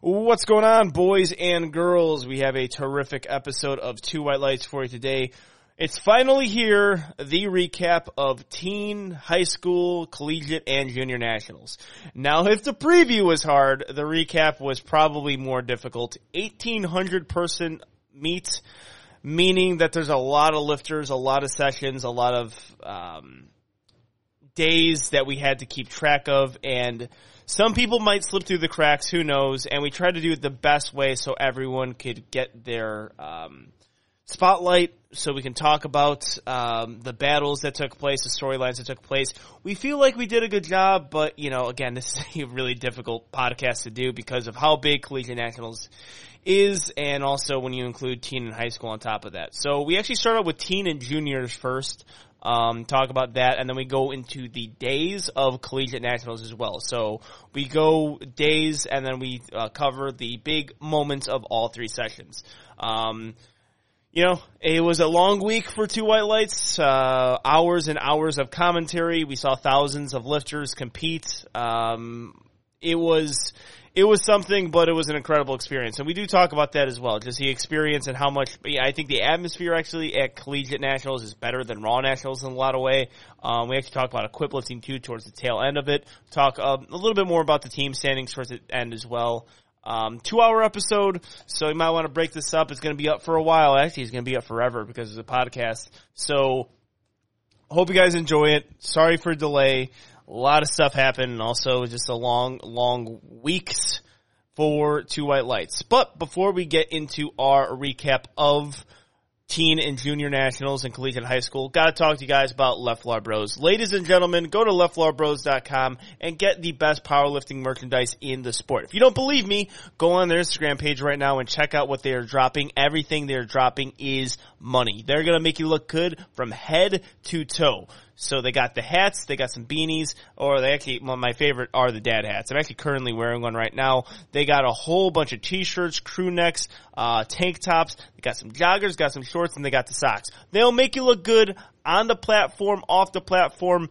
What's going on, boys and girls? We have a terrific episode of Two White Lights for you today. It's finally here, the recap of teen, high school, collegiate, and junior nationals. Now, if the preview was hard, the recap was probably more difficult. 1800 person meet, meaning that there's a lot of lifters, a lot of sessions, a lot of, um, days that we had to keep track of, and some people might slip through the cracks, who knows? And we tried to do it the best way so everyone could get their um, spotlight, so we can talk about um, the battles that took place, the storylines that took place. We feel like we did a good job, but you know, again, this is a really difficult podcast to do because of how big Collegiate Nationals is, and also when you include teen and high school on top of that. So we actually start out with teen and juniors first um, talk about that, and then we go into the days of collegiate nationals as well. So we go days, and then we uh, cover the big moments of all three sessions. Um, you know, it was a long week for Two White Lights. Uh, hours and hours of commentary. We saw thousands of lifters compete. Um, it was it was something, but it was an incredible experience. And we do talk about that as well, just the experience and how much, yeah, I think the atmosphere actually at collegiate nationals is better than raw nationals in a lot of way. Um, we actually talk about equip lifting too towards the tail end of it. Talk um, a little bit more about the team standings towards the end as well. Um, two hour episode, so you might want to break this up. It's going to be up for a while. Actually, it's going to be up forever because it's a podcast. So, hope you guys enjoy it. Sorry for delay a lot of stuff happened and also just a long, long weeks for Two White Lights. But before we get into our recap of teen and junior nationals and collegiate high school, gotta talk to you guys about Leflar Bros. Ladies and gentlemen, go to leflarbros.com and get the best powerlifting merchandise in the sport. If you don't believe me, go on their Instagram page right now and check out what they are dropping. Everything they're dropping is money. They're gonna make you look good from head to toe. So they got the hats, they got some beanies, or they actually, well, my favorite are the dad hats. I'm actually currently wearing one right now. They got a whole bunch of t-shirts, crew necks, uh, tank tops, they got some joggers, got some shorts, and they got the socks. They'll make you look good on the platform, off the platform,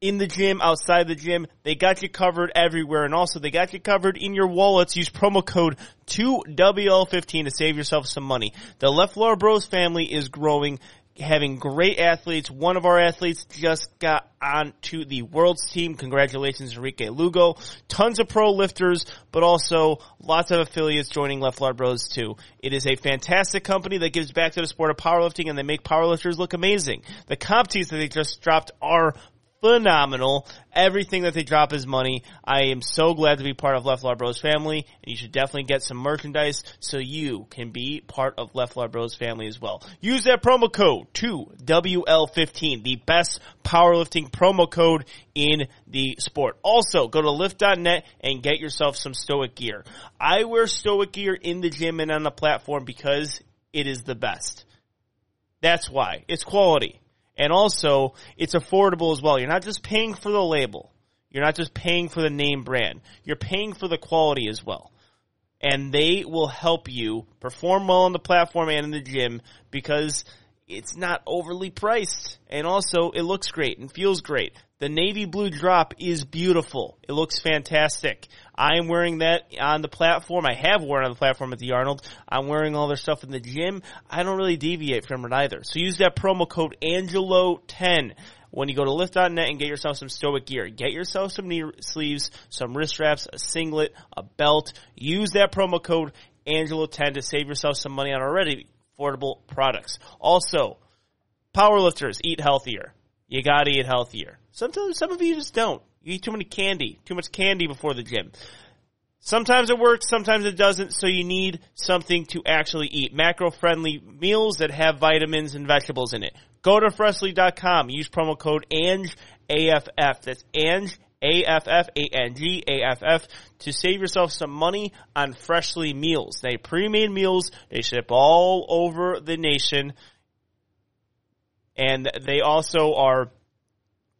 in the gym, outside the gym. They got you covered everywhere. And also they got you covered in your wallets. Use promo code 2WL15 to save yourself some money. The Leflar Bros family is growing having great athletes. One of our athletes just got onto the world's team. Congratulations, Enrique Lugo. Tons of pro lifters, but also lots of affiliates joining Leflar Bros too. It is a fantastic company that gives back to the sport of powerlifting and they make powerlifters look amazing. The comp tees that they just dropped are phenomenal. Everything that they drop is money. I am so glad to be part of Leflar Bros family, and you should definitely get some merchandise so you can be part of Leflar Bros family as well. Use that promo code 2WL15, the best powerlifting promo code in the sport. Also, go to lift.net and get yourself some Stoic gear. I wear Stoic gear in the gym and on the platform because it is the best. That's why. It's quality. And also, it's affordable as well. You're not just paying for the label. You're not just paying for the name brand. You're paying for the quality as well. And they will help you perform well on the platform and in the gym because it's not overly priced. And also, it looks great and feels great. The navy blue drop is beautiful. It looks fantastic. I am wearing that on the platform. I have worn on the platform at the Arnold. I'm wearing all their stuff in the gym. I don't really deviate from it either. So use that promo code Angelo10 when you go to lift.net and get yourself some stoic gear. Get yourself some knee sleeves, some wrist straps, a singlet, a belt. Use that promo code Angelo10 to save yourself some money on already affordable products. Also, powerlifters eat healthier. You gotta eat healthier. Sometimes some of you just don't. You eat too many candy, too much candy before the gym. Sometimes it works, sometimes it doesn't, so you need something to actually eat. Macro friendly meals that have vitamins and vegetables in it. Go to freshly.com, use promo code ANGE, AFF. That's ANGE, AFF, A-N-G, AFF, to save yourself some money on Freshly meals. They pre-made meals, they ship all over the nation, and they also are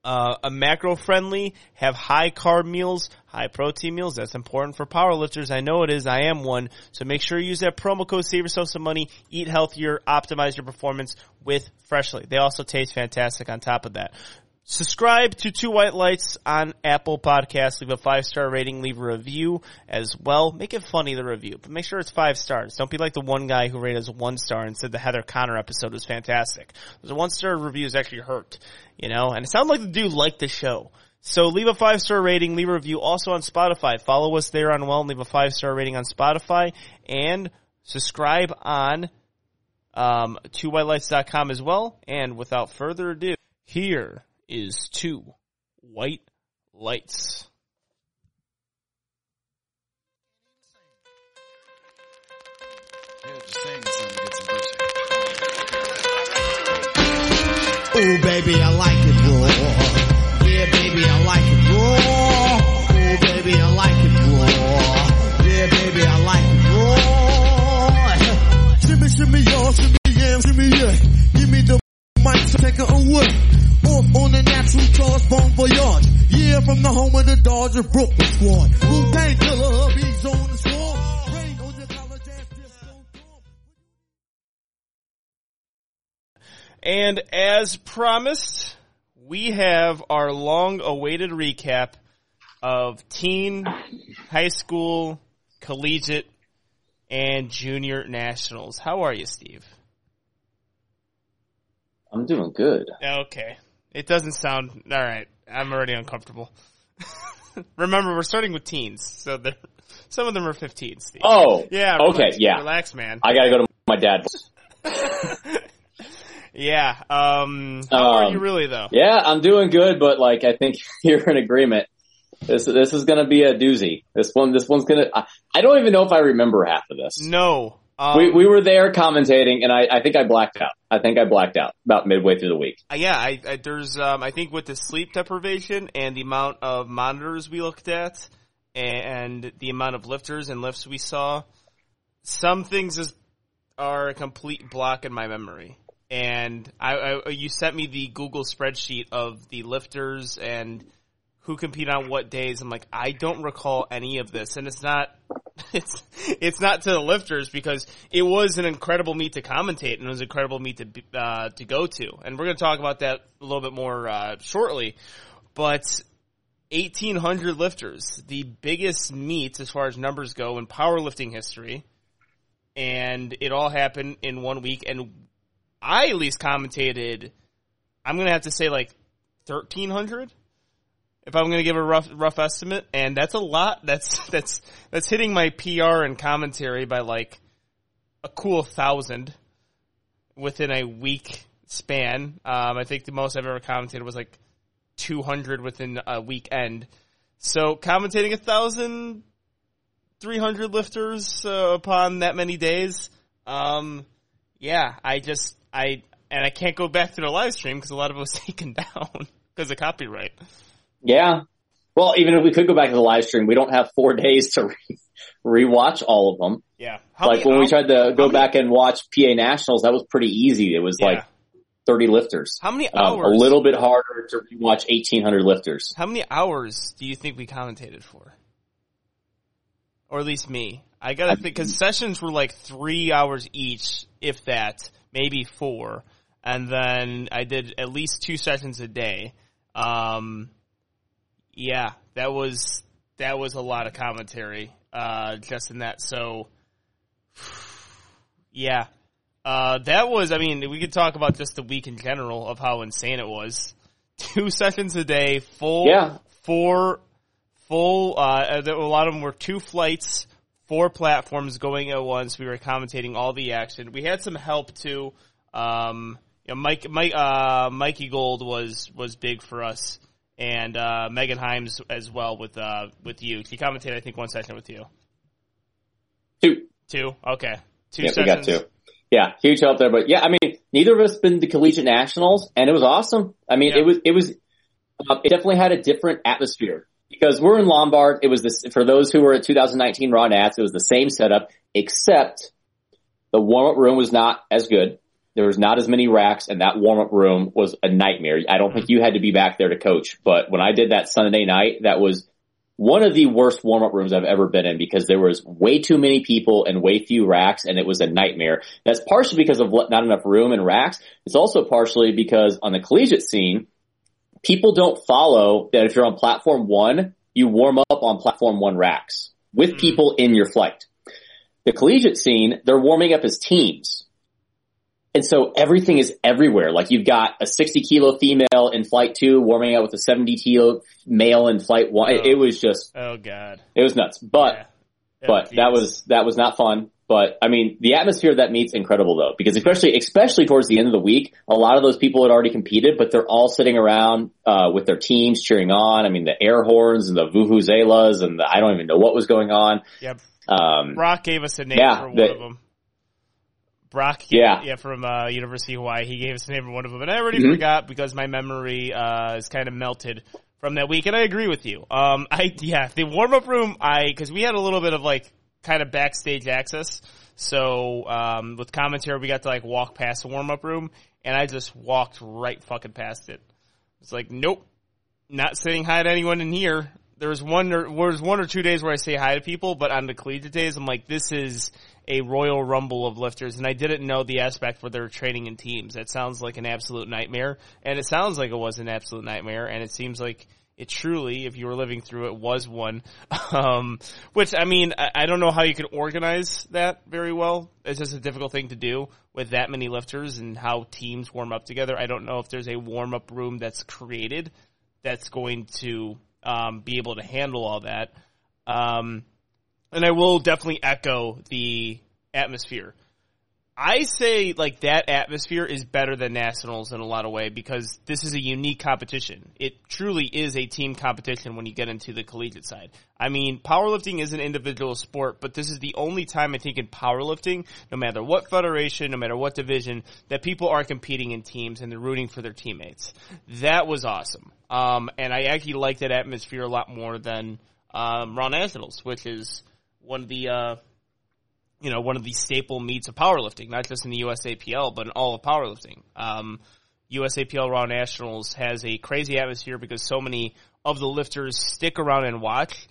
uh, a macro friendly, have high carb meals, high protein meals. That's important for powerlifters. I know it is. I am one. So make sure you use that promo code, save yourself some money, eat healthier, optimize your performance with Freshly. They also taste fantastic on top of that. Subscribe to Two White Lights on Apple Podcasts. Leave a five star rating. Leave a review as well. Make it funny the review, but make sure it's five stars. Don't be like the one guy who rated us one star and said the Heather Connor episode was fantastic. The one star reviews actually hurt, you know. And it sounded like the dude liked the show. So leave a five star rating. Leave a review also on Spotify. Follow us there on Well and leave a five star rating on Spotify and subscribe on um, twowhitelights.com as well. And without further ado, here is two white lights. Ooh, baby, I like it raw. Yeah, baby, I like it raw. Ooh, baby, I like it raw. Yeah, baby, I like it raw. Shimmy, shimmy, y'all, shimmy, yeah, shimmy, yeah. Give me the it away. Off on the natural charge. Yeah, from the home of the Dodger Brooklyn squad. Killer, on the. And as promised, we have our long awaited recap of teen, high school, collegiate, and junior nationals. How are you, Steve? I'm doing good. Okay. It doesn't sound all right. I'm already uncomfortable. Remember, we're starting with teens, so they're- some of them are 15. Steve. Oh, yeah. okay, yeah. Relax, man. I gotta go to my dad. yeah. Um. How are Um, you really though? Yeah, I'm doing good, but like I think you're in agreement. This this is gonna be a doozy. This one this one's gonna. I, I don't even know if I remember half of this. No. Um, We we were there commentating, and I I think I blacked out. I think I blacked out about midway through the week. Uh, yeah, I, I there's um I think with the sleep deprivation and the amount of monitors we looked at and the amount of lifters and lifts we saw, some things is, are a complete block in my memory. And I, I you sent me the Google spreadsheet of the lifters and who compete on what days. I'm like, I don't recall any of this, and it's not. It's it's not to the lifters because it was an incredible meet to commentate and it was an incredible meet to uh, to go to, and we're going to talk about that a little bit more uh, shortly. But 1,800 lifters, the biggest meet as far as numbers go in powerlifting history, and it all happened in one week. And I at least commentated. I'm going to have to say like 1,300 if I'm going to give a rough rough estimate, and that's a lot. That's that's that's hitting my PR and commentary by like a cool thousand within a week span. Um, I think the most I've ever commentated was like 200 within a weekend. So commentating a thousand three hundred lifters uh, upon that many days. Um, yeah, I just I and I can't go back to the live stream because a lot of it was taken down because of copyright. Yeah. Well, even if we could go back to the live stream, we don't have four days to re- rewatch all of them. Yeah. How like many when we tried to go many- back and watch PA Nationals, that was pretty easy. It was Yeah. like 30 lifters. How many Um, hours? a little bit harder to rewatch 1800 lifters. How many hours do you think we commentated for? Or at least me. I gotta think, cause sessions were like three hours each, if that, maybe four. And then I did at least two sessions a day. Um, yeah, that was, that was a lot of commentary, uh, just in that. So, yeah. Uh, that was, I mean, we could talk about just the week in general of how insane it was. Two sessions a day, full, Yeah. four, full, uh, a lot of them were two flights, four platforms going at once. We were commentating all the action. We had some help too. Um, you know, Mike, Mike, uh, Mikey Gold was, was big for us. And, uh, Megan Himes as well with, uh, with you. She commentated, I think, one session with you. Two. Two? Okay. Two Yeah, we got two. Yeah, huge help there. But yeah, I mean, neither of us been to collegiate nationals, and it was awesome. I mean, Yeah. it was it was um, it definitely had a different atmosphere because we're in Lombard. It was this for those who were at 2019 Raw Nats. It was the same setup, except the warm up room was not as good. There was not as many racks, and that warm up room was a nightmare. I don't think mm-hmm. you had to be back there to coach, but when I did that Sunday night, that was one of the worst warm up rooms I've ever been in because there was way too many people and way few racks and it was a nightmare. That's partially because of not enough room and racks. It's also partially because on the collegiate scene, people don't follow that if you're on platform one, you warm up on platform one racks with mm. people in your flight. The collegiate scene, they're warming up as teams. And so everything is everywhere. Like you've got a 60 kilo female in flight two warming up with a 70 kilo male in flight one. It, it was just, Oh god. it was nuts. But, Yeah. but Oh, that was, that was not fun. But I mean, the atmosphere of that meet's incredible though, because especially, especially towards the end of the week, a lot of those people had already competed, but they're all sitting around, uh, with their teams cheering on. I mean, the air horns and the vuvuzelas and the, I don't even know what was going on. Yep. Um, Brock gave us a name Yeah, for one the- of them. Brock, Yeah. yeah, from uh, University of Hawaii. He gave us a name of one of them, and I already Mhm. forgot because my memory uh, is kind of melted from that week. And I agree with you. Um, I yeah, the warm up room. I because we had a little bit of like kind of backstage access. So um, with commentary, we got to like walk past the warm up room, and I just walked right fucking past it. It's like, nope, not saying hi to anyone in here. There was one or there was one or two days where I say hi to people, but on the collegiate days, I'm like, this is a royal rumble of lifters, and I didn't know the aspect where they're training in teams. That sounds like an absolute nightmare, and it sounds like it was an absolute nightmare, and it seems like it truly, if you were living through it, was one. Um, which I mean, I, I don't know how you could organize that very well. It's just a difficult thing to do with that many lifters and how teams warm up together. I don't know if there's a warm up room that's created that's going to um, be able to handle all that. Um, and I will definitely echo the atmosphere. I say like that atmosphere is better than nationals in a lot of way because this is a unique competition. It truly is a team competition when you get into the collegiate side. I mean, powerlifting is an individual sport, but this is the only time I think in powerlifting, no matter what federation, no matter what division, that people are competing in teams and they're rooting for their teammates. That was awesome. Um, and I actually like that atmosphere a lot more than um, Raw Nationals, which is one of the uh, you know, one of the staple meets of powerlifting, not just in the USAPL, but in all of powerlifting. Um, USAPL Raw Nationals has a crazy atmosphere because so many of the lifters stick around and watch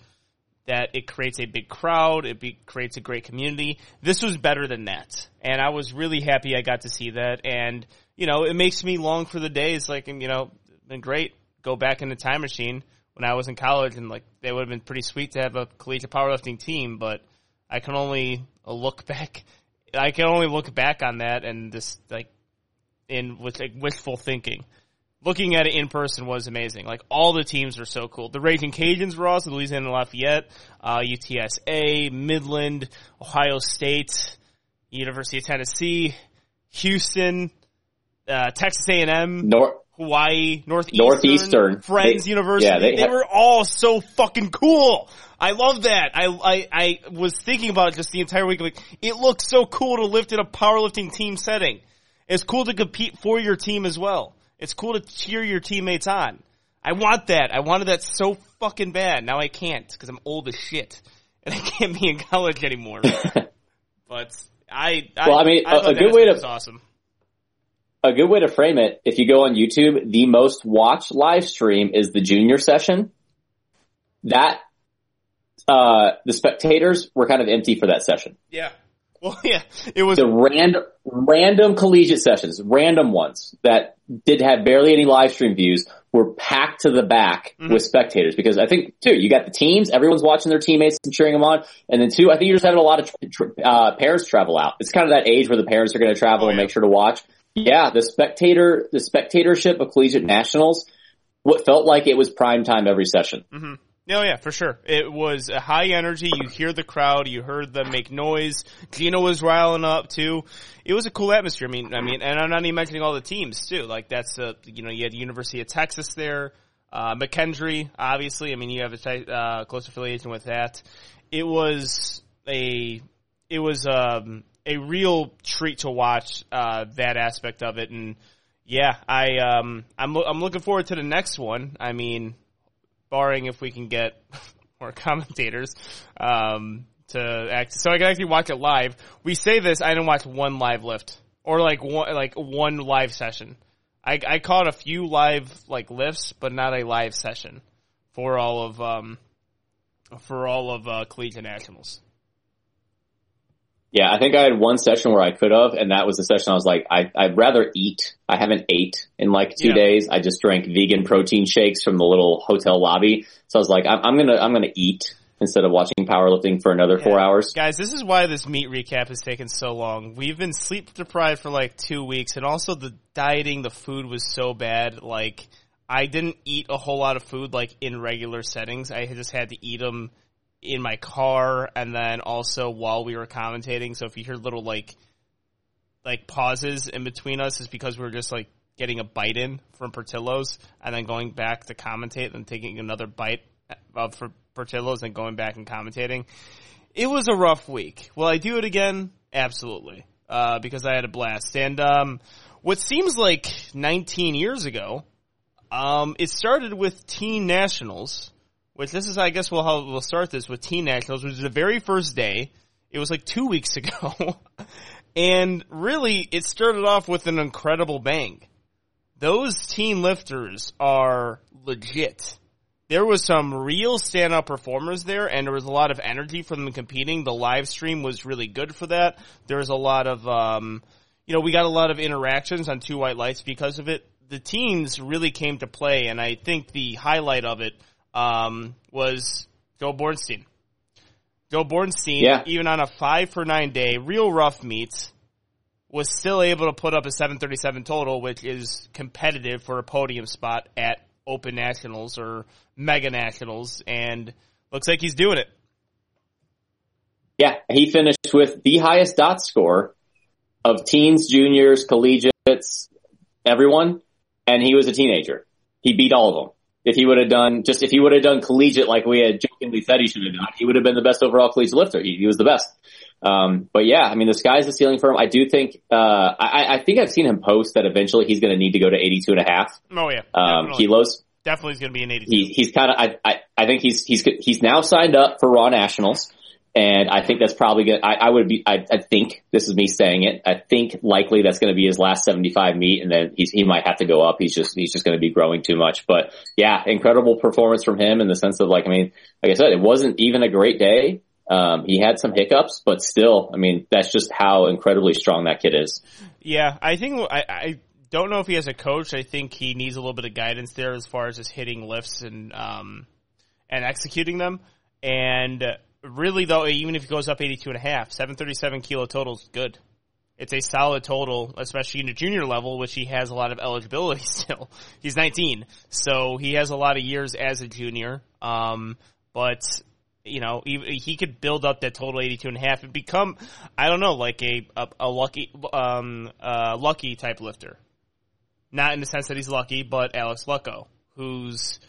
that it creates a big crowd, it be, creates a great community. This was better than that. And I was really happy I got to see that. And, you know, it makes me long for the days like, you know, been great. Go back in the time machine when I was in college and like, they would have been pretty sweet to have a collegiate powerlifting team, but I can only look back. I can only look back on that and just like in with like wishful thinking. Looking at it in person was amazing. Like all the teams were so cool. The Raging Cajuns were awesome. Louisiana Lafayette, uh, UTSA, Midland, Ohio State, University of Tennessee, Houston, uh, Texas A&M, Nor- Hawaii, Northeastern, Northeastern. Friends They- University. yeah, they, they were all so fucking cool. I love that. I, I I was thinking about it just the entire week. Like, it looks so cool to lift in a powerlifting team setting. It's cool to compete for your team as well. It's cool to cheer your teammates on. I want that. I wanted that so fucking bad. Now I can't because I'm old as shit and I can't be in college anymore. but I, I Well, I mean, I a- a good way to- awesome. A good way to frame it, if you go on YouTube, the most watched live stream is the junior session. That, uh, the spectators were kind of empty for that session. Yeah. Well, yeah. It was The random, random collegiate sessions, random ones that did have barely any live stream views were packed to the back Mm-hmm. with spectators because I think too, you got the teams, everyone's watching their teammates and cheering them on. And then two, I think you're just having a lot of, tr- tr- uh, parents travel out. It's kind of that age where the parents are going to travel Oh, and yeah. make sure to watch. Yeah, the spectator, the spectatorship of collegiate nationals, what felt like it was prime time every session. No, yeah, for sure. It was a high energy. You hear the crowd. You heard them make noise. Gino was riling up too. It was a cool atmosphere. I mean, I mean, and I'm not even mentioning all the teams too. Like that's a, you know, you had University of Texas there, uh, McKendree, obviously. I mean, you have a uh, close affiliation with that. It was a, it was um, a real treat to watch uh, that aspect of it, and yeah, I um, I'm I'm looking forward to the next one. I mean, barring if we can get more commentators um, to act, so I can actually watch it live. We say this, I didn't watch one live lift or like one like one live session. I, I caught a few live like lifts, but not a live session for all of um for all of uh, collegiate nationals. Yeah, I think I had one session where I could have, and that was the session I was like, I, I'd rather eat. I haven't ate in like two Yeah. days. I just drank vegan protein shakes from the little hotel lobby. So I was like, I'm, I'm gonna, I'm gonna eat instead of watching powerlifting for another four hours. Guys, this is why this meet recap has taken so long. We've been sleep deprived for like two weeks, and also the dieting, the food was so bad. Like, I didn't eat a whole lot of food like in regular settings. I just had to eat them in my car, and then also while we were commentating. So if you hear little like like pauses in between us, is because we were just like getting a bite in from Portillo's, and then going back to commentate, and taking another bite of for Portillo's, and going back and commentating it was a rough week. Will I do it again? Absolutely. Uh, because I had a blast. And, um, what seems like 19 years ago, um, it started with teen nationals, which this is, I guess, we'll, how we'll start this with teen nationals, which was the very first day. It was like two weeks ago. and really, it started off with an incredible bang. Those teen lifters are legit there was some real standout performers there, and there was a lot of energy from them competing. The live stream was really good for that. There was a lot of, um, you know, we got a lot of interactions on Two White Lights because of it. The teens really came to play, and I think the highlight of it um, was Joe Bornstein. Joe Bornstein, Yeah. even on a five for nine day, real rough meets, was still able to put up a 737 total, which is competitive for a podium spot at Open Nationals or Mega Nationals, and looks like he's doing it. Yeah, he finished with the highest dot score of teens, juniors, collegiates, everyone, and he was a teenager. He beat all of them. If he would have done just if he would have done collegiate like we had jokingly said he should have done, he would have been the best overall collegiate lifter. He, he was the best. Um, but yeah, I mean the sky's the ceiling for him. I do think uh, I, I think I've seen him post that eventually he's going to need to go to 82 and a half Oh yeah, um, definitely, kilos. definitely is going to be an 82. He, he's kind of I, I I think he's he's he's now signed up for Raw Nationals. And I think that's probably good. I, I would be, I, I think this is me saying it. I think likely that's going to be his last 75 meet and then he's, he might have to go up. He's just, he's just going to be growing too much. But yeah, incredible performance from him in the sense of like, I mean, like I said, it wasn't even a great day. Um, he had some hiccups, but still, I mean, that's just how incredibly strong that kid is. Yeah, I think I, I don't know if he has a coach. I think he needs a little bit of guidance there as far as just hitting lifts and um and executing them. And really though, even if he goes up 82 and a half, 737 kilo total is good. It's a solid total, especially in the junior level, which he has a lot of eligibility still. He's 19, so he has a lot of years as a junior. Um, but you know, he, he could build up that total 82 and a half and become, I don't know, like a, a, a lucky, um, uh, lucky type lifter. Not in the sense that he's lucky, but Alex Lucko, who's,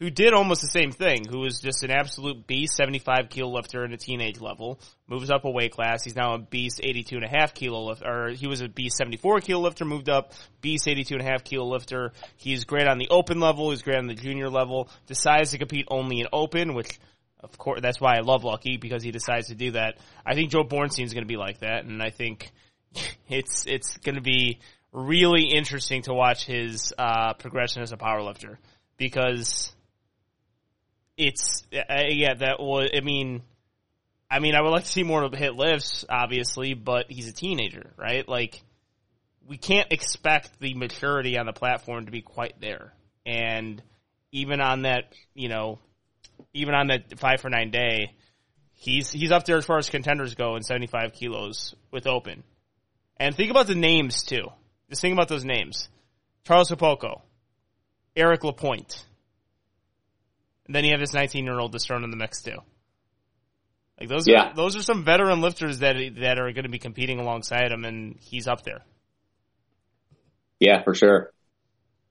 who did almost the same thing, who was just an absolute beast, 75 kilo lifter in a teenage level, moves up a weight class. He's now a beast 82 and a half kilo lift, or he was a beast 74 kilo lifter, moved up, beast 82 and a half kilo lifter. He's great on the open level, he's great on the junior level, decides to compete only in open, which of course, that's why I love Lucky because he decides to do that. I think Joe Bornstein is going to be like that, and I think it's it's going to be really interesting to watch his uh, progression as a powerlifter because it's uh, yeah that was I mean I mean I would like to see more of hit lifts obviously, but he's a teenager, right? Like we can't expect the maturity on the platform to be quite there, and even on that you know even on that five for nine day, he's he's up there as far as contenders go in seventy five kilos with open. And think about the names too. Just think about those names: Charles Okpoko, Eric Lapointe, and then you have this nineteen year old that's thrown in the mix too. Like those, Yeah. are, those are some veteran lifters that that are going to be competing alongside him, and he's up there. Yeah, for sure.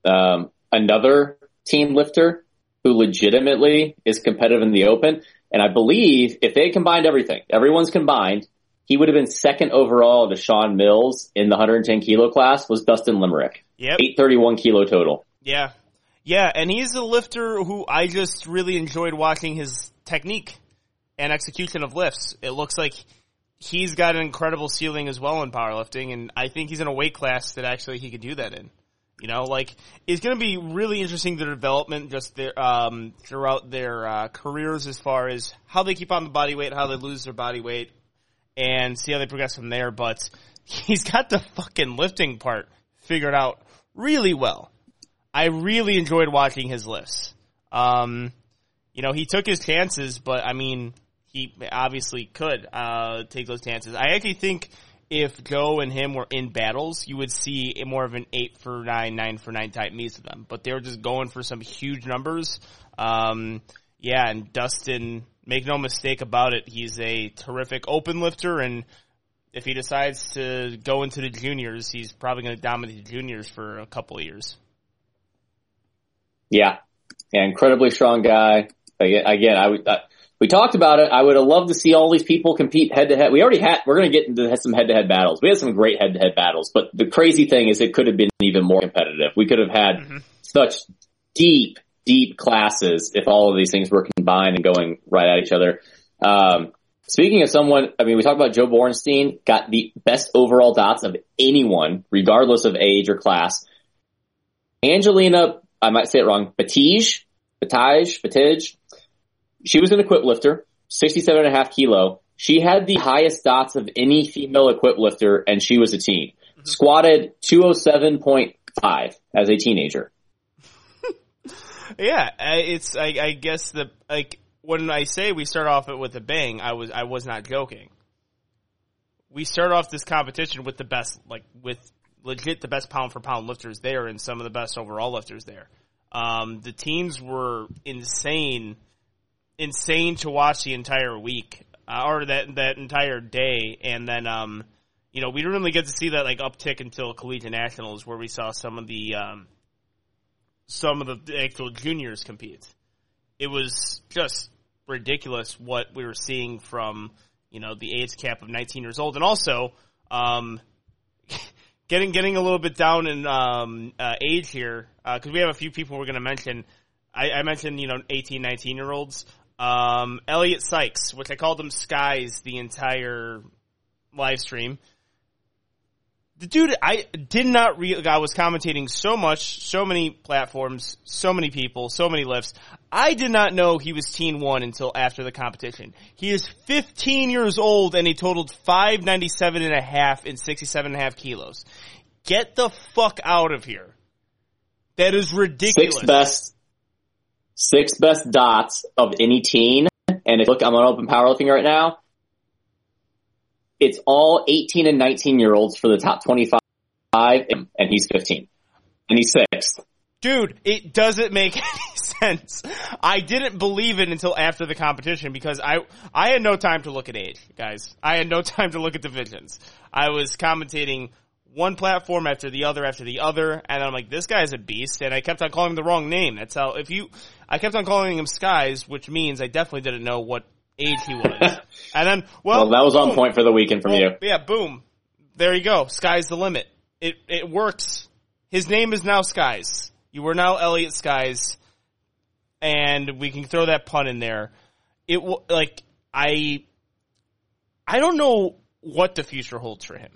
Um, another team lifter who legitimately is competitive in the open. And I believe if they combined everything, everyone's combined, he would have been second overall to Sean Mills in the 110 kilo class was Dustin Limerick. Yep. 831 kilo total. Yeah. Yeah, and he's a lifter who I just really enjoyed watching his technique and execution of lifts. It looks like he's got an incredible ceiling as well in powerlifting, and I think he's in a weight class that actually he could do that in. You know, like it's going to be really interesting their development just their um, throughout their uh, careers as far as how they keep on the body weight, how they lose their body weight, and see how they progress from there. But he's got the fucking lifting part figured out really well. I really enjoyed watching his lifts. Um, you know, he took his chances, but I mean, he obviously could uh, take those chances. I actually think if Joe and him were in battles, you would see more of an eight for nine, nine for nine type meets of them. But they were just going for some huge numbers. Um, yeah, and Dustin, make no mistake about it, he's a terrific open lifter, and if he decides to go into the juniors, he's probably going to dominate the juniors for a couple of years. Yeah, yeah, incredibly strong guy. Again, I would. I, we talked about it. I would have loved to see all these people compete head to head. We already had, we're going to get into some head to head battles. We had some great head to head battles, but the crazy thing is it could have been even more competitive. We could have had mm-hmm. such deep, deep classes if all of these things were combined and going right at each other. Um, speaking of someone, I mean, we talked about Joe Bornstein, got the best overall dots of anyone, regardless of age or class. Angelina, I might say it wrong, Batij, Batij, Batij, she was an equip lifter, 67 and a half kilo. She had the highest dots of any female equip lifter and she was a teen. Mm-hmm. Squatted 207.5 as a teenager. yeah, it's, I, I guess the, like, when I say we start off it with a bang, I was, I was not joking. We start off this competition with the best, like, with legit the best pound for pound lifters there and some of the best overall lifters there. Um, the teams were insane insane to watch the entire week uh, or that that entire day, and then um, you know we didn't really get to see that like uptick until collegiate nationals, where we saw some of the um, some of the actual juniors compete. It was just ridiculous what we were seeing from you know the age cap of 19 years old, and also um, getting getting a little bit down in um, uh, age here because uh, we have a few people we're going to mention. I, I, mentioned you know 18, 19 year olds. Um, Elliot Sykes, which I called him Skies the entire live stream. The dude, I did not real. I was commentating so much, so many platforms, so many people, so many lifts. I did not know he was teen one until after the competition. He is 15 years old and he totaled 597 and a half and 67 and a half kilos. Get the fuck out of here. That is ridiculous. Sixth best six best dots of any teen. And if look, I'm on open powerlifting right now. It's all 18 and 19 year olds for the top 25 and, he's 15 and he's sixth. Dude, it doesn't make any sense. I didn't believe it until after the competition because I I had no time to look at age, guys. I had no time to look at divisions. I was commentating one platform after the other after the other, and I'm like, this guy's a beast, and I kept on calling him the wrong name. That's how, if you, I kept on calling him Skies, which means I definitely didn't know what age he was. and then, well, well that was boom. on point for the weekend from well, you. Yeah, boom. There you go. Sky's the limit. It, it works. His name is now Skies. You are now Elliot Skies, and we can throw that pun in there. It, will like, I, I don't know what the future holds for him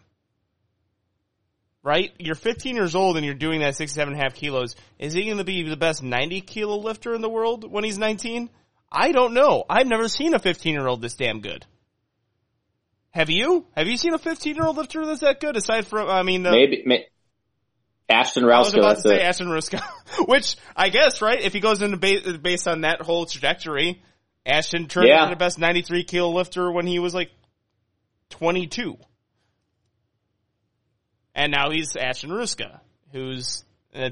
right? You're 15 years old and you're doing that 67 and a half kilos. Is he going to be the best 90 kilo lifter in the world when he's 19? I don't know. I've never seen a 15 year old this damn good. Have you? Have you seen a 15 year old lifter that's that good? Aside from, I mean, uh, maybe, may, Ashton Rouska. I was about to say Ashton Rouska, which I guess, right? If he goes into ba- based on that whole trajectory, Ashton turned yeah. into the best 93 kilo lifter when he was like 22. And now he's Ashton Rouska, who's, uh,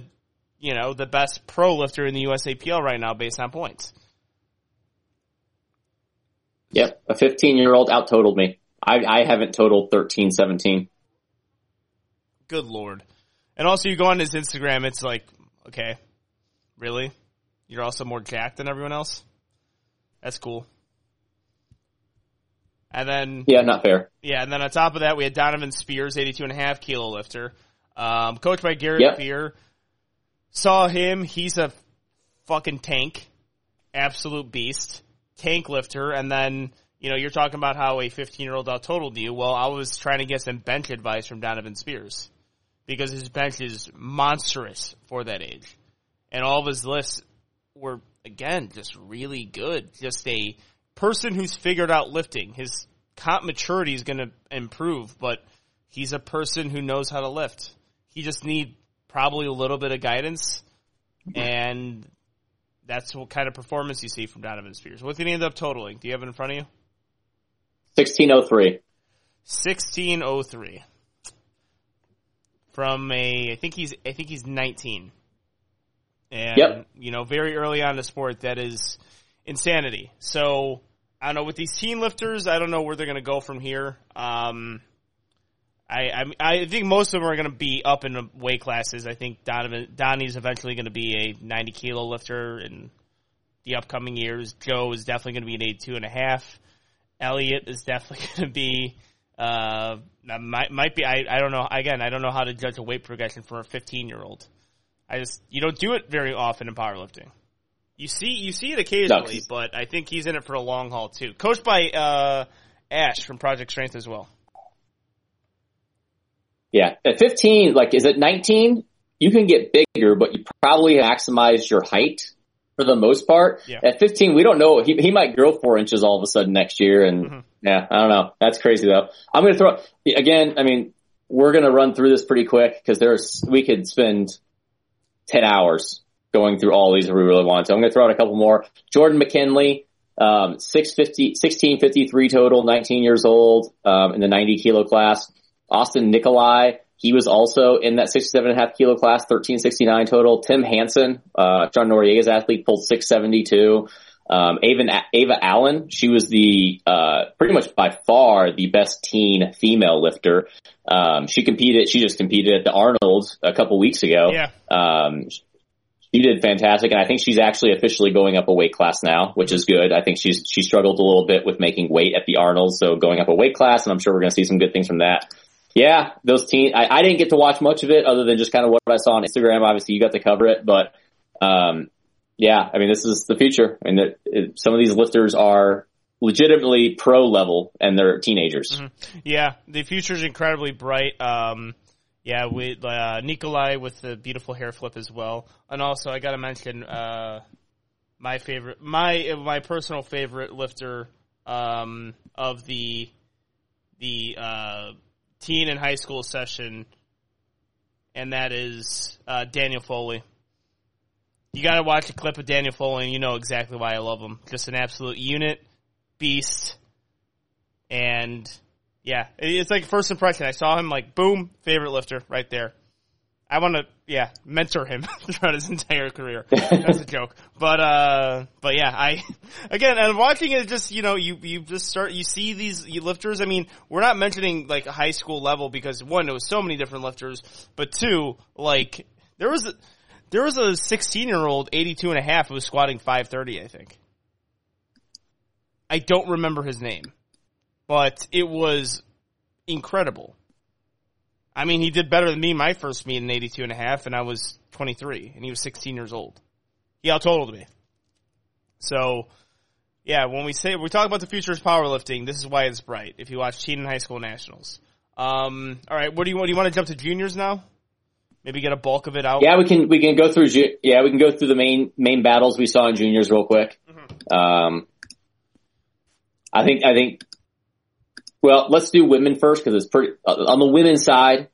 you know, the best pro lifter in the USAPL right now based on points. Yep, a 15 year old out totaled me. I, I haven't totaled 13, 17. Good lord. And also you go on his Instagram, it's like, okay, really? You're also more jacked than everyone else? That's cool. And then yeah, not fair. Yeah, and then on top of that, we had Donovan Spears, 82 and a half kilo lifter, um, coached by Garrett yep. Fear. Saw him; he's a fucking tank, absolute beast, tank lifter. And then you know you're talking about how a 15 year old out totaled you. Well, I was trying to get some bench advice from Donovan Spears because his bench is monstrous for that age, and all of his lifts were again just really good. Just a person who's figured out lifting. His comp maturity is going to improve, but he's a person who knows how to lift. He just need probably a little bit of guidance, and that's what kind of performance you see from Donovan Spears. What did he end up totaling? Do you have it in front of you? 1603. 1603. From a, I think he's, I think he's 19. And, Yep. you know, very early on in the sport, that is insanity. So, I don't know, with these teen lifters, I don't know where they're going to go from here. Um, I, I, I think most of them are going to be up in the weight classes. I think Donovan, Donnie's eventually going to be a 90 kilo lifter in the upcoming years. Joe is definitely going to be an 82 and a half. Elliot is definitely going to be, uh, might, might be, I, I don't know, again, I don't know how to judge a weight progression for a 15 year old. I just, you don't do it very often in powerlifting. You see, you see it occasionally, No. but I think he's in it for a long haul too. Coached by, uh, Ash from Project Strength as well. Yeah. At 15, like, is it 19? You can get bigger, but you probably maximize your height for the most part. Yeah. At 15, we don't know. He, he might grow four inches all of a sudden next year. And Mhm. yeah, I don't know. That's crazy though. I'm going to throw, again, I mean, we're going to run through this pretty quick because there's, we could spend 10 hours going through all these if we really want to. I'm going to throw out a couple more. Jordan McKinley, um, 650, 1653 total, 19 years old, um, in the 90 kilo class. Austin Nikolai, he was also in that 67 and a half kilo class, 1369 total. Tim Hansen, uh, John Noriega's athlete pulled 672. Um, Ava, Ava Allen, she was the, uh, pretty much by far the best teen female lifter. Um, she competed, she just competed at the Arnold a couple weeks ago. Yeah. Um, she did fantastic, and I think she's actually officially going up a weight class now, which is good. I think she's she struggled a little bit with making weight at the Arnold, so going up a weight class, and I'm sure we're going to see some good things from that. Yeah, those teen. I, I didn't get to watch much of it other than just kind of what I saw on Instagram. Obviously, you got to cover it, but um, yeah, I mean, this is the future. I mean, some of these lifters are legitimately pro level, and they're teenagers. Yeah, the future is incredibly bright. Um, yeah, uh, Nikolai with the beautiful hair flip as well, and also I got to mention uh, my favorite, my my personal favorite lifter um, of the the uh, teen and high school session, and that is uh, Daniel Foley. You got to watch a clip of Daniel Foley, and you know exactly why I love him. Just an absolute unit, beast, and yeah, it's like first impression. I saw him like boom, favorite lifter right there. I want to yeah mentor him throughout his entire career. That's a joke, but uh, but yeah, I again and watching it just you know you you just start you see these lifters. I mean, we're not mentioning like a high school level because one there was so many different lifters, but two like there was a, there was a 16 year old 82 and a half who was squatting 530 I think. I don't remember his name, but it was incredible. I mean, he did better than me my first meet in 82 and a half, and I was 23, and he was 16 years old. He out-totaled me. So, yeah, when we say, we talk about the future of powerlifting, this is why it's bright, if you watch Teen and High School Nationals. Um, alright, what do you want? Do you want to jump to juniors now? Maybe get a bulk of it out? Yeah, we can we can go through. ju- Yeah, we can go through the main main battles we saw in juniors real quick. Um, I think I think. Well, let's do women first because it's pretty uh, on the women's side.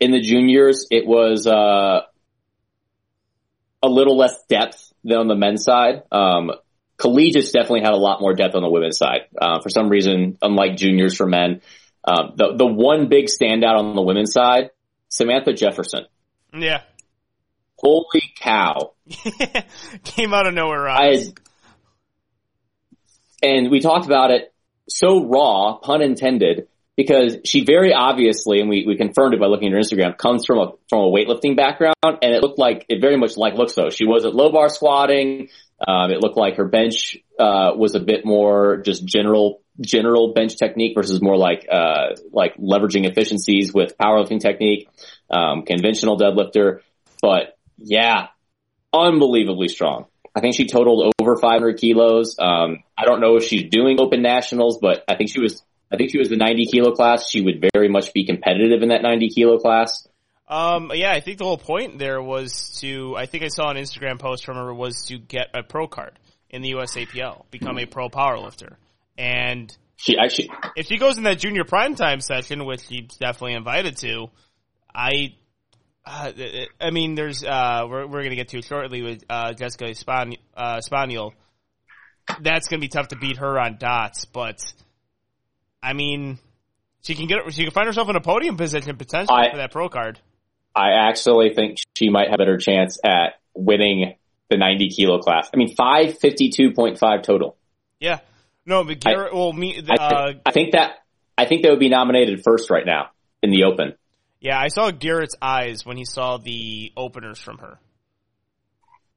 In the juniors, it was uh, a little less depth than on the men's side. Um, collegiates definitely had a lot more depth on the women's side. Uh, for some reason, unlike juniors for men, um, the the one big standout on the women's side, Samantha Jefferson. Yeah. Holy cow! Came out of nowhere, I and we talked about it so raw, pun intended, because she very obviously, and we, we confirmed it by looking at her Instagram, comes from a from a weightlifting background, and it looked like it very much like looks so. She wasn't low bar squatting. Um, it looked like her bench uh, was a bit more just general general bench technique versus more like uh, like leveraging efficiencies with powerlifting technique, um, conventional deadlifter. But yeah, unbelievably strong. I think she totaled over 500 kilos. Um, I don't know if she's doing open nationals, but I think she was, I think she was the 90 kilo class. She would very much be competitive in that 90 kilo class. Um, yeah, I think the whole point there was to, I think I saw an Instagram post from her was to get a pro card in the USAPL, become a pro powerlifter. And She actually, if she goes in that junior primetime session, which she's definitely invited to, I, uh, I mean, there's uh, we're we're gonna get to it shortly with uh, Jessica Span- uh, Spaniel. That's gonna be tough to beat her on dots, but I mean, she can get she can find herself in a podium position potentially I- for that pro card. I actually think she might have a better chance at winning the 90 kilo class. I mean, 552.5 total. Yeah, no, but Garrett. well, me. I, Uh, I think that, I think they would be nominated first right now in the open. Yeah, I saw Garrett's eyes when he saw the openers from her.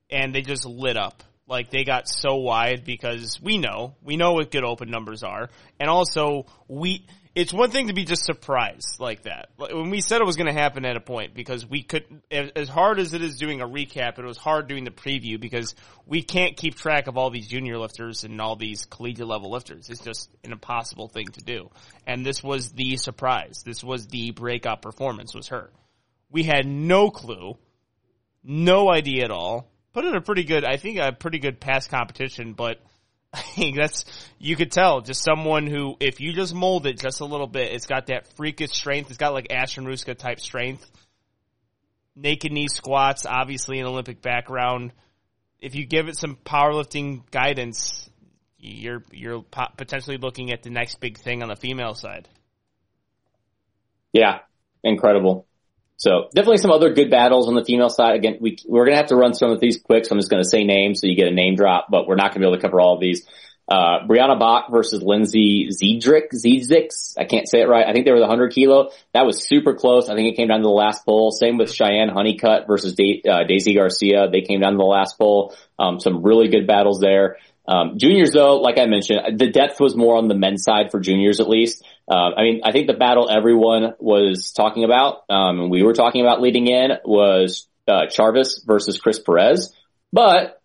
And they just lit up. Like they got so wide because we know, we know what good open numbers are. And also we, it's one thing to be just surprised like that. When we said it was going to happen at a point because we could, as hard as it is doing a recap, it was hard doing the preview because we can't keep track of all these junior lifters and all these collegiate level lifters. It's just an impossible thing to do. And this was the surprise. This was the breakout performance was her. We had no clue, no idea at all. Put in a pretty good, I think a pretty good past competition, but that's, you could tell just someone who, if you just mold it just a little bit, it's got that freakish strength. It's got like Ashton Rouska type strength. Naked knee squats, obviously an Olympic background. If you give it some powerlifting guidance, you're, you're potentially looking at the next big thing on the female side. Yeah, incredible. So definitely some other good battles on the female side. Again, we, we're going to have to run some of these quick, so I'm just going to say names so you get a name drop, but we're not going to be able to cover all of these. Uh, Brianna Bach versus Lindsay Ziedrich, Ziedrich. I can't say it right. I think they were the 100 kilo. That was super close. I think it came down to the last poll. Same with Cheyenne Honeycutt versus da- uh, Daisy Garcia. They came down to the last poll. Um, some really good battles there. Um, juniors though, like I mentioned, the depth was more on the men's side for juniors at least. Uh, I mean, I think the battle everyone was talking about, um, and we were talking about leading in was, uh, Charvis versus Chris Perez. But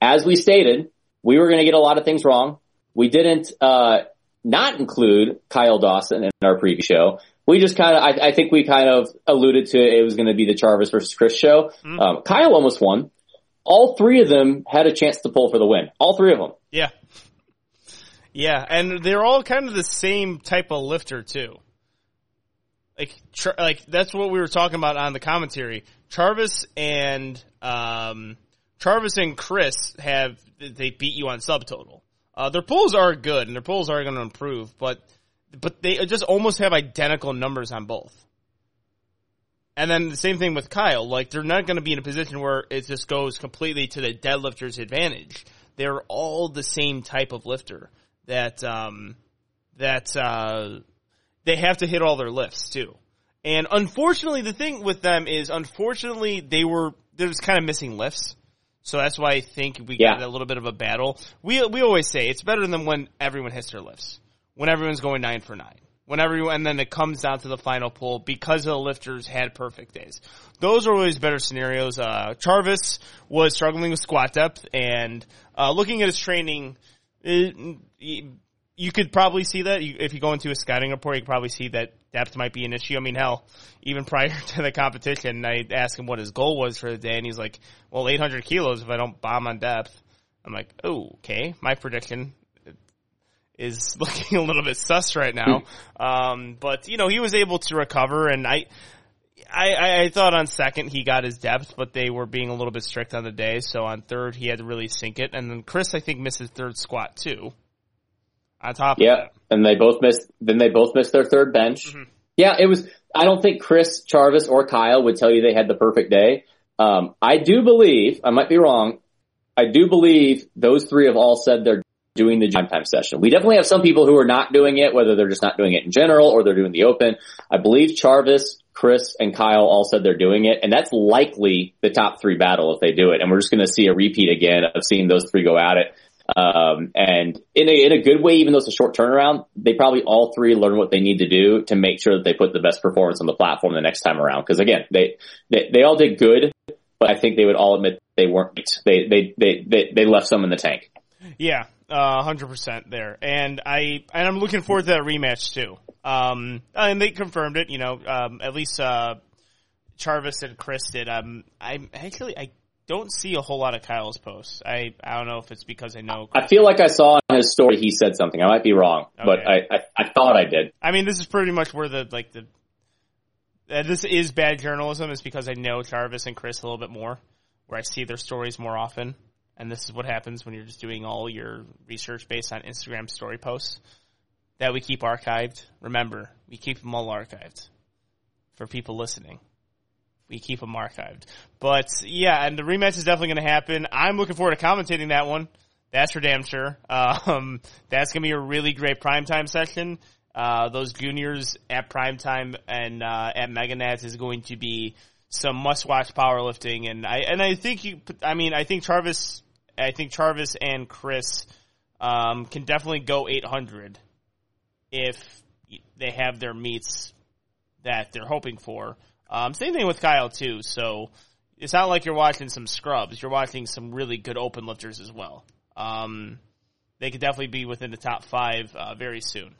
as we stated, we were going to get a lot of things wrong. We didn't, uh, not include Kyle Dawson in our preview show. We just kind of, I, I think we kind of alluded to it was going to be the Charvis versus Chris show. Um, Kyle almost won. All three of them had a chance to pull for the win. All three of them. Yeah. Yeah, and they're all kind of the same type of lifter too. Like, like that's what we were talking about on the commentary. Charvis and um, and Chris have they beat you on subtotal. Uh, their pulls are good, and their pulls are going to improve, but but they just almost have identical numbers on both. And then the same thing with Kyle. Like they're not going to be in a position where it just goes completely to the deadlifter's advantage. They're all the same type of lifter that um, that uh, they have to hit all their lifts too. And unfortunately, the thing with them is, unfortunately, they were they're just kind of missing lifts. So that's why I think we Yeah. got a little bit of a battle. We we always say it's better than when everyone hits their lifts. When everyone's going nine for nine. When everyone and then it comes down to the final pull because the lifters had perfect days. Those are always better scenarios. Uh, Charvis was struggling with squat depth and uh, looking at his training, it, you could probably see that if you go into a scouting report. You could probably see that depth might be an issue. I mean, hell, even prior to the competition, I asked him what his goal was for the day, and he's like, "Well, 800 kilos if I don't bomb on depth." I'm like, "Oh, okay." My prediction is looking a little bit sus right now, um, but you know, he was able to recover, and I. I, I, thought on second he got his depth, but they were being a little bit strict on the day. So on third he had to really sink it, and then Chris I think missed his third squat too. On top of Yeah. that, And they both missed, then they both missed their third bench. Mhm. Yeah, it was, I don't think Chris, Charvis, or Kyle would tell you they had the perfect day. Um, I do believe, I might be wrong, I do believe those three have all said they're doing the time time session. We definitely have some people who are not doing it, whether they're just not doing it in general or they're doing the open. I believe Charvis, Chris, and Kyle all said they're doing it, and that's likely the top three battle if they do it. And we're just going to see a repeat again of seeing those three go at it. Um, and in a, in a good way, even though it's a short turnaround, they probably all three learn what they need to do to make sure that they put the best performance on the platform the next time around. Cause again, they, they, they all did good, but I think they would all admit they weren't, they, they, they, they, they left some in the tank. Yeah, uh, hundred percent there, and I and I'm looking forward to that rematch too. Um, and they confirmed it. You know, um, at least uh, Charvis and Chris did. Um, I actually I don't see a whole lot of Kyle's posts. I I don't know if it's because I know. I feel like I saw in his story he said something. I might be wrong, but I, I I thought I did. I mean, this is pretty much where the like the uh, this is bad journalism. Is because I know Jarvis and Chris a little bit more, where I see their stories more often, and this is what happens when you're just doing all your research based on Instagram story posts that we keep archived. Remember, we keep them all archived for people listening. We keep them archived. But yeah, and the rematch is definitely going to happen. I'm looking forward to commentating that one. That's for damn sure. Um, that's going to be a really great primetime session. Uh, those juniors at primetime and uh, at Meganats is going to be some must-watch powerlifting, and I and I think you. I mean, I think Charvis, I think Charvis and Chris um, can definitely go 800 if they have their meets that they're hoping for. Um, same thing with Kyle too. So it's not like you're watching some scrubs. You're watching some really good open lifters as well. Um, they could definitely be within the top five uh, very soon.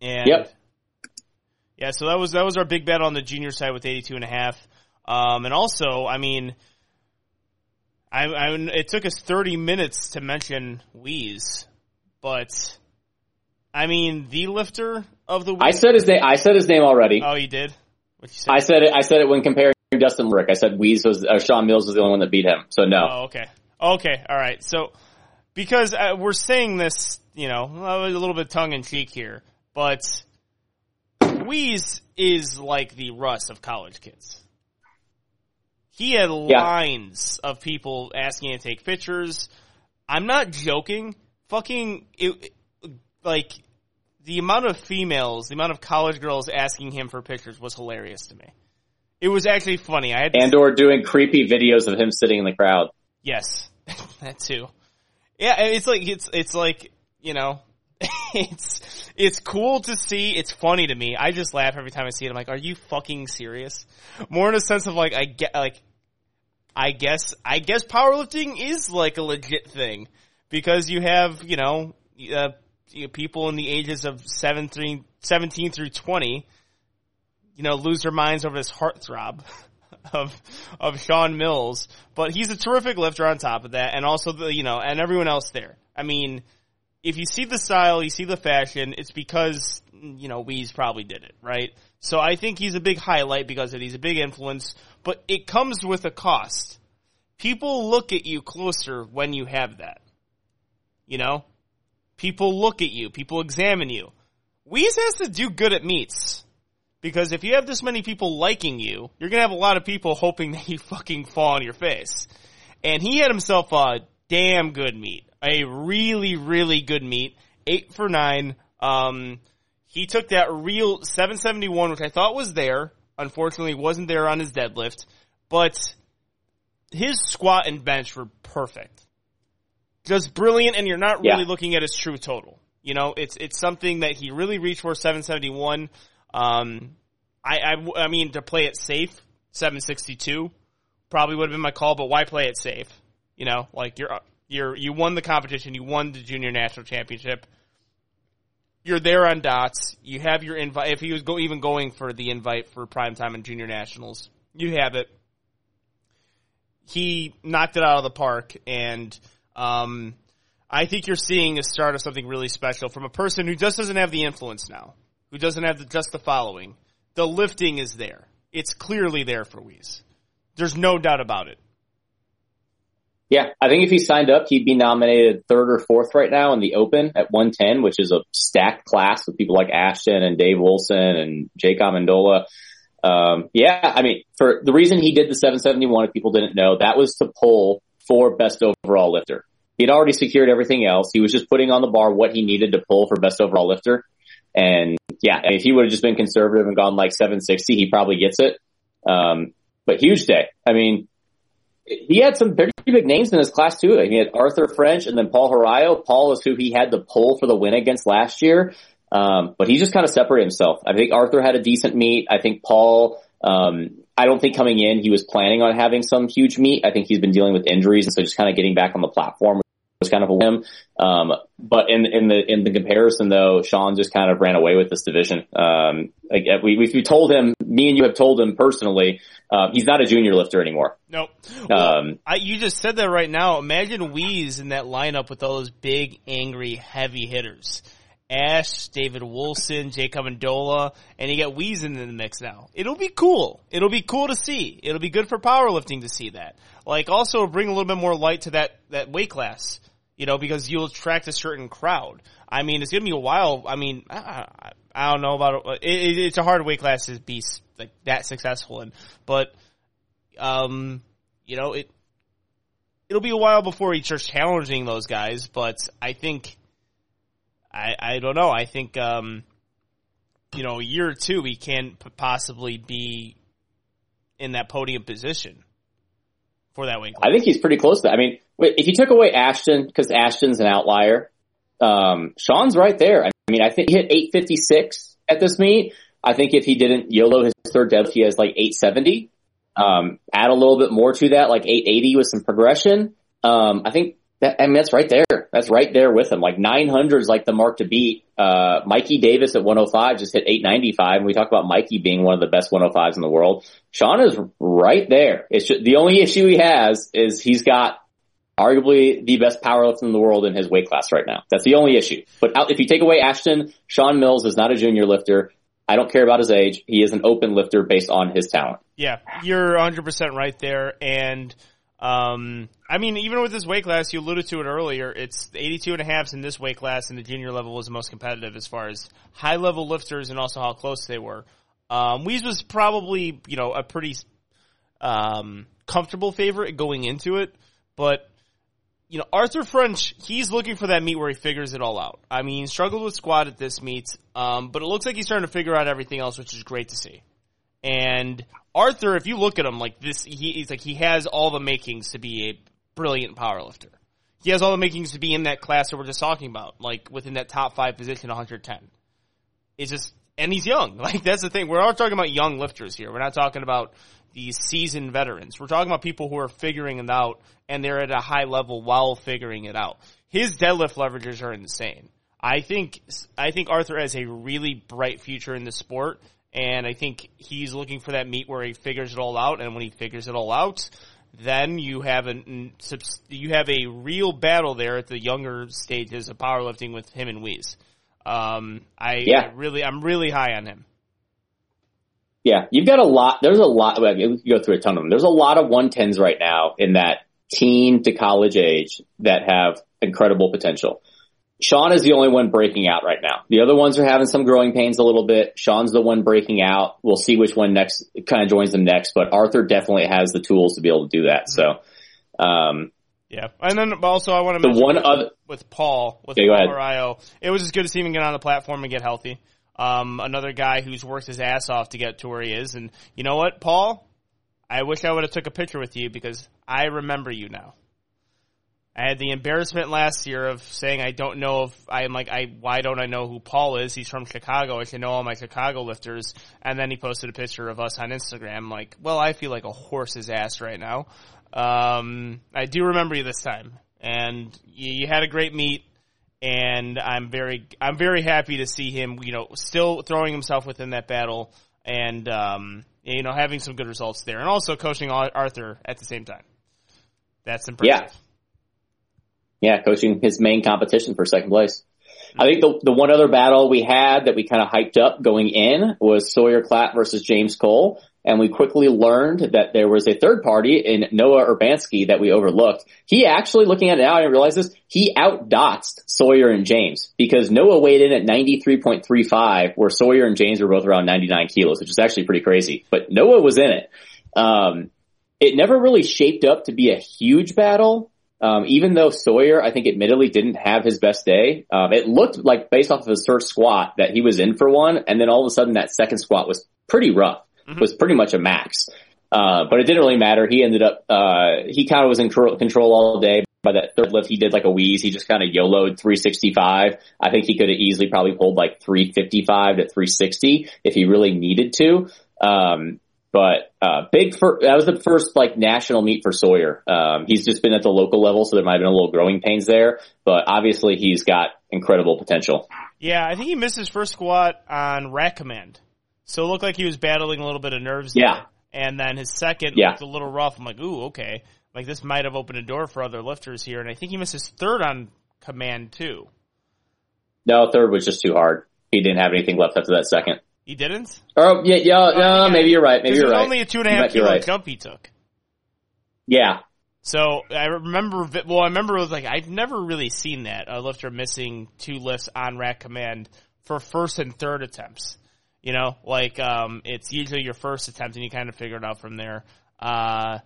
And Yep. yeah, so that was that was our big bet on the junior side with 82 and a half. Um, and also, I mean, I, I it took us 30 minutes to mention Wheeze, but I mean, the lifter of the week. I said his name. I said his name already. oh, you did. What you say? I said it. I said it when comparing Dustin Rick. I said Weeze was uh, Sean Mills was the only one that beat him. So no. Oh, okay. Okay, all right. So, because uh, we're saying this, you know, a little bit tongue in cheek here, but Wheeze is like the Russ of college kids. He had lines of people asking to take pictures. I'm not joking. Fucking, it, like, the amount of females, the amount of college girls asking him for pictures was hilarious to me. It was actually funny. I had And or doing creepy videos of him sitting in the crowd. Yes, that too. Yeah, it's like it's it's like you know, it's it's cool to see. It's funny to me. I just laugh every time I see it. I'm like, are you fucking serious? More in a sense of like I get like, I guess I guess powerlifting is like a legit thing because you have you know, uh, people in the ages of 17, 17 through twenty, you know, lose their minds over this heartthrob. of of Sean Mills, but he's a terrific lifter on top of that, and also the you know, and everyone else there. I mean, if you see the style, you see the fashion, it's because you know Weeze probably did it, right? So I think he's a big highlight because of he's a big influence, but it comes with a cost. People look at you closer when you have that. You know, people look at you, people examine you. Weeze has to do good at meets. Because if you have this many people liking you, you're gonna have a lot of people hoping that you fucking fall on your face. And he had himself a damn good meet. A really, really good meet. Eight for nine. Um, he took that real 771, which I thought was there. Unfortunately, wasn't there on his deadlift. But his squat and bench were perfect. Just brilliant, and you're not really Yeah. looking at his true total. You know, it's, it's something that he really reached for 771. Um, I, I, I mean, to play it safe, 762 probably would have been my call, but why play it safe? You know, like you're, you're, you won the competition, you won the junior national championship. You're there on dots. You have your invite. If he was go, even going for the invite for primetime and junior nationals, you have it. He knocked it out of the park, and um, I think you're seeing a start of something really special from a person who just doesn't have the influence now, who doesn't have the, just the following. The lifting is there. It's clearly there for Weeze. There's no doubt about it. Yeah, I think if he signed up, he'd be nominated third or fourth right now in the Open at 110, which is a stacked class with people like Ashton and Dave Wilson and Jake Amendola. Um, yeah, I mean, for the reason he did the 771, if people didn't know, that was to pull for best overall lifter. He had already secured everything else. He was just putting on the bar what he needed to pull for best overall lifter. And yeah, if he would have just been conservative and gone like 760, he probably gets it. Um, but huge day. I mean, he had some pretty big names in his class too. He had Arthur French and then Paul Horayo. Paul is who he had the pull for the win against last year. Um, but he just kind of separated himself. I think Arthur had a decent meet. I think Paul, um, I don't think coming in he was planning on having some huge meet. I think he's been dealing with injuries and so just kind of getting back on the platform was kind of a whim. Um, but in, in the, in the comparison though, Sean just kind of ran away with this division. Um, like we, we, we told him, me and you have told him personally, uh, he's not a junior lifter anymore. Nope. Well, Um, I, you just said that right now. Imagine Weeze in that lineup with all those big, angry, heavy hitters. Ash, David Wilson, Jake Amendola, and you get Weeze in the mix now. It'll be cool. It'll be cool to see. It'll be good for powerlifting to see that. Like also bring a little bit more light to that, that weight class. You know, because you'll attract a certain crowd. I mean, it's gonna be a while. I mean, I, I, don't know about it. it. It's a hard weight class to be like that successful in, but um, you know, it it'll be a while before he starts challenging those guys, but I think I I don't know. I think um, you know, a year or two he can possibly be in that podium position for that weight. I think he's pretty close to that. I mean, if you took away Ashton, because Ashton's an outlier, um, Sean's right there. I mean, I think he hit 856 at this meet. I think if he didn't YOLO his third deadlift, he has like 870. Um, add a little bit more to that, like 880 with some progression. Um, I think that, I mean, that's right there. That's right there with him. Like 900 is like the mark to beat. Uh, Mikey Davis at 105 just hit 895. And we talk about Mikey being one of the best 105s in the world. Sean is right there. It's just, the only issue he has is he's got arguably the best powerlifter in the world in his weight class right now. That's the only issue. But out, if you take away Ashton, Sean Mills is not a junior lifter. I don't care about his age. He is an open lifter based on his talent. Yeah, you're 100% right there. And, um, I mean, even with this weight class, you alluded to it earlier, it's 82 and a halves in this weight class and the junior level was the most competitive as far as high level lifters and also how close they were. Um, Weeze was probably, you know, a pretty, um, comfortable favorite going into it, but, you know, Arthur French, he's looking for that meet where he figures it all out. I mean, struggled with squat at this meet, um, but it looks like he's starting to figure out everything else, which is great to see. And Arthur, if you look at him like this, he, he's like he has all the makings to be a brilliant powerlifter. He has all the makings to be in that class that we're just talking about, like within that top five position, 110. It's just, and he's young. Like that's the thing. We're all talking about young lifters here. We're not talking about these seasoned veterans. We're talking about people who are figuring it out and they're at a high level while figuring it out. His deadlift leverages are insane. I think, I think Arthur has a really bright future in the sport and I think he's looking for that meet where he figures it all out. And when he figures it all out, then you have a you have a real battle there at the younger stages of powerlifting with him and Weeze. Um, I, Yeah. I really, I'm really high on him. Yeah, you've got a lot. There's a lot. well, You go through a ton of them. There's a lot of 110s right now in that teen to college age that have incredible potential. Sean is the only one breaking out right now. The other ones are having some growing pains a little bit. Sean's the one breaking out. We'll see which one next kind of joins them next, but Arthur definitely has the tools to be able to do that. So, um, Yeah, and then also I want to the mention one with, other, with Paul with Okay, Paul it was just good to see him get on the platform and get healthy. Um, another guy who's worked his ass off to get to where he is, and you know what, Paul? I wish I would have took a picture with you because I remember you now. I had the embarrassment last year of saying I don't know if I'm like I why don't I know who Paul is? He's from Chicago. I should know all my Chicago lifters. And then he posted a picture of us on Instagram. Like, well, I feel like a horse's ass right now. Um, I do remember you this time, and you, you had a great meet. And I'm very I'm very happy to see him. You know, still throwing himself within that battle, and um, you know, having some good results there, and also coaching Arthur at the same time. That's impressive. Yeah. Yeah, coaching his main competition for second place. I think the the one other battle we had that we kind of hyped up going in was Sawyer Clatt versus James Cole, and we quickly learned that there was a third party in Noah Urbanski that we overlooked. He actually, looking at it now, I realize this, he outdotsed Sawyer and James because Noah weighed in at 93.35 where Sawyer and James were both around 99 kilos, which is actually pretty crazy. But Noah was in it. Um, it never really shaped up to be a huge battle. Um, even though Sawyer, I think admittedly didn't have his best day, um, it looked like based off of his first squat that he was in for one, and then all of a sudden that second squat was pretty rough, was pretty much a max. Uh, but it didn't really matter. He ended up, uh, he kind of was in control, control all day. By that third lift, he did like a wheeze. He just kind of YOLO'd 365. I think he could have easily probably pulled like 355 to 360 if he really needed to. Um, But uh, big for that was the first like national meet for Sawyer. Um, he's just been at the local level, so there might have been a little growing pains there. But obviously, he's got incredible potential. Yeah, I think he missed his first squat on rack command, so it looked like he was battling a little bit of nerves. Yeah. there. and then his second Yeah. looked a little rough. I'm like, ooh, okay, like this might have opened a door for other lifters here. And I think he missed his third on command too. No, third was just too hard. He didn't have anything left after that second. He didn't. Oh yeah, yeah, no, yeah. maybe you're right. Maybe you're right. only a two and a half kilo right. jump he took. Yeah, So I remember, well, I remember it was like I've never really seen that a lifter missing two lifts on rack command for first and third attempts. You know, like um, it's usually your first attempt, and you kind of figure it out from there. Uh,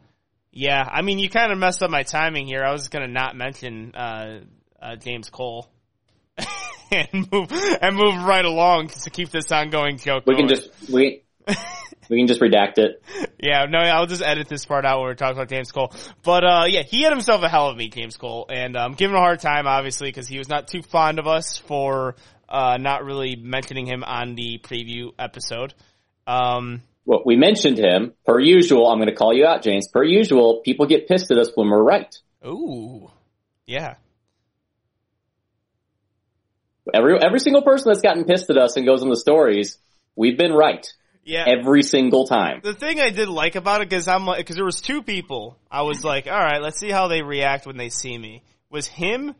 yeah, I mean, you kind of messed up my timing here. I was gonna not mention uh, uh, James Cole and move and move right along to keep this ongoing joke. we can going. just we we can just redact it. Yeah, no, I'll just edit this part out when we're talking about James Cole. But uh, yeah, he had himself a hell of a meet, James Cole, and um, give him a hard time, obviously, because he was not too fond of us for uh, not really mentioning him on the preview episode. Um, Well, we mentioned him per usual. I'm going to call you out, James. Per usual, people get pissed at us when we're right. ooh, yeah, Every every single person that's gotten pissed at us and goes on the stories, we've been right yeah. every single time. the thing I did like about it, because I'm like, because there was two people, I was like, all right, let's see how they react when they see me. Was him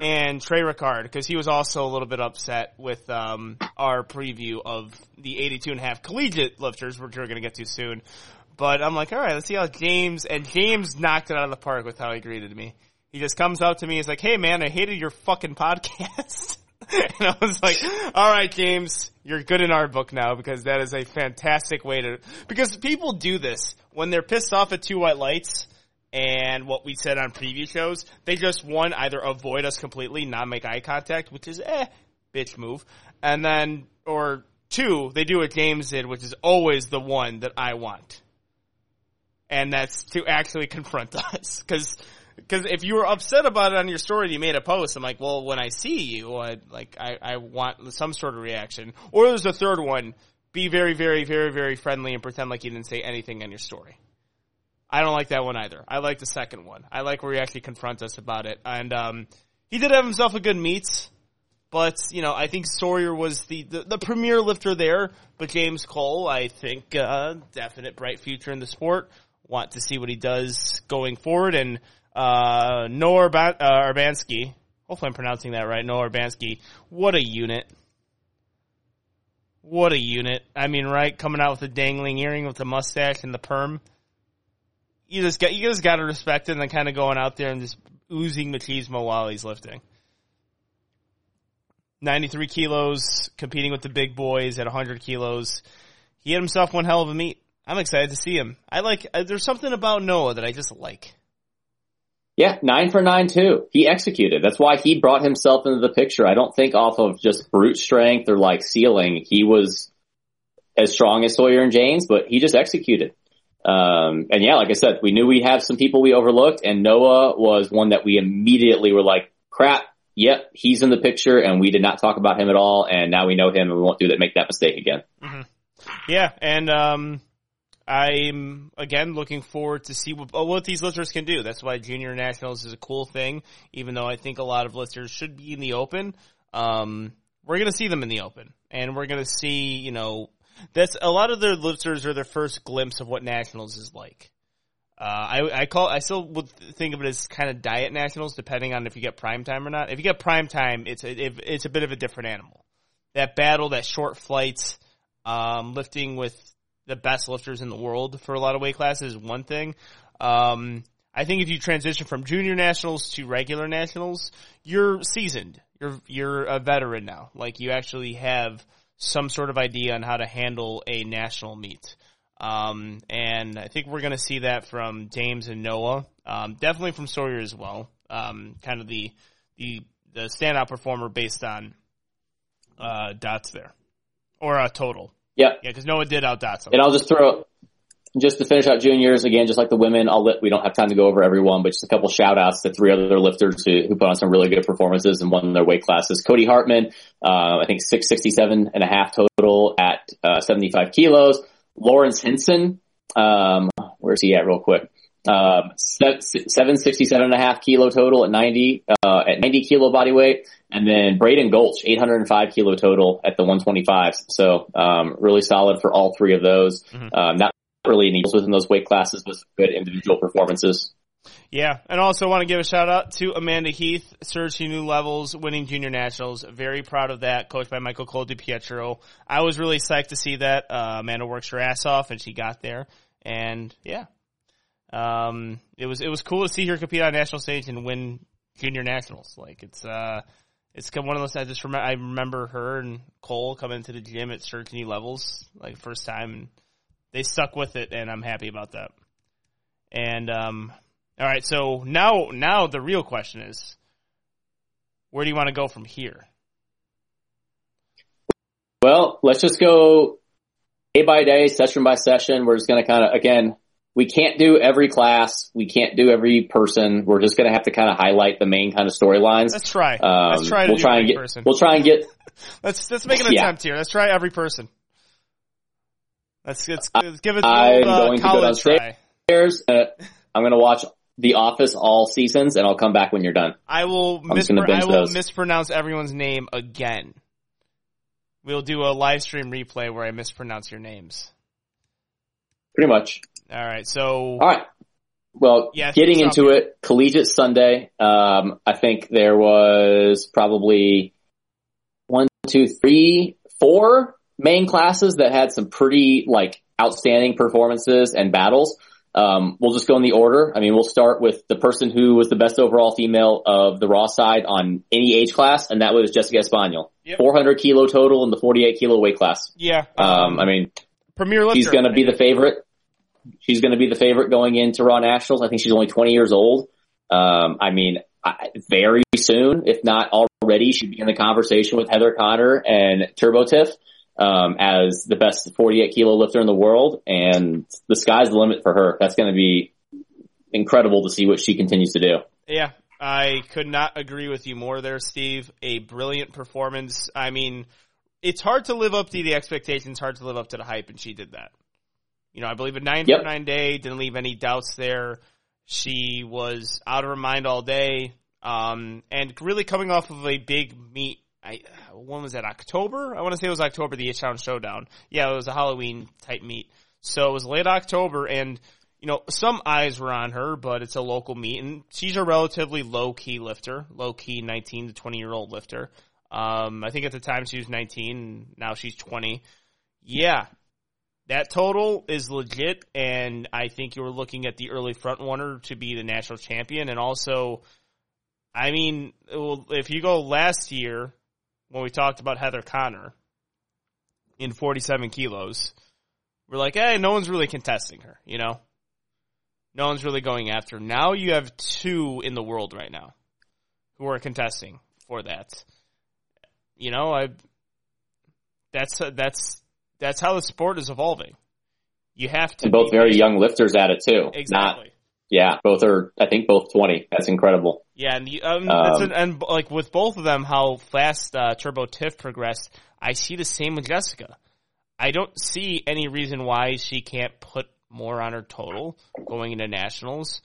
and Trey Ricard, because he was also a little bit upset with um, our preview of the 82 and a half collegiate lifters, which we're going to get to soon. But I'm like, all right, let's see how James and James knocked it out of the park with how he greeted me. He just comes up to me, he's like, "Hey man, I hated your fucking podcast." and I was like, all right, James, you're good in our book now because that is a fantastic way to, because people do this when they're pissed off at two white lights and what we said on preview shows, they just one, either avoid us completely, not make eye contact, which is eh, bitch move. And then, or two, they do what James did, which is always the one that I want. And that's to actually confront us. Cause because if you were upset about it on your story and you made a post, I'm like, well, when I see you, I like I, I want some sort of reaction. Or there's a third one: be very, very, very, very friendly and pretend like you didn't say anything on your story. I don't like that one either. I like the second one. I like where he actually confronts us about it. And um, he did have himself a good meet, but you know, I think Sawyer was the, the, the premier lifter there. But James Cole, I think, uh, definite bright future in the sport. Want to see what he does going forward. And uh, Noah Urban- uh, Urbanski, hopefully I'm pronouncing that right. Noah Urbanski, what a unit. What a unit. I mean, right, coming out with a dangling earring with the mustache and the perm. You just got, you just gotta respect it and then kind of going out there and just oozing machismo while he's lifting. 93 kilos, competing with the big boys at 100 kilos. He had himself one hell of a meet. I'm excited to see him. I like, uh, there's something about Noah that I just like. Yeah, nine for nine too. He executed. That's why he brought himself into the picture. I don't think off of just brute strength or like ceiling. He was as strong as Sawyer and James, but he just executed. Um, and yeah, like I said, we knew we have some people we overlooked, and Noah was one that we immediately were like, "Crap, yep, he's in the picture," and we did not talk about him at all. And now we know him, and we won't do that, make that mistake again. Yeah, and um, I'm again looking forward to see what, what these lifters can do. That's why junior nationals is a cool thing. Even though I think a lot of lifters should be in the open, um, we're gonna see them in the open, and we're gonna see you know that's a lot of their lifters are their first glimpse of what nationals is like. Uh, I, I call, I still would think of it as kind of diet nationals, depending on if you get prime time or not. If you get prime time, it's a, it, it's a bit of a different animal. That battle, that short flights, um, lifting with the best lifters in the world for a lot of weight classes is one thing. Um, I think if you transition from junior nationals to regular nationals, you're seasoned. You're, you're a veteran now. Like you actually have some sort of idea on how to handle a national meet. Um, and I think we're going to see that from James and Noah. Um, definitely from Sawyer as well. Um, kind of the, the, the standout performer based on, uh, dots there. Or, a total. Yep. Yeah, because no one did out him. And I'll just throw, just to finish out juniors again, just like the women, I'll let, we don't have time to go over everyone, but just a couple shout outs to three other lifters who, who put on some really good performances and won their weight classes. Cody Hartman, uh, I think 667 and a half total at, uh, 75 kilos. Lawrence Henson Um, where's he at real quick? Um, 767 and a half kilo total at 90, uh, at 90 kilo body weight. And then Braden Gulch, 805 kilo total at the 125s. So, um, really solid for all three of those. Mm-hmm. Um, not really needles within those weight classes, but good individual performances. Yeah, and also want to give a shout out to Amanda Heath, surging new levels, winning junior nationals. Very proud of that, coached by Michael Cole DiPietro. I was really psyched to see that. Uh, Amanda works her ass off, and she got there. And yeah, um, it was it was cool to see her compete on national stage and win junior nationals. Like it's uh, it's one of those. I just remember I remember her and Cole coming to the gym at certain levels like first time, and they stuck with it, and I'm happy about that. And um, all right, so now now the real question is, where do you want to go from here? Well, let's just go day by day, session by session. We're just going to kind of again we can't do every class. We can't do every person. We're just going to have to kind of highlight the main kind of storylines. Let's try. Um, let's try. we'll try and get. Person. We'll try and get. let's let's make an yeah. attempt here. Let's try every person. Let's, let's, let's give it old, uh, going college to go downstairs. Uh, I'm going to watch The Office all seasons, and I'll come back when you're done. I will. Mispr- I will those. mispronounce everyone's name again. We'll do a live stream replay where I mispronounce your names. Pretty much. All right. So. All right. Well, yeah, getting into it, Collegiate Sunday. Um, I think there was probably one, two, three, four main classes that had some pretty like outstanding performances and battles. Um, we'll just go in the order. I mean, we'll start with the person who was the best overall female of the Raw side on any age class, and that was Jessica Espaniel. Yep. 400 kilo total in the 48 kilo weight class. Yeah. Um, I mean, premier lifter. She's going to be the favorite. She's going to be the favorite going into Raw Nationals. I think she's only 20 years old. Um, I mean, I, very soon, if not already, she'd be in the conversation with Heather Connor and Turbo Tiff um, as the best 48 kilo lifter in the world, and the sky's the limit for her. That's going to be incredible to see what she continues to do. Yeah, I could not agree with you more there, Steve. A brilliant performance. I mean, it's hard to live up to the expectations, hard to live up to the hype, and she did that. You know, I believe a nine yep. for nine day, didn't leave any doubts there. She was out of her mind all day, um, and really coming off of a big meet. I, when was that? October? I want to say it was October, the H Town Showdown. Yeah, it was a Halloween type meet. So it was late October, and you know, some eyes were on her, but it's a local meet, and she's a relatively low key lifter, low key 19 to 20 year old lifter. Um, I think at the time she was 19, now she's 20. Yeah, that total is legit, and I think you were looking at the early front runner to be the national champion, and also, I mean, if you go last year when we talked about Heather Connor in 47 kilos, we're like, hey, no one's really contesting her, you know? No one's really going after. Now you have two in the world right now who are contesting for that. You know, I that's that's that's how the sport is evolving. You have to and both very patient. young lifters at it too. Exactly. Not, yeah, both are. I think both twenty. That's incredible. Yeah, and um, um an, and like with both of them, how fast uh, Turbo Tiff progressed. I see the same with Jessica. I don't see any reason why she can't put more on her total going into nationals,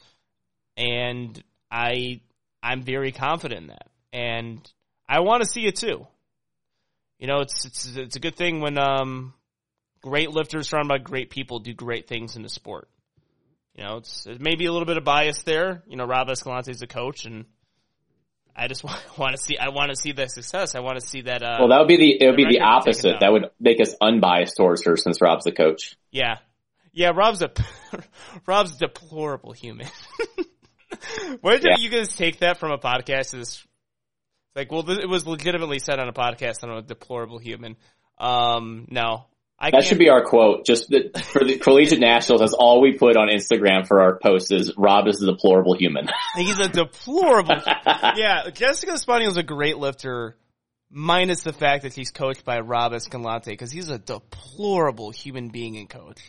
and I I'm very confident in that, and I want to see it too. You know, it's it's it's a good thing when um great lifters surrounded by great people do great things in the sport. You know, it's maybe a little bit of bias there. You know, Rob Escalante is a coach, and I just want, want to see. I want to see that success. I want to see that. Uh, well, that would be the. It would be the opposite. That would make us unbiased towards her, since Rob's the coach. Yeah, yeah. Rob's a Rob's a deplorable human. Where did yeah. you guys take that from a podcast? This, like, well, it was legitimately said on a podcast. I'm a deplorable human. Um, no, I that should be our quote. Just the, for the collegiate nationals, that's all we put on Instagram for our posts is Rob is a deplorable human. He's a deplorable. yeah, Jessica Espaniel is a great lifter, minus the fact that she's coached by Rob Escalante because he's a deplorable human being and coach.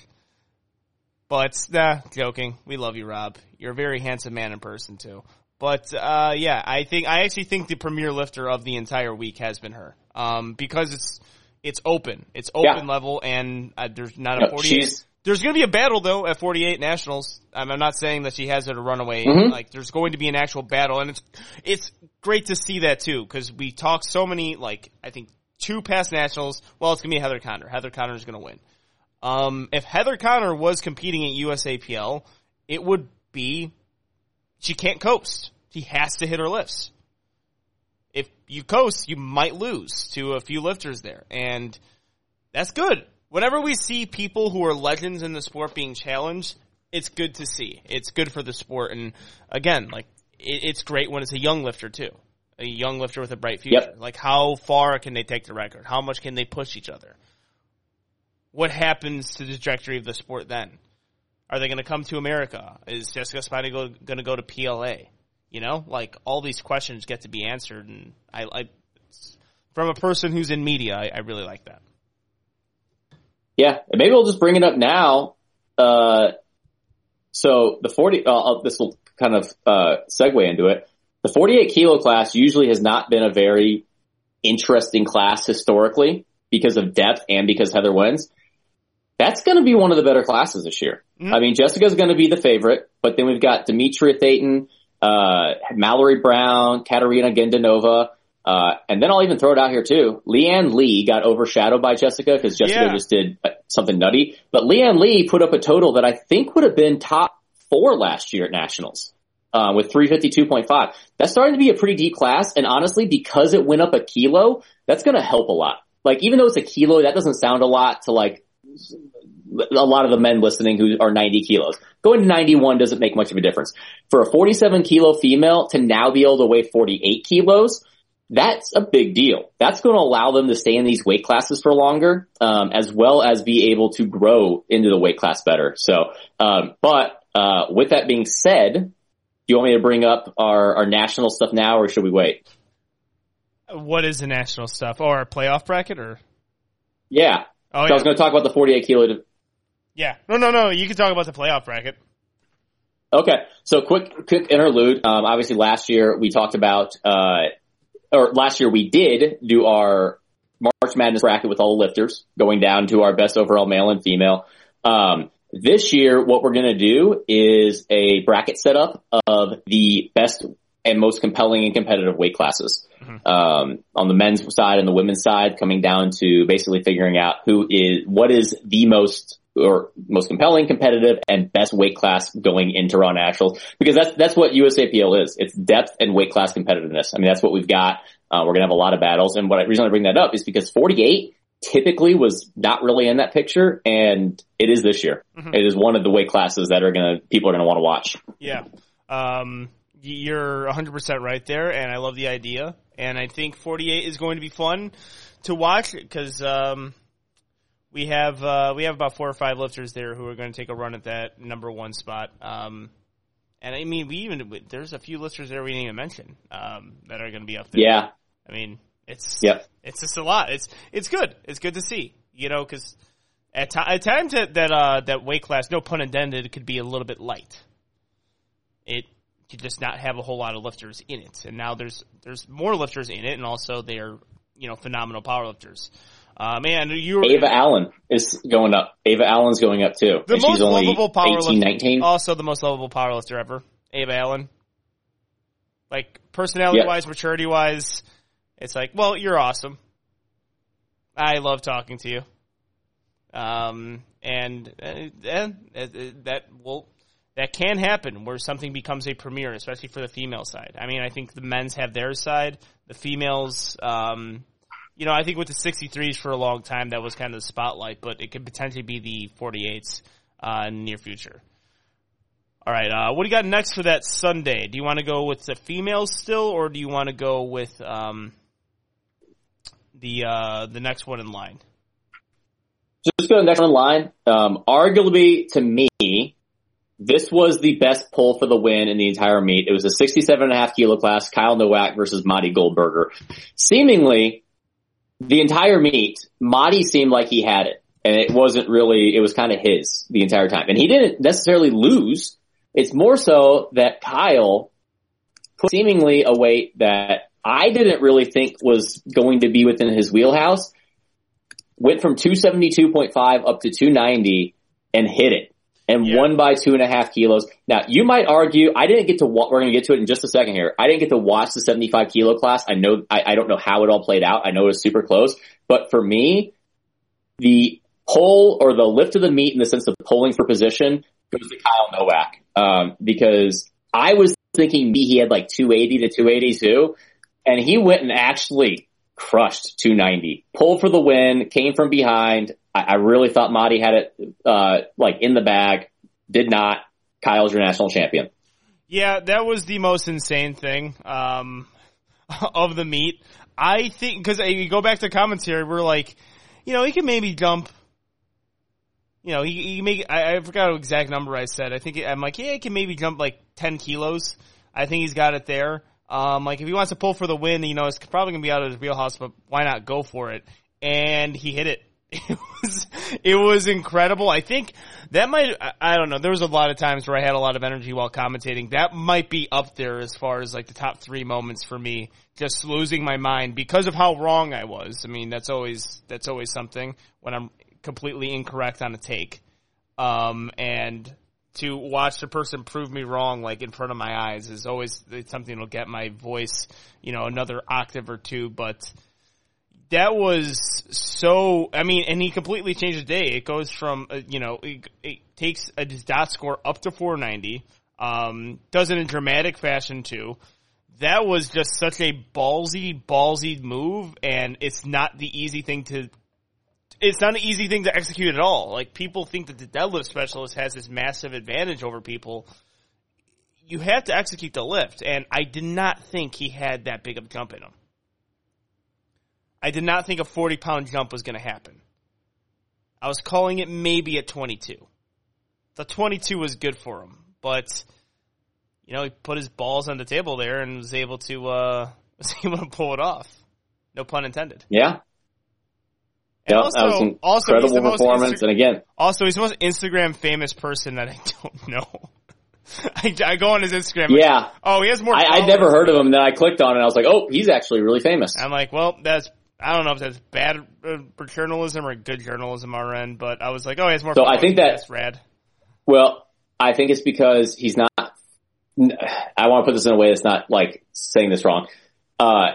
But nah, joking. We love you, Rob. You're a very handsome man in person too. But uh, yeah, I think I actually think the premier lifter of the entire week has been her. Um, because it's it's open. It's open yeah. level, and uh, there's not a 48. There's going to be a battle though at 48 nationals. I'm, I'm not saying that she has it a runaway. Mhm. Like there's going to be an actual battle, and it's it's great to see that too because we talk so many like I think two past nationals. Well, it's going to be Heather Connor. Heather Connor is going to win. Um, if Heather Connor was competing at USAPL, it would be she can't coast. She has to hit her lifts. You coast, you might lose to a few lifters there, and that's good. Whenever we see people who are legends in the sport being challenged, it's good to see. It's good for the sport, and again, like it, it's great when it's a young lifter too, a young lifter with a bright future. Yep. Like how far can they take the record? How much can they push each other? What happens to the trajectory of the sport then? Are they going to come to America? Is Jessica go, going to go to PLA? You know, like all these questions get to be answered, and I, I from a person who's in media, I, I really like that. Yeah, and maybe we'll just bring it up now. Uh, so the 40, uh, this will kind of, uh, segue into it. The 48 kilo class usually has not been a very interesting class historically because of depth and because Heather wins. That's going to be one of the better classes this year. Mhm. I mean, Jessica's going to be the favorite, but then we've got Demetria Thayton, uh, Mallory Brown, Katarina Gendanova, uh, and then I'll even throw it out here too. Leanne Lee got overshadowed by Jessica because Jessica Yeah. just did uh, something nutty. But Leanne Lee put up a total that I think would have been top four last year at nationals. Uh, with 352.5. That's starting to be a pretty deep class. And honestly, because it went up a kilo, that's going to help a lot. Like, even though it's a kilo, that doesn't sound a lot to like a lot of the men listening who are 90 kilos. Going to 91 doesn't make much of a difference. For a 47 kilo female to now be able to weigh 48 kilos, that's a big deal. That's going to allow them to stay in these weight classes for longer, um, as well as be able to grow into the weight class better. So, um, but uh, with that being said, do you want me to bring up our, our national stuff now, or should we wait? What is the national stuff? Or a playoff bracket or? Yeah. Oh So I was going to talk about the 48 kilo. Yeah. No, no, no. You can talk about the playoff bracket. Okay, so quick, quick interlude. Um, obviously, last year we talked about, uh, or last year we did do our March Madness bracket with all the lifters, going down to our best overall male and female. Um, this year, what we're going to do is a bracket setup of the best and most compelling and competitive weight classes. Um, on the men's side and the women's side, coming down to basically figuring out who is what is the most or most compelling, competitive, and best weight class going into Raw Nationals because that's that's what USAPL is. It's depth and weight class competitiveness. I mean, that's what we've got. Uh, we're gonna have a lot of battles, and what I, reason I bring that up is because 48 typically was not really in that picture, and it is this year. It is one of the weight classes that are gonna people are gonna want to watch. Yeah. Um, you're 100% right there, and I love the idea. And I think 48 is going to be fun to watch because um, we have uh, we have about four or five lifters there who are going to take a run at that number one spot. Um, and I mean, we even there's a few lifters there we didn't even mention um, that are going to be up there. Yeah, I mean, it's Yep. it's just a lot. It's it's good. It's good to see. You know, because at, ti at times that that uh, that weight class, no pun intended, could be a little bit light. It could just not have a whole lot of lifters in it, and now there's there's more lifters in it, and also they're you know phenomenal power lifters. Uh, man, you were Ava Allen is going up. Ava Allen's going up too. the and most she's only lovable power 18, 19. also the most lovable power lifter ever, Ava Allen. Like personality Yeah. wise, maturity wise, it's like, well, you're awesome. I love talking to you. Um, and uh, uh, that will that can happen where something becomes a premiere, especially for the female side. I mean, I think the men's have their side, the females. Um, you know, I think with the 63s for a long time, that was kind of the spotlight, but it could potentially be the 48s uh, in the near future. All right, uh, what do you got next for that Sunday? Do you want to go with the females still, or do you want to go with um, the uh, the next one in line? Just go next one in line. Um, arguably, to me, this was the best pull for the win in the entire meet. It was a 67 and a half kilo class, Kyle Nowak versus Madi Goldberger. Seemingly, the entire meet, Madi seemed like he had it. And it wasn't really, it was kind of his the entire time. And he didn't necessarily lose. It's more so that Kyle put seemingly a weight that I didn't really think was going to be within his wheelhouse went from 272.5 up to 290 and hit it and Yeah. won by two and a half kilos. Now you might argue, I didn't get to, wa- we're going to get to it in just a second here. I didn't get to watch the 75 kilo class. I know, I, I don't know how it all played out. I know it was super close, but for me, the pull or the lift of the meet in the sense of pulling for position goes to Kyle Nowak. Um, because I was thinking me, he had like 280 to 282 and he went and actually crushed 290. Pulled for the win, came from behind. I, I really thought Marty had it, uh, like in the bag. Did not. Kyle's your national champion. Yeah, that was the most insane thing um, of the meet. I think because you go back to commentary, we're like, you know, he can maybe jump. You know, he, he make I, I forgot exact number I said. I think I'm like, yeah, he can maybe jump like ten kilos. I think he's got it there. Um, like if he wants to pull for the win, you know, it's probably gonna be out of his wheelhouse, but why not go for it? And he hit it. It was it was incredible. I think that might I, don't know. There was a lot of times where I had a lot of energy while commentating. That might be up there as far as like the top three moments for me. Just losing my mind because of how wrong I was. I mean, that's always that's always something when I'm completely incorrect on a take. Um, and to watch the person prove me wrong, like in front of my eyes, is always something that'll get my voice, you know, another octave or two. But that was so. I mean, and he completely changed the day. It goes from uh, you know, it, it takes a dot score up to 490. Um, does it in dramatic fashion too. That was just such a ballsy, ballsy move, and it's not the easy thing to it's not an easy thing to execute at all. Like people think that the deadlift specialist has this massive advantage over people. You have to execute the lift, and I did not think he had that big of a jump in him. I did not think a 40 pound jump was going to happen. I was calling it maybe at 22. The 22 was good for him, but you know, he put his balls on the table there and was able to, uh, was able to pull it off. No pun intended. Yeah. And Yep, that was an also, incredible performance. Insta- and again, also, he's the most Instagram famous person that I don't know. I, I go on his Instagram. like, yeah, oh, he has more. I, I'd never heard of him. Then I clicked on it and I was like, oh, he's actually really famous. I'm like, well, that's. I don't know if that's bad uh, for journalism or good journalism on our end, but I was like, oh, he has more. So I think that's rad. Well, I think it's because he's not. I want to put this in a way that's not like saying this wrong. Uh,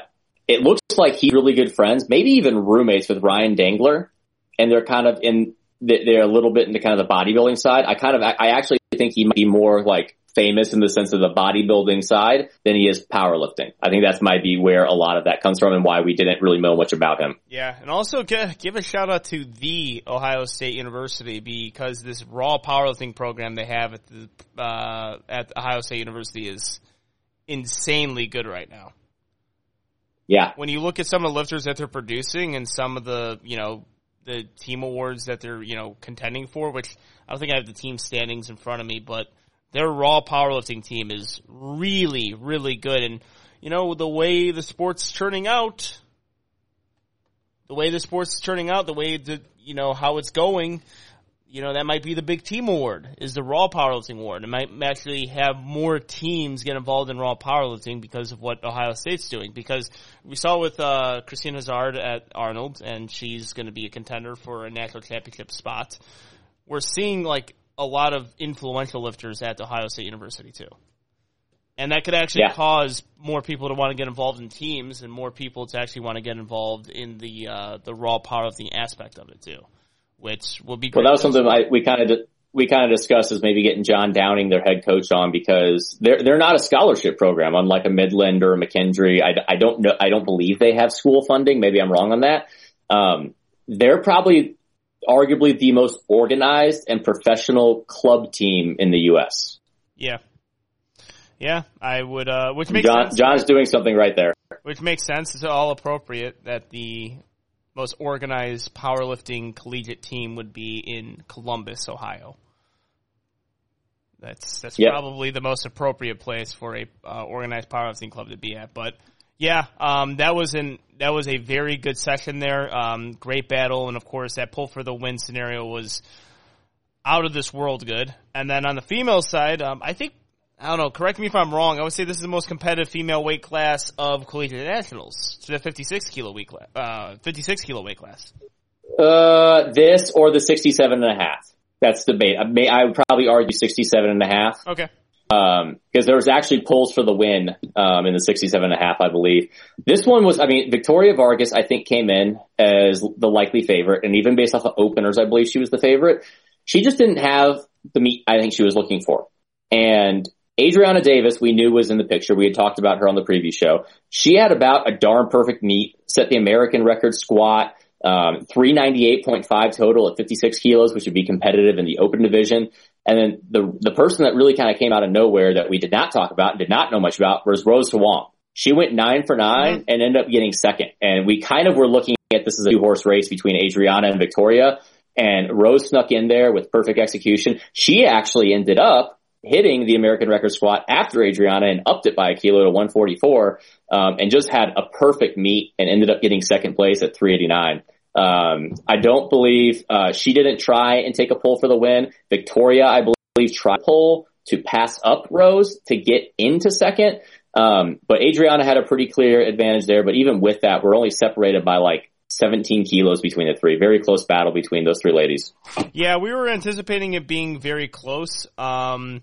it looks like he's really good friends, maybe even roommates with Ryan Dangler, and they're kind of in. They're a little bit into kind of the bodybuilding side. I kind of, I actually think he might be more like famous in the sense of the bodybuilding side than he is powerlifting. I think that might be where a lot of that comes from and why we didn't really know much about him. Yeah, and also give, give a shout out to the Ohio State University because this raw powerlifting program they have at the uh, at Ohio State University is insanely good right now. Yeah. when you look at some of the lifters that they're producing and some of the, you know, the team awards that they're, you know, contending for, which I don't think I have the team standings in front of me, but their raw powerlifting team is really, really good. And, you know, the way the sport's turning out, the way the sport's turning out, the way the, you know, how it's going, you know, that might be the big team award is the raw powerlifting award. It might actually have more teams get involved in raw powerlifting because of what Ohio State's doing. Because we saw with, uh, Christine Hazard at Arnold and she's going to be a contender for a national championship spot. We're seeing like a lot of influential lifters at Ohio State University too. And that could actually Yeah. cause more people to want to get involved in teams and more people to actually want to get involved in the, uh, the raw power of the aspect of it too. Which will be great. Well, that was something I, we kind of we kind of discussed is maybe getting John Downing, their head coach, on because they're they're not a scholarship program, unlike a Midland or a McKendree. I, I don't know. I don't believe they have school funding. Maybe I'm wrong on that. Um, they're probably arguably the most organized and professional club team in the U.S. Yeah. Yeah, I would, uh, which makes John sense. John's doing something right there. Which makes sense. It's all appropriate that the most organized powerlifting collegiate team would be in Columbus, Ohio. That's that's Yep. probably the most appropriate place for a uh, organized powerlifting club to be at. But yeah, um, that was an that was a very good session there. Um, great battle, and of course that pull for the win scenario was out of this world good. And then on the female side, um, I think I don't know. Correct me if I'm wrong. I would say this is the most competitive female weight class of collegiate nationals. It's the 56 kilo weight class. Uh, 56 kilo weight class. Uh, this or the 67 and a half. That's debate. I, may, I would probably argue 67 and a half. Okay. Um, cause there was actually polls for the win, um, in the 67 and a half, I believe. This one was, I mean, Victoria Vargas, I think came in as the likely favorite. And even based off of openers, I believe she was the favorite. She just didn't have the meet I think she was looking for. And Adriana Davis, we knew was in the picture. We had talked about her on the preview show. She had about a darn perfect meet, set the American record squat, um, 398.5 total at 56 kilos, which would be competitive in the open division. And then the, the person that really kind of came out of nowhere that we did not talk about and did not know much about was Rose Huang. She went nine for 9 mm-hmm. and ended up getting second. And we kind of were looking at this as a two horse race between Adriana and Victoria. And Rose snuck in there with perfect execution. She actually ended up hitting the American record squat after Adriana and upped it by a kilo to 144, um, and just had a perfect meet and ended up getting second place at 389. Um, I don't believe, uh, she didn't try and take a pull for the win. Victoria, I believe, tried pull to pass up Rose to get into second. Um, but Adriana had a pretty clear advantage there. But even with that, we're only separated by like 17 kilos between the three. Very close battle between those three ladies. Yeah, we were anticipating it being very close. Um,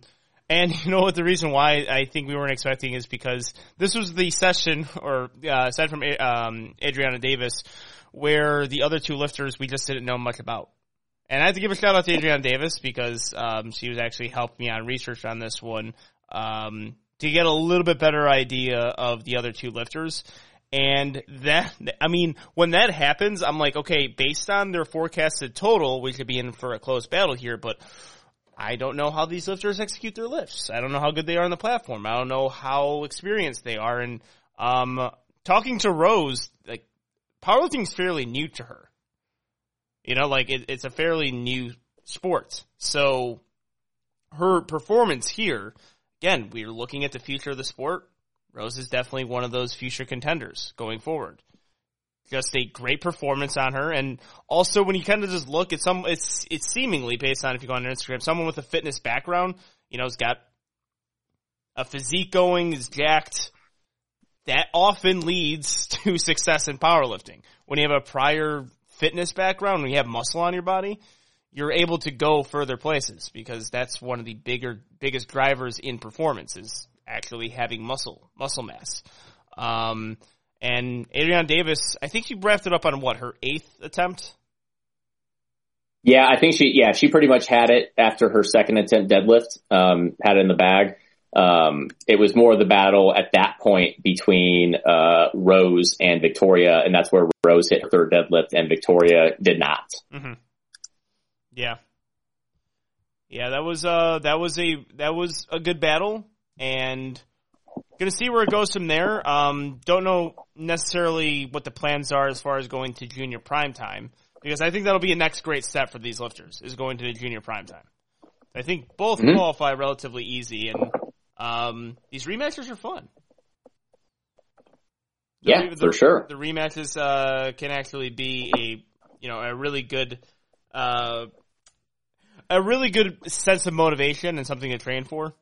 and you know what? The reason why I think we weren't expecting is because this was the session, or uh, aside from um, Adriana Davis, where the other two lifters we just didn't know much about. And I have to give a shout out to Adrienne Davis because um, she was actually helped me on research on this one um, to get a little bit better idea of the other two lifters. And that, I mean, when that happens, I'm like, okay, based on their forecasted total, we could be in for a close battle here, but I don't know how these lifters execute their lifts. I don't know how good they are on the platform. I don't know how experienced they are. And, um, talking to Rose, like, powerlifting's fairly new to her. You know, like, it, it's a fairly new sport. So, her performance here, again, we're looking at the future of the sport. Rose is definitely one of those future contenders going forward. Just a great performance on her, and also when you kind of just look at some, it's it's seemingly based on if you go on Instagram, someone with a fitness background, you know, has got a physique going, is jacked. That often leads to success in powerlifting. When you have a prior fitness background, when you have muscle on your body, you're able to go further places because that's one of the bigger, biggest drivers in performance is actually having muscle, muscle mass. Um, and Adriana Davis, I think she wrapped it up on what, her eighth attempt? Yeah, I think she, yeah, she pretty much had it after her second attempt deadlift, um, had it in the bag. Um, it was more the battle at that point between, uh, Rose and Victoria, and that's where Rose hit her third deadlift and Victoria did not. Mm-hmm. Yeah. Yeah, that was, uh, that was a, that was a good battle and gonna see where it goes from there. Um, don't know necessarily what the plans are as far as going to junior prime time because I think that'll be a next great step for these lifters is going to the junior prime time. I think both mm-hmm. qualify relatively easy and um, these rematches are fun. Yeah, the, for sure. The rematches uh, can actually be a you know a really good uh, a really good sense of motivation and something to train for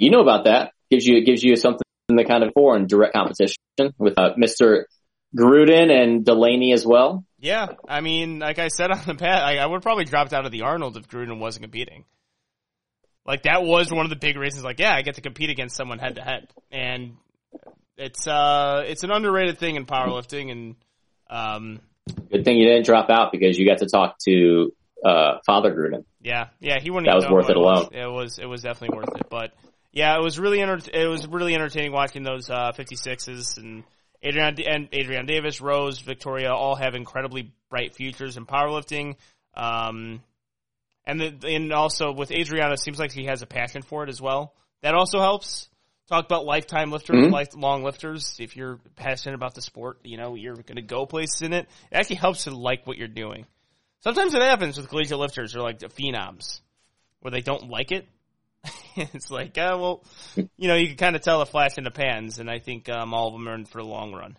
you know about that. Gives you, gives you something to kind of for in direct competition with uh, Mr. Gruden and Delaney as well. Yeah. I mean, like I said on the pad, I, I would probably dropped out of the Arnold if Gruden wasn't competing. Like that was one of the big reasons. Like, yeah, I get to compete against someone head to head, and it's uh, it's an underrated thing in powerlifting. And um, good thing you didn't drop out because you got to talk to uh, Father Gruden. Yeah, yeah, he wouldn't. That was worth it alone. It was, it was definitely worth it. But yeah, it was really enter- it was really entertaining watching those uh, 56s and Adrian and Adrian Davis, Rose, Victoria all have incredibly bright futures in powerlifting. Um, and the, and also with Adriana, it seems like she has a passion for it as well. That also helps. Talk about lifetime lifters, mm-hmm. lifelong lifters. If you're passionate about the sport, you know you're going to go places in it. It actually helps to like what you're doing. Sometimes it happens with collegiate lifters or like the phenoms, where they don't like it, it's like, uh, well, you know, you can kind of tell a flash in the pans, and I think um, all of them are in for the long run.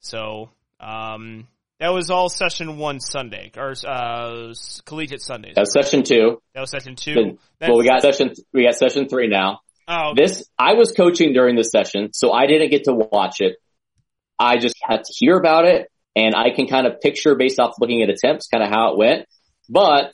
So um, that was all session one Sunday, or uh, collegiate Sundays. That was session two. That was session two. well, we got session we got session three now. Oh, okay. this I was coaching during the session, so I didn't get to watch it. I just had to hear about it, and I can kind of picture based off looking at attempts, kind of how it went. But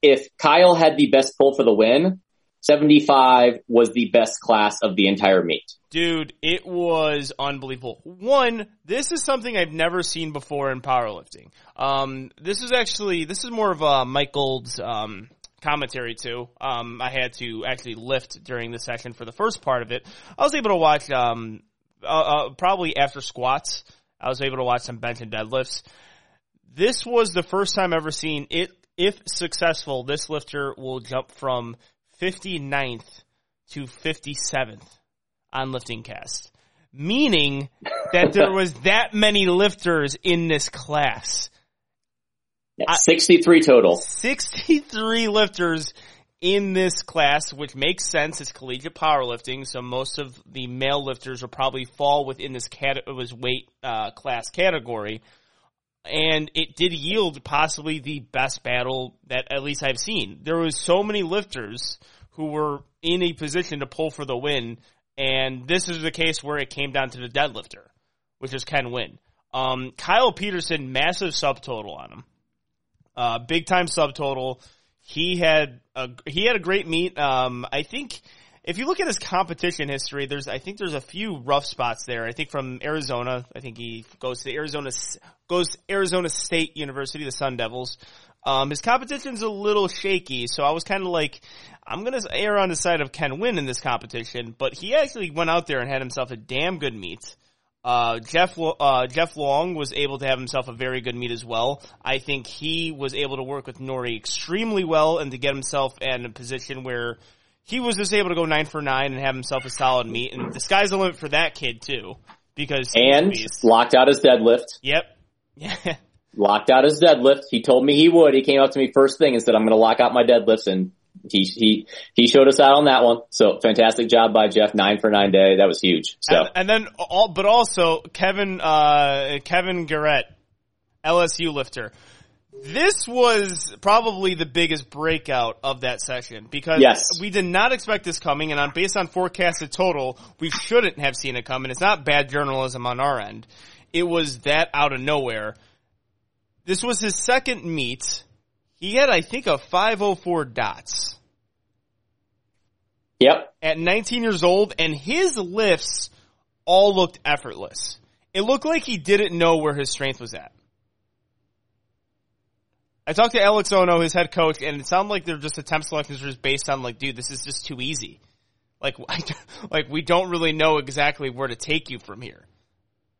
if Kyle had the best pull for the win, 75 was the best class of the entire meet. Dude, it was unbelievable. One, this is something I've never seen before in powerlifting. Um, this is actually, this is more of a Mike Gold's, um, commentary too. Um, I had to actually lift during the session for the first part of it. I was able to watch, um, uh, uh, probably after squats, I was able to watch some bench and deadlifts. This was the first time ever seen it. If successful, this lifter will jump from 59th to 57th on LiftingCast. Meaning that there was that many lifters in this class. Yeah, 63 total. 63 lifters in this class, which makes sense. It's collegiate powerlifting, so most of the male lifters will probably fall within this cat was weight uh, class category. And it did yield possibly the best battle that at least I've seen. There was so many lifters who were in a position to pull for the win, and this is the case where it came down to the deadlifter, which is Ken Win. Um, Kyle Peterson, massive subtotal on him. Uh, big time subtotal. He had a, he had a great meet. Um, I think if you look at his competition history, there's I think there's a few rough spots there. I think from Arizona, I think he goes to Arizona goes to Arizona State University, the Sun Devils. Um, his competition's a little shaky, so I was kind of like, I'm gonna err on the side of Ken Win in this competition, but he actually went out there and had himself a damn good meet. Uh, Jeff, uh, Jeff Long was able to have himself a very good meet as well. I think he was able to work with Nori extremely well and to get himself in a position where he was just able to go nine for nine and have himself a solid meet. And the sky's the limit for that kid too, because and locked out his deadlift. Yep. Yeah. locked out his deadlift. He told me he would. He came up to me first thing and said, "I'm going to lock out my deadlifts," and he he he showed us out on that one. So fantastic job by Jeff. Nine for nine day. That was huge. So and, and then all, but also Kevin uh, Kevin Garrett, LSU lifter. This was probably the biggest breakout of that session because yes. we did not expect this coming, and on based on forecasted total, we shouldn't have seen it come. And it's not bad journalism on our end. It was that out of nowhere. This was his second meet. He had, I think, a 504 dots. Yep. At 19 years old, and his lifts all looked effortless. It looked like he didn't know where his strength was at. I talked to Alex Ono, his head coach, and it sounded like they're just attempt selections just based on like, dude, this is just too easy. Like, like we don't really know exactly where to take you from here.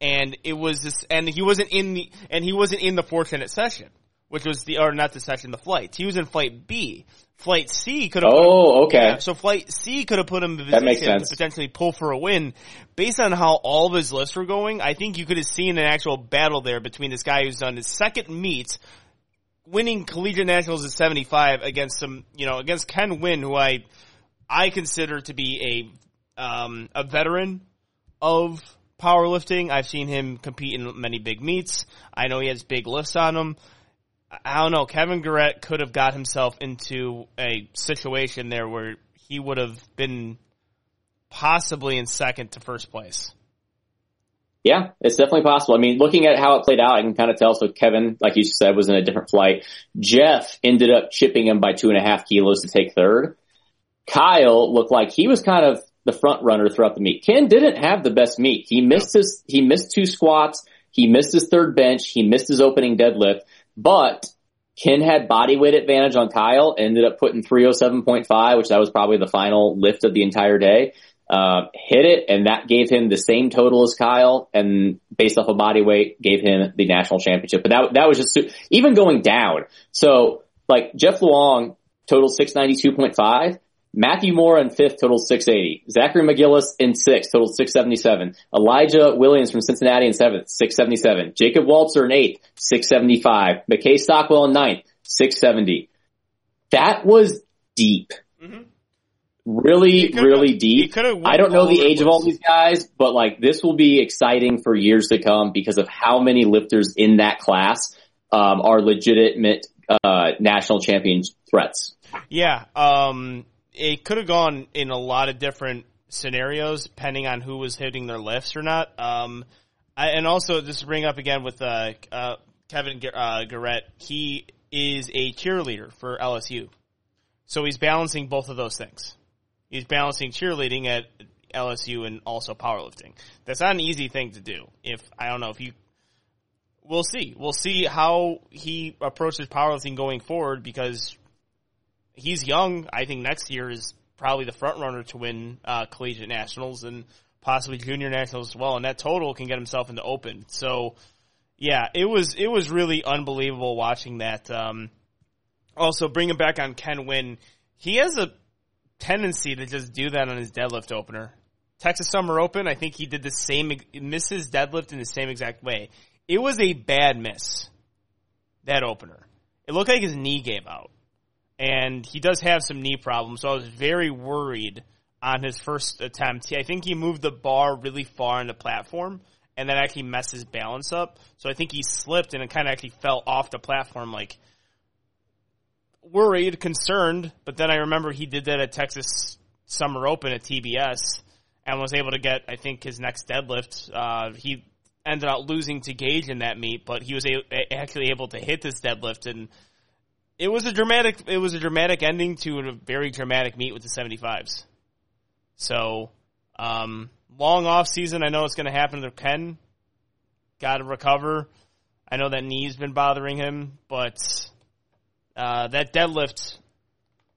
And it was this, and he wasn't in the, and he wasn't in the fortunate session, which was the, or not the session, the flight. He was in flight B. Flight C could have. Oh, okay. Yeah, so flight C could have put him in position to potentially pull for a win. Based on how all of his lifts were going, I think you could have seen an actual battle there between this guy who's done his second meet winning collegiate nationals at 75 against some, you know, against Ken Win, who I, I consider to be a, um, a veteran of powerlifting. I've seen him compete in many big meets. I know he has big lifts on him. I don't know. Kevin Garrett could have got himself into a situation there where he would have been possibly in second to first place. Yeah, it's definitely possible. I mean, looking at how it played out, I can kind of tell. So Kevin, like you said, was in a different flight. Jeff ended up chipping him by two and a half kilos to take third. Kyle looked like he was kind of the front runner throughout the meet. Ken didn't have the best meet. He missed his, he missed two squats. He missed his third bench. He missed his opening deadlift, but Ken had body weight advantage on Kyle, ended up putting 307.5, which that was probably the final lift of the entire day uh, hit it, and that gave him the same total as Kyle, and based off of body weight, gave him the national championship. But that that was just even going down. So like Jeff Luong total six ninety two point five. Matthew Moore in fifth total 680. Zachary McGillis in sixth total 677. Elijah Williams from Cincinnati in seventh, 677. Jacob Walzer in eighth, 675. McKay Stockwell in ninth, 670. That was deep. Mm-hmm really, really deep. I don't know the age of all these guys, but like this will be exciting for years to come because of how many lifters in that class um, are legitimate uh, national champion threats. Yeah, um, it could have gone in a lot of different scenarios depending on who was hitting their lifts or not. Um, I, and also just to bring up again with uh, uh, Kevin uh, Garrett, he is a cheerleader for LSU. So he's balancing both of those things. He's balancing cheerleading at LSU and also powerlifting. That's not an easy thing to do. If I don't know if you, we'll see. We'll see how he approaches powerlifting going forward because he's young. I think next year is probably the front runner to win uh, collegiate nationals and possibly junior nationals as well. And that total can get himself into open. So yeah, it was it was really unbelievable watching that. Um, also, bringing back on Ken Win, he has a tendency to just do that on his deadlift opener. Texas Summer Open, I think he did the same, misses deadlift in the same exact way. It was a bad miss, that opener. It looked like his knee gave out. And he does have some knee problems, so I was very worried on his first attempt. I think he moved the bar really far on the platform, and that actually messed his balance up. So I think he slipped and it kind of actually fell off the platform, like worried, concerned. But then I remember he did that at Texas Summer Open at TBS and was able to get, I think, his next deadlift. Uh, he ended up losing to Gage in that meet, but he was a- actually able to hit this deadlift, and it was a dramatic. It was a dramatic ending to a very dramatic meet with the 75s. So, um, long off season. I know it's going to happen to Ken. Got to recover. I know that knee's been bothering him, but uh, that deadlift,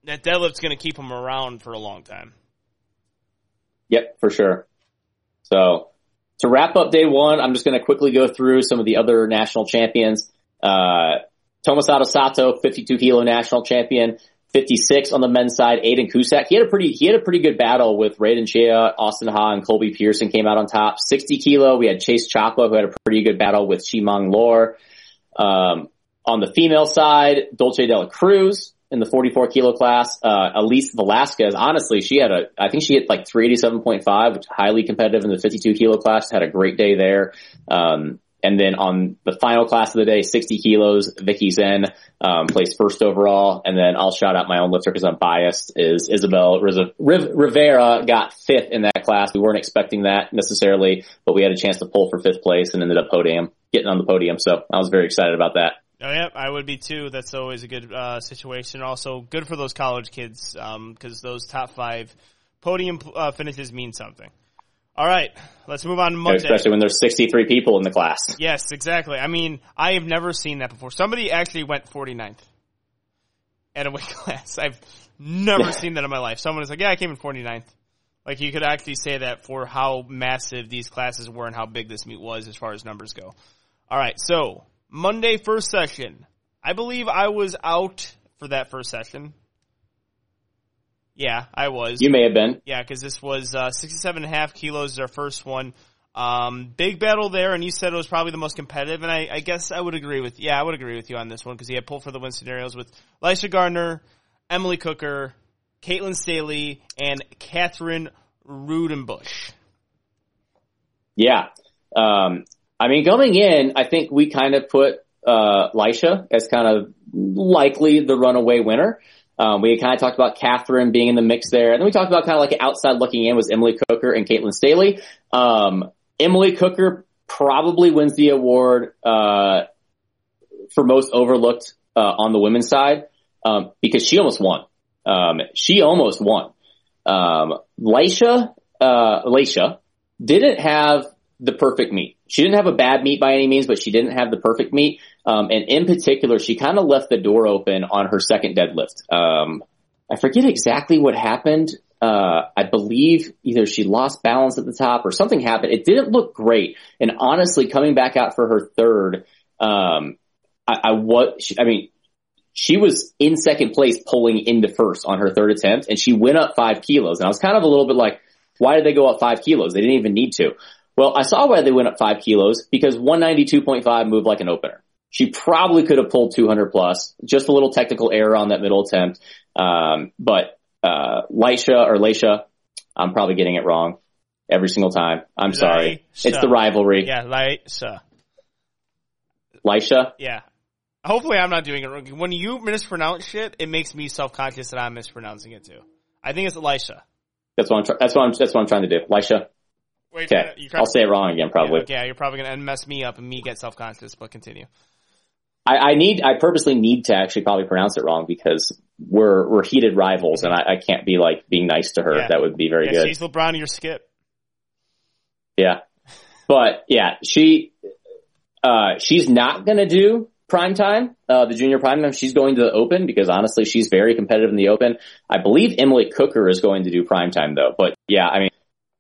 that deadlift's going to keep him around for a long time. Yep, for sure. So to wrap up day one, I'm just going to quickly go through some of the other national champions. Uh, Tomosato Sato, 52 kilo national champion. 56 on the men's side, Aiden Cusack. He had a pretty, he had a pretty good battle with Raiden Chea, Austin Ha, and Colby Pearson came out on top. 60 kilo, we had Chase Chapa, who had a pretty good battle with Chimang Lor. Um, on the female side, Dolce Dela Cruz in the 44 kilo class. Uh, Elise Velasquez, honestly, she had a, I think she hit like 387.5, which highly competitive in the 52 kilo class. Had a great day there. Um, and then on the final class of the day, 60 kilos, Vicky Zen, um, placed first overall. And then I'll shout out my own lifter because I'm biased is Isabel Rivera got fifth in that class. We weren't expecting that necessarily, but we had a chance to pull for fifth place and ended up podium, getting on the podium. So I was very excited about that. Oh yeah, I would be too. That's always a good uh, situation. Also, good for those college kids because um, those top five podium uh, finishes mean something. All right, let's move on to Monday. Especially when there's 63 people in the class. Yes, exactly. I mean, I have never seen that before. Somebody actually went 49th at a weight class. I've never seen that in my life. Someone is like, "Yeah, I came in 49th." Like you could actually say that for how massive these classes were and how big this meet was as far as numbers go. All right, so Monday first session. I believe I was out for that first session. Yeah, I was. You may have been. Yeah, because this was uh, 67 and a half kilos is our first one. Um, big battle there, and you said it was probably the most competitive, and I, I guess I would agree with, yeah, I would agree with you on this one, because he had pull for the win scenarios with Lysha Gardner, Emily Cooker, Caitlin Staley, and Catherine Rudenbush. Yeah. Um, I mean, going in, I think we kind of put uh, Lysha as kind of likely the runaway winner. Um, we kind of talked about Catherine being in the mix there, and then we talked about kind of like outside looking in was Emily Cooker and Caitlin Staley. Um, Emily Cooker probably wins the award uh, for most overlooked uh, on the women's side um, because she almost won. Um, she almost won. Um, Lysha, uh, didn't have the perfect meet. She didn't have a bad meet by any means, but she didn't have the perfect meet. Um, and in particular, she kind of left the door open on her second deadlift. Um, I forget exactly what happened. Uh, I believe either she lost balance at the top or something happened. It didn't look great. And honestly, coming back out for her third, um, I, I what I mean, she was in second place pulling into first on her third attempt and she went up five kilos. And I was kind of a little bit like, why did they go up five kilos? They didn't even need to. Well, I saw why they went up five kilos because 192.5 moved like an opener. She probably could have pulled 200 plus, just a little technical error on that middle attempt. Um, but, uh, or Laisha, I'm probably getting it wrong every single time. I'm sorry. It's the rivalry. Yeah, Lysha. Lysha? Yeah. Hopefully I'm not doing it wrong. When you mispronounce shit, it makes me self-conscious that I'm mispronouncing it too. I think it's Elisha. That's what I'm, that's what I'm, that's what I'm trying to do. Lysha. Wait, Okay. you I'll say it wrong again probably. Yeah, yeah, you're probably gonna mess me up and me get self-conscious, but continue. I, I need, I purposely need to actually probably pronounce it wrong because we're, we're heated rivals and I, I can't be like being nice to her. Yeah. That would be very Yeah, good. she's LeBron your skip. Yeah. But yeah, she, uh, she's not going to do prime time, uh, the junior prime time. She's going to the open because honestly, she's very competitive in the open. I believe Emily Cooker is going to do prime time though. But yeah, I mean,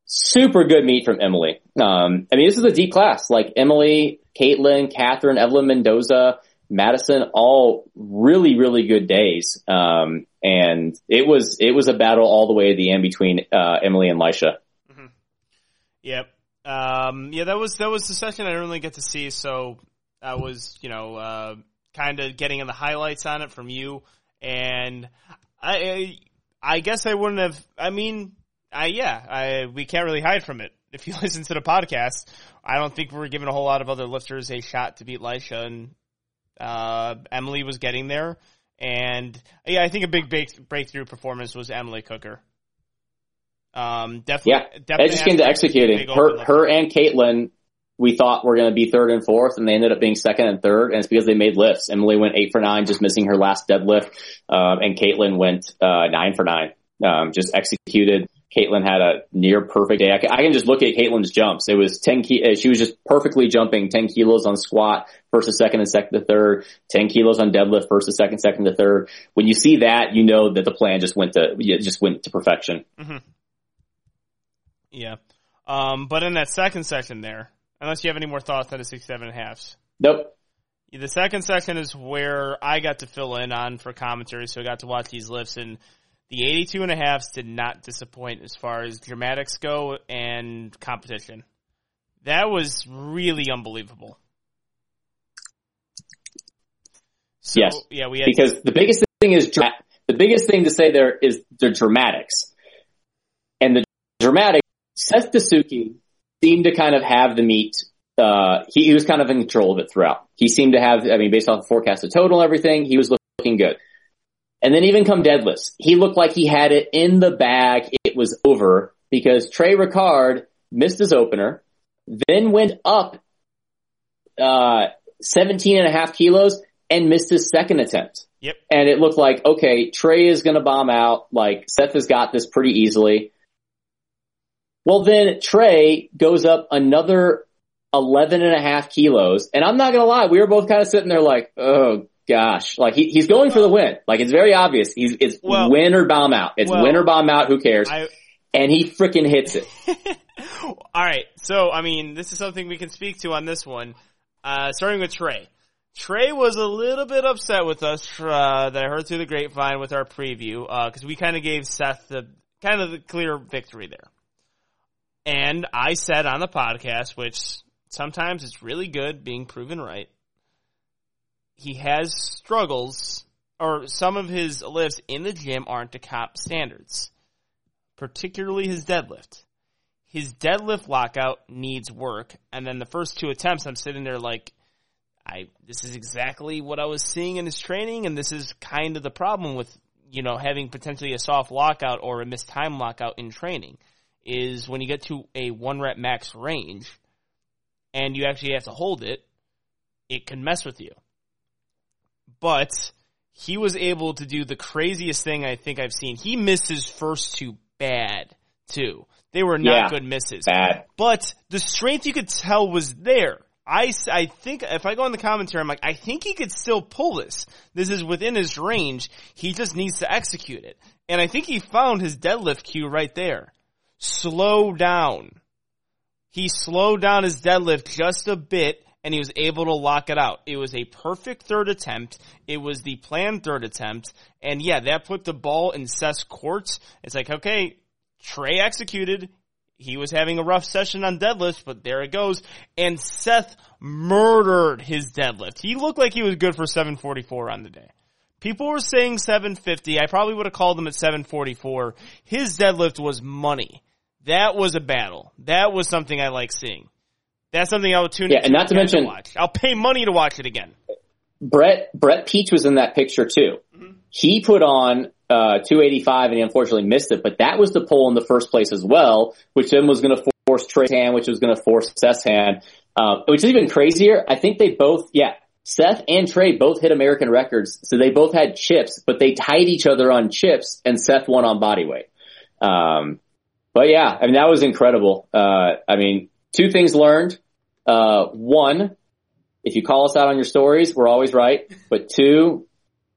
super good meet from Emily. Um, I mean, this is a deep class like Emily, Caitlin, Catherine, Evelyn Mendoza, Madison, all really, really good days. Um, and it was, it was a battle all the way to the end between, uh, Emily and Lisha. Yep. Um, yeah, that was that was the session I didn't really get to see, so I was, you know, uh, kind of getting in the highlights on it from you, and I, I guess I wouldn't have. I mean, I yeah, I we can't really hide from it. If you listen to the podcast, I don't think we're giving a whole lot of other lifters a shot to beat Lisha, and uh, Emily was getting there, and yeah, I think a big break, breakthrough performance was Emily Cooker. Um, definitely, Yeah, definitely it just came to has to be a executing. Her, her and Caitlin, we thought were going to be third and fourth, and they ended up being second and third, and it's because they made lifts. Emily went eight for nine, just missing her last deadlift, um, and Caitlin went uh, nine for nine, um, just executed. Caitlin had a near perfect day. I can, I can just look at Caitlin's jumps. It was 10 ki- uh, she was just perfectly jumping 10 kilos on squat, first to second and second to third, 10 kilos on deadlift, first to second, second to third. When you see that, you know that the plan just went to, just went to perfection. Yeah. Um, but in that second section there, unless you have any more thoughts on the six, seven and a halves, Nope. the second section is where I got to fill in on for commentary, so I got to watch these lifts and the 82 and a halves did not disappoint as far as dramatics go and competition. That was really unbelievable. So, Yes. Yeah, we had because the biggest thing is dra- the biggest thing to say there is the dramatics, and the dramatic. Seth Dasuki seemed to kind of have the meet. Uh, he, he was kind of in control of it throughout. He seemed to have. I mean, based off the forecast, forecasted total and everything, he was looking good. And then even come deadlifts, he looked like he had it in the bag. It was over because Trey Ricard missed his opener, then went up uh, 17 and a half kilos and missed his second attempt. Yep. And it looked like, okay, Trey is going to bomb out. Like Seth has got this pretty easily. Well, then Trey goes up another 11 and a half kilos. And I'm not going to lie, we were both kind of sitting there like, oh gosh, like he, he's going for the win. Like it's very obvious. He's, it's Well- win or bomb out. It's well, win or bomb out. Who cares? I, and he freaking hits it. All right. So, I mean, this is something we can speak to on this one. Uh, starting with Trey. Trey was a little bit upset with us, uh, that I heard through the grapevine with our preview, uh, cause we kind of gave Seth the, kind of the clear victory there. And I said on the podcast, which sometimes it's really good being proven right. He has struggles, or some of his lifts in the gym aren't to cop standards. Particularly his deadlift his deadlift lockout needs work. And then the first two attempts, I'm sitting there like, I, this is exactly what I was seeing in his training. And this is kind of the problem with, you know, having potentially a soft lockout or a missed time lockout in training is when you get to a one rep max range and you actually have to hold it, it can mess with you. But he was able to do the craziest thing I think I've seen. He missed his first two bad too. They were not Yeah. good misses. Bad. But the strength you could tell was there. I, I think if I go in the commentary, I'm like, I think he could still pull this. This is within his range. He just needs to execute it. And I think he found his deadlift cue right there. Slow down. He slowed down his deadlift just a bit and he was able to lock it out. It was a perfect third attempt. It was the planned third attempt. And yeah, that put the ball in Seth's court. It's like, okay, Trey executed. He was having a rough session on deadlifts, but there it goes. And Seth murdered his deadlift. He looked like he was good for 744 on the day. People were saying 750. I probably would have called him at 744. His deadlift was money. That was a battle. That was something I like seeing. That's something I would tune Yeah, and not to mention- watch. I'll pay money to watch it again. Brett Brett Peach was in that picture too. He put on uh, 285 and he unfortunately missed it, but that was the pull in the first place as well, which then was going to force Trey's hand, which was going to force Seth's hand, uh, which is even crazier. I think they both, yeah, Seth and Trey both hit American records, so they both had chips, but they tied each other on chips, and Seth won on body weight. Um, but yeah, I mean that was incredible. Uh, I mean, two things learned. Uh, one, if you call us out on your stories, we're always right. But two,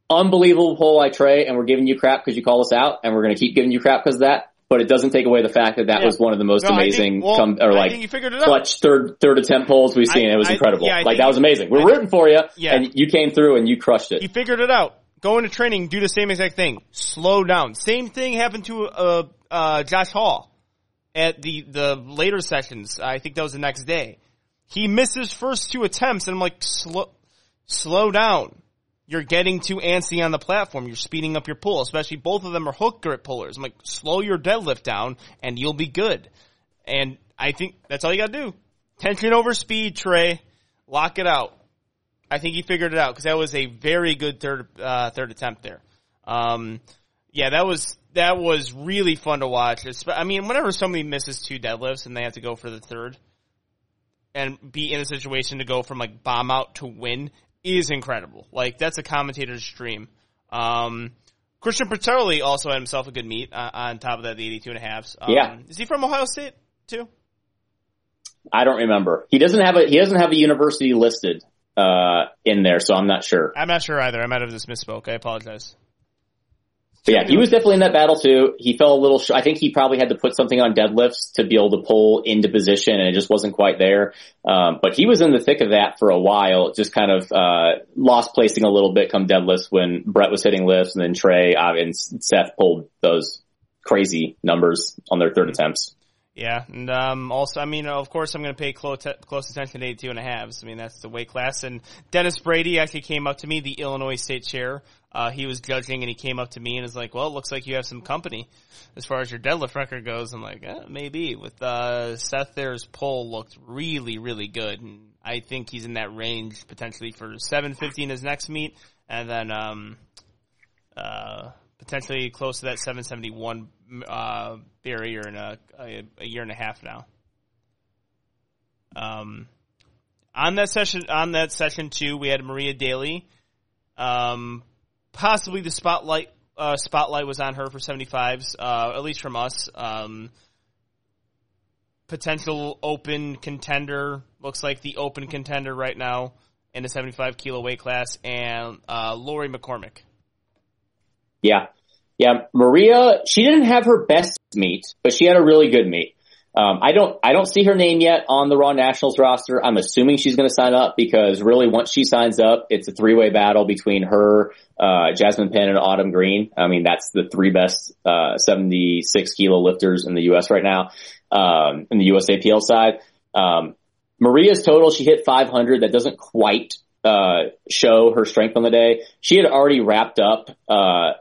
unbelievable pull by Trey, and we're giving you crap because you call us out, and we're going to keep giving you crap because of that. But it doesn't take away the fact that that Yeah. was one of the most No, amazing think- well, come, or I like you figured it out. clutch third third attempt pulls we've seen. I- it was I- incredible. yeah, like that was amazing. We're I- rooting for you, Yeah. and you came through and you crushed it. You figured it out. Go into training, do the same exact thing. Slow down. Same thing happened to uh, uh, Josh Hall at the the later sessions. I think that was the next day. He missed his first two attempts, and I'm like, slow, slow down. You're getting too antsy on the platform. You're speeding up your pull, especially both of them are hook grip pullers. I'm like, slow your deadlift down, and you'll be good. And I think that's all you got to do. Tension over speed, Trey. Lock it out. I think he figured it out because that was a very good third uh, third attempt there. Um, yeah, that was that was really fun to watch. It's, I mean, whenever somebody misses two deadlifts and they have to go for the third, and be in a situation to go from like bomb out to win is incredible. Like that's a commentator's dream. Um, Christian Petrelli also had himself a good meet uh, on top of that, the 82 and a halves. Um, Yeah. Is he from Ohio State too? I don't remember. He doesn't have a he doesn't have a university listed uh, in there, so I'm not sure. I'm not sure either. I might have just misspoke. I apologize. But yeah, he was definitely in that battle too. He fell a little. Sh- I think he probably had to put something on deadlifts to be able to pull into position, and it just wasn't quite there. Um, but he was in the thick of that for a while. Just kind of uh, lost placing a little bit come deadlifts when Brett was hitting lifts, and then Trey uh, and Seth pulled those crazy numbers on their third attempts. Yeah, and um, also, I mean, of course, I'm going to pay close, close attention to 82 and a halves. I mean, that's the weight class. And Dennis Brady actually came up to me, the Illinois State chair. Uh, he was judging, and he came up to me and was like, "Well, it looks like you have some company as far as your deadlift record goes." I'm like, eh, "Maybe." With uh, Seth, there's pull looked really, really good, and I think he's in that range potentially for 750 in his next meet, and then um, uh, potentially close to that 771 uh, barrier in a, a, a year and a half now. Um, on that session, on that session too, we had Maria Daly. Um, possibly the spotlight uh, spotlight was on her for 75s, uh, at least from us. Um, potential open contender looks like the open contender right now in the 75 kilo weight class, and uh, Lori McCormick. Yeah. Yeah. Maria, she didn't have her best meet, but she had a really good meet. Um, I don't, I don't see her name yet on the Raw Nationals roster. I'm assuming she's going to sign up because really once she signs up, it's a three way battle between her, uh, Jasmine Penn and Autumn Green. I mean, that's the three best, uh, 76 kilo lifters in the U.S. right now, um, in the USAPL side. Um, Maria's total, she hit 500. That doesn't quite, uh, show her strength on the day. She had already wrapped up, uh,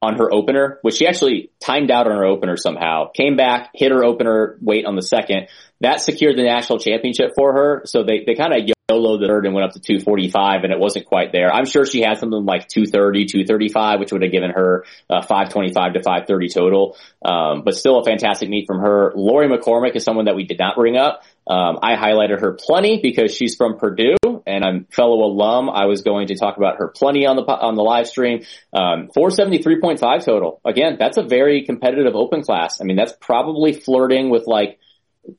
on her opener, which she actually timed out on her opener somehow, came back, hit her opener weight on the second. That secured the national championship for her. So they, they kind of YOLO the third and went up to 245 and it wasn't quite there. I'm sure she had something like 230, 235, which would have given her uh, 525 to 530 total. Um, but still a fantastic meet from her. Lori McCormick is someone that we did not bring up. Um, I highlighted her plenty because she's from Purdue and I'm fellow alum. I was going to talk about her plenty on the on the live stream. Um, 473.5 total. Again, that's a very competitive open class. I mean, that's probably flirting with like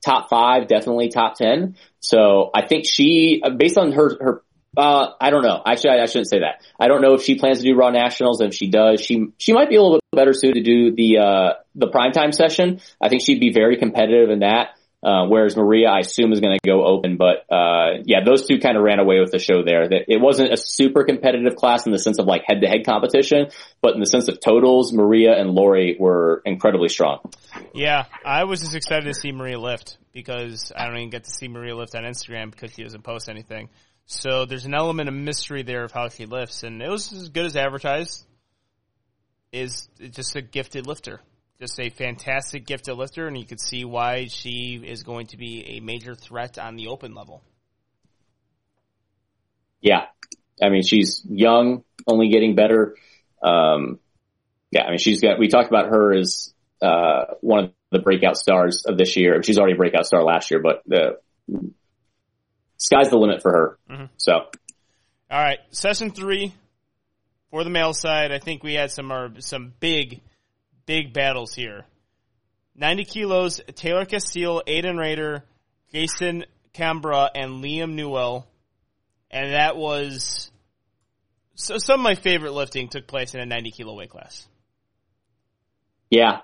top five, definitely top ten. So I think she, based on her her. Uh, I don't know. Actually, I, I shouldn't say that. I don't know if she plans to do Raw Nationals. If she does, she she might be a little bit better suited to do the uh the primetime session. I think she'd be very competitive in that. Uh, whereas Maria, I assume, is going to go open. But uh, yeah, those two kind of ran away with the show there. It wasn't a super competitive class in the sense of like head to head competition, but in the sense of totals, Maria and Lori were incredibly strong. Yeah, I was just excited to see Maria lift because I don't even get to see Maria lift on Instagram because she doesn't post anything. So there's an element of mystery there of how she lifts, and it was as good as advertised. Is just a gifted lifter, just a fantastic gifted lifter, and you could see why she is going to be a major threat on the open level. Yeah, I mean she's young, only getting better. Um, yeah, I mean she's got. We talked about her as uh, one of the breakout stars of this year. She's already a breakout star last year, but the sky's the limit for her. Mhm. So All right, session three for the male side. I think we had some uh, some big, big battles here. 90 kilos, Taylor Castile, Aiden Raider, Jason Cambra, and Liam Newell. And that was, so some of my favorite lifting took place in a 90 kilo weight class. Yeah.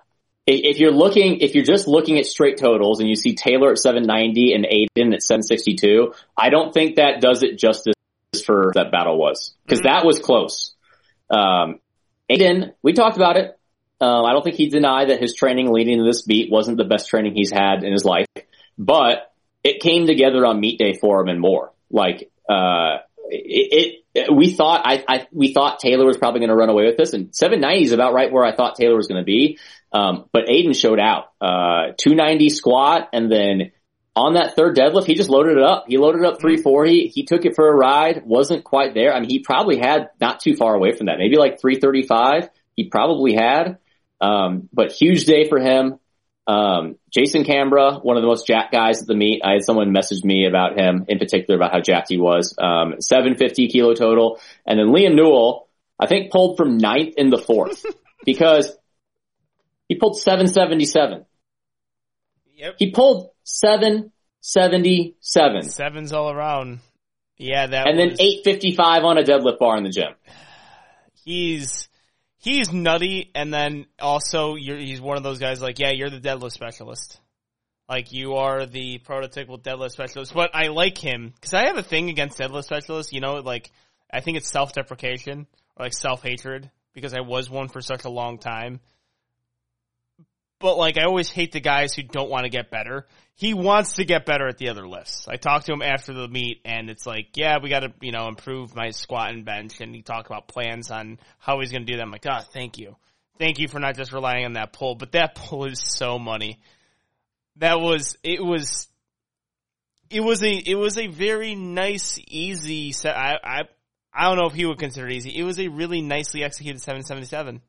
If you're looking, if you're just looking at straight totals and you see Taylor at 790 and Aiden at 762, I don't think that does it justice for that battle was. Cause mm-hmm. that was close. Um, Aiden, we talked about it. Um, I don't think he denied that his training leading to this beat wasn't the best training he's had in his life, but it came together on meet day for him and more. Like, uh, it, it, we thought, I, I, we thought Taylor was probably going to run away with this and 790 is about right where I thought Taylor was going to be. Um, but Aiden showed out, uh, 290 squat and then on that third deadlift, he just loaded it up. He loaded up 340. He took it for a ride. Wasn't quite there. I mean, he probably had not too far away from that. Maybe like 335. He probably had. Um, but huge day for him. Um, Jason Cambra, one of the most jacked guys at the meet. I had someone message me about him in particular about how jacked he was. Um, 750 kilo total. And then Liam Newell, I think pulled from ninth in the fourth because he pulled 777. Yep. He pulled 777. Sevens all around. Yeah, that And was... then 855 on a deadlift bar in the gym. He's he's nutty, and then also he's one of those guys like, yeah, you're the deadlift specialist. Like you are the prototypical deadlift specialist, but I like him because I have a thing against deadlift specialists. You know, like I think it's self-deprecation or like self-hatred because I was one for such a long time. But like I always hate the guys who don't want to get better. He wants to get better at the other lifts. I talked to him after the meet and it's like, yeah, we got to, you know, improve my squat and bench. And he talked about plans on how he's going to do that. I'm like, oh, thank you. Thank you for not just relying on that pull, but that pull is so money. That was, it was, it was a, it was a very nice, easy set. I, I, I don't know if he would consider it easy. It was a really nicely executed 777.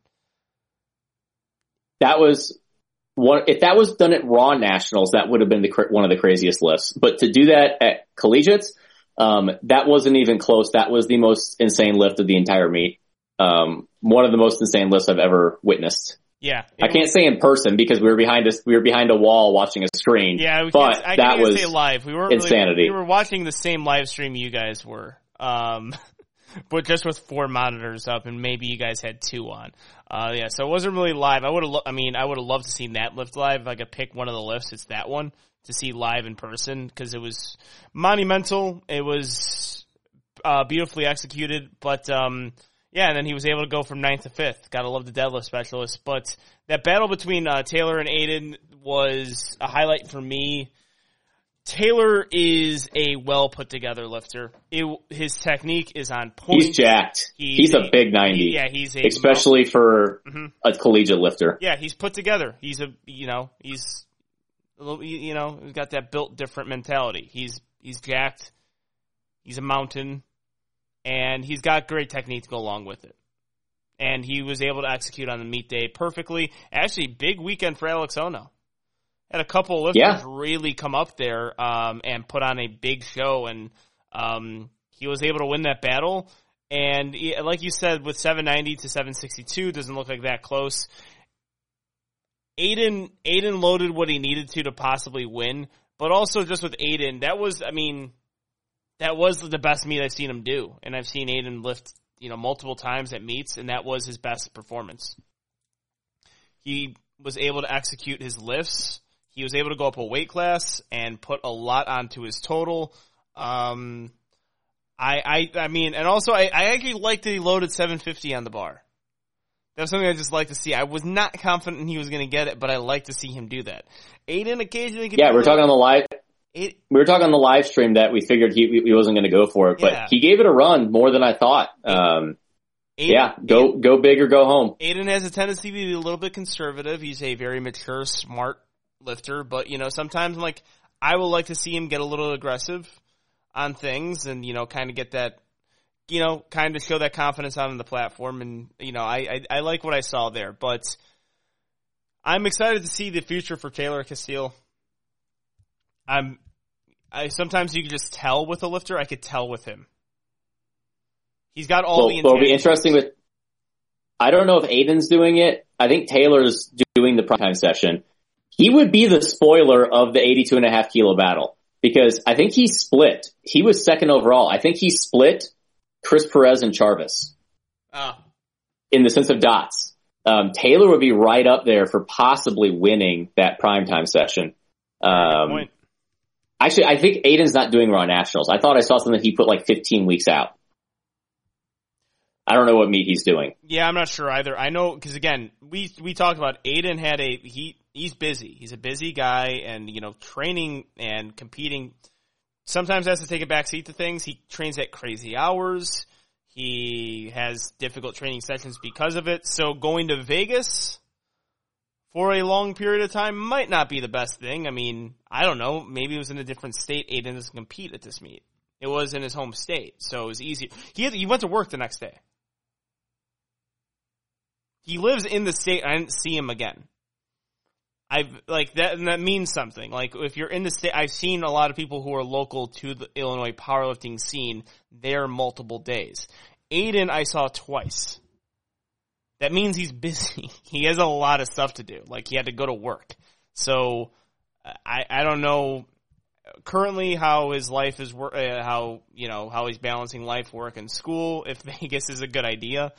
That was one, if that was done at Raw Nationals, that would have been the, one of the craziest lifts. But to do that at collegiates, um, that wasn't even close. That was the most insane lift of the entire meet. Um, one of the most insane lifts I've ever witnessed. Yeah, I can't say in person because we were behind us. We were behind a wall watching a screen. Yeah, but I that was say live. We were insanity. Really, we were watching the same live stream you guys were. Um, but just with four monitors up, and maybe you guys had two on. Uh, yeah, so it wasn't really live. I would have, lo- I mean, I would have loved to see that lift live. If I could pick one of the lifts, it's that one to see live in person because it was monumental. It was uh, beautifully executed, but um, yeah, and then he was able to go from ninth to fifth. Gotta love the deadlift specialist. But that battle between uh, Taylor and Aiden was a highlight for me. Taylor is a well put together lifter. It, his technique is on point. He's jacked. He's, he's a, a, big ninety. He, yeah, he's a especially for mm-hmm. a collegiate lifter. Yeah, he's put together. He's a you know he's a little, you know he's got that built different mentality. He's he's jacked. He's a mountain, and he's got great technique to go along with it. And he was able to execute on the meet day perfectly. Actually, big weekend for Alex Ono had a couple lifters yeah. really come up there um, and put on a big show, and um, he was able to win that battle. And he, like you said, with 790 to 762, doesn't look like that close. Aiden Aiden loaded what he needed to to possibly win, but also just with Aiden, that was I mean, that was the best meet I've seen him do, and I've seen Aiden lift you know multiple times at meets, and that was his best performance. He was able to execute his lifts he was able to go up a weight class and put a lot onto his total. Um, I, I, I mean, and also I, I actually liked that he loaded 750 on the bar. That's something I just like to see. I was not confident he was going to get it, but I like to see him do that. Aiden occasionally. Yeah, we are talking on the live. It, we were talking on the live stream that we figured he he wasn't going to go for it, but yeah. he gave it a run more than I thought. Um, Aiden, yeah, go Aiden, go big or go home. Aiden has a tendency to be a little bit conservative. He's a very mature, smart lifter, but you know, sometimes like I would like to see him get a little aggressive on things and you know, kind of get that you know, kind of show that confidence out on the platform and you know, I, I I like what I saw there, but I'm excited to see the future for Taylor Castile. I'm I sometimes you can just tell with a lifter, I could tell with him. He's got all Well, the. it'll be interesting with. I don't know if Aiden's doing it. I think Taylor's doing the primetime session. He would be the spoiler of the 82 and a half kilo battle because I think he split. He was second overall. I think he split Chris Perez and Charvis Oh, in the sense of dots. Um, Taylor would be right up there for possibly winning that primetime session. Um, actually, I think Aiden's not doing Raw Nationals. I thought I saw something he put like 15 weeks out. I don't know what meet he's doing. Yeah, I'm not sure either. I know because again, we we talked about Aiden had a he he's busy. He's a busy guy, and you know, training and competing sometimes has to take a back seat to things. He trains at crazy hours. He has difficult training sessions because of it. So going to Vegas for a long period of time might not be the best thing. I mean, I don't know. Maybe it was in a different state. Aiden doesn't compete at this meet. It was in his home state, so it was easy. He had, he went to work the next day. He lives in the state. I didn't see him again. I've like that, and that means something. Like if you're in the state, I've seen a lot of people who are local to the Illinois powerlifting scene there multiple days. Aiden, I saw twice. That means he's busy. He has a lot of stuff to do. Like he had to go to work. So I I don't know currently how his life is uh, how you know how he's balancing life, work, and school. If Vegas is a good idea,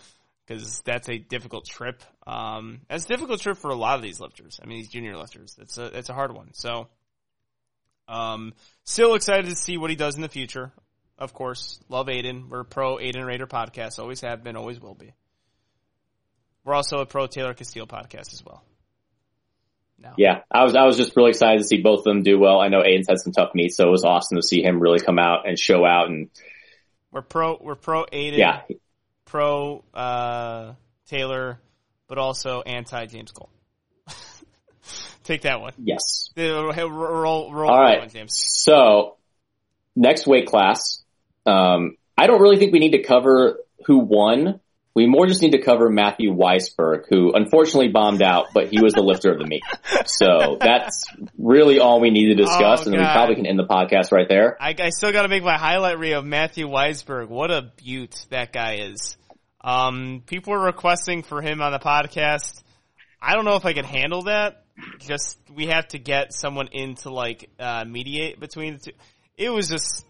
because that's a difficult trip. Um, that's a difficult trip for a lot of these lifters. I mean, these junior lifters. It's a it's a hard one. So, um, still excited to see what he does in the future. Of course, love Aiden. We're pro Aiden Raider podcast. Always have been. Always will be. We're also a pro Taylor Castile podcast as well. Now, Yeah, I was I was just really excited to see both of them do well. I know Aiden's had some tough meets, so it was awesome to see him really come out and show out. And we're pro. We're pro Aiden. yeah, Pro uh, Taylor, but also anti James Cole. Take that one. yes. Roll, roll, roll All right. one, James. So next weight class, um, I don't really think we need to cover who won. We more just need to cover Matthew Weisberg, who unfortunately bombed out, but he was the lifter of the meet. So that's really all we need to discuss, Oh, and then we probably can end the podcast right there. I, I still got to make my highlight reel of Matthew Weisberg. What a beaut that guy is. Um, people are requesting for him on the podcast. I don't know if I can handle that. Just we have to get someone in to like uh, mediate between the two. It was just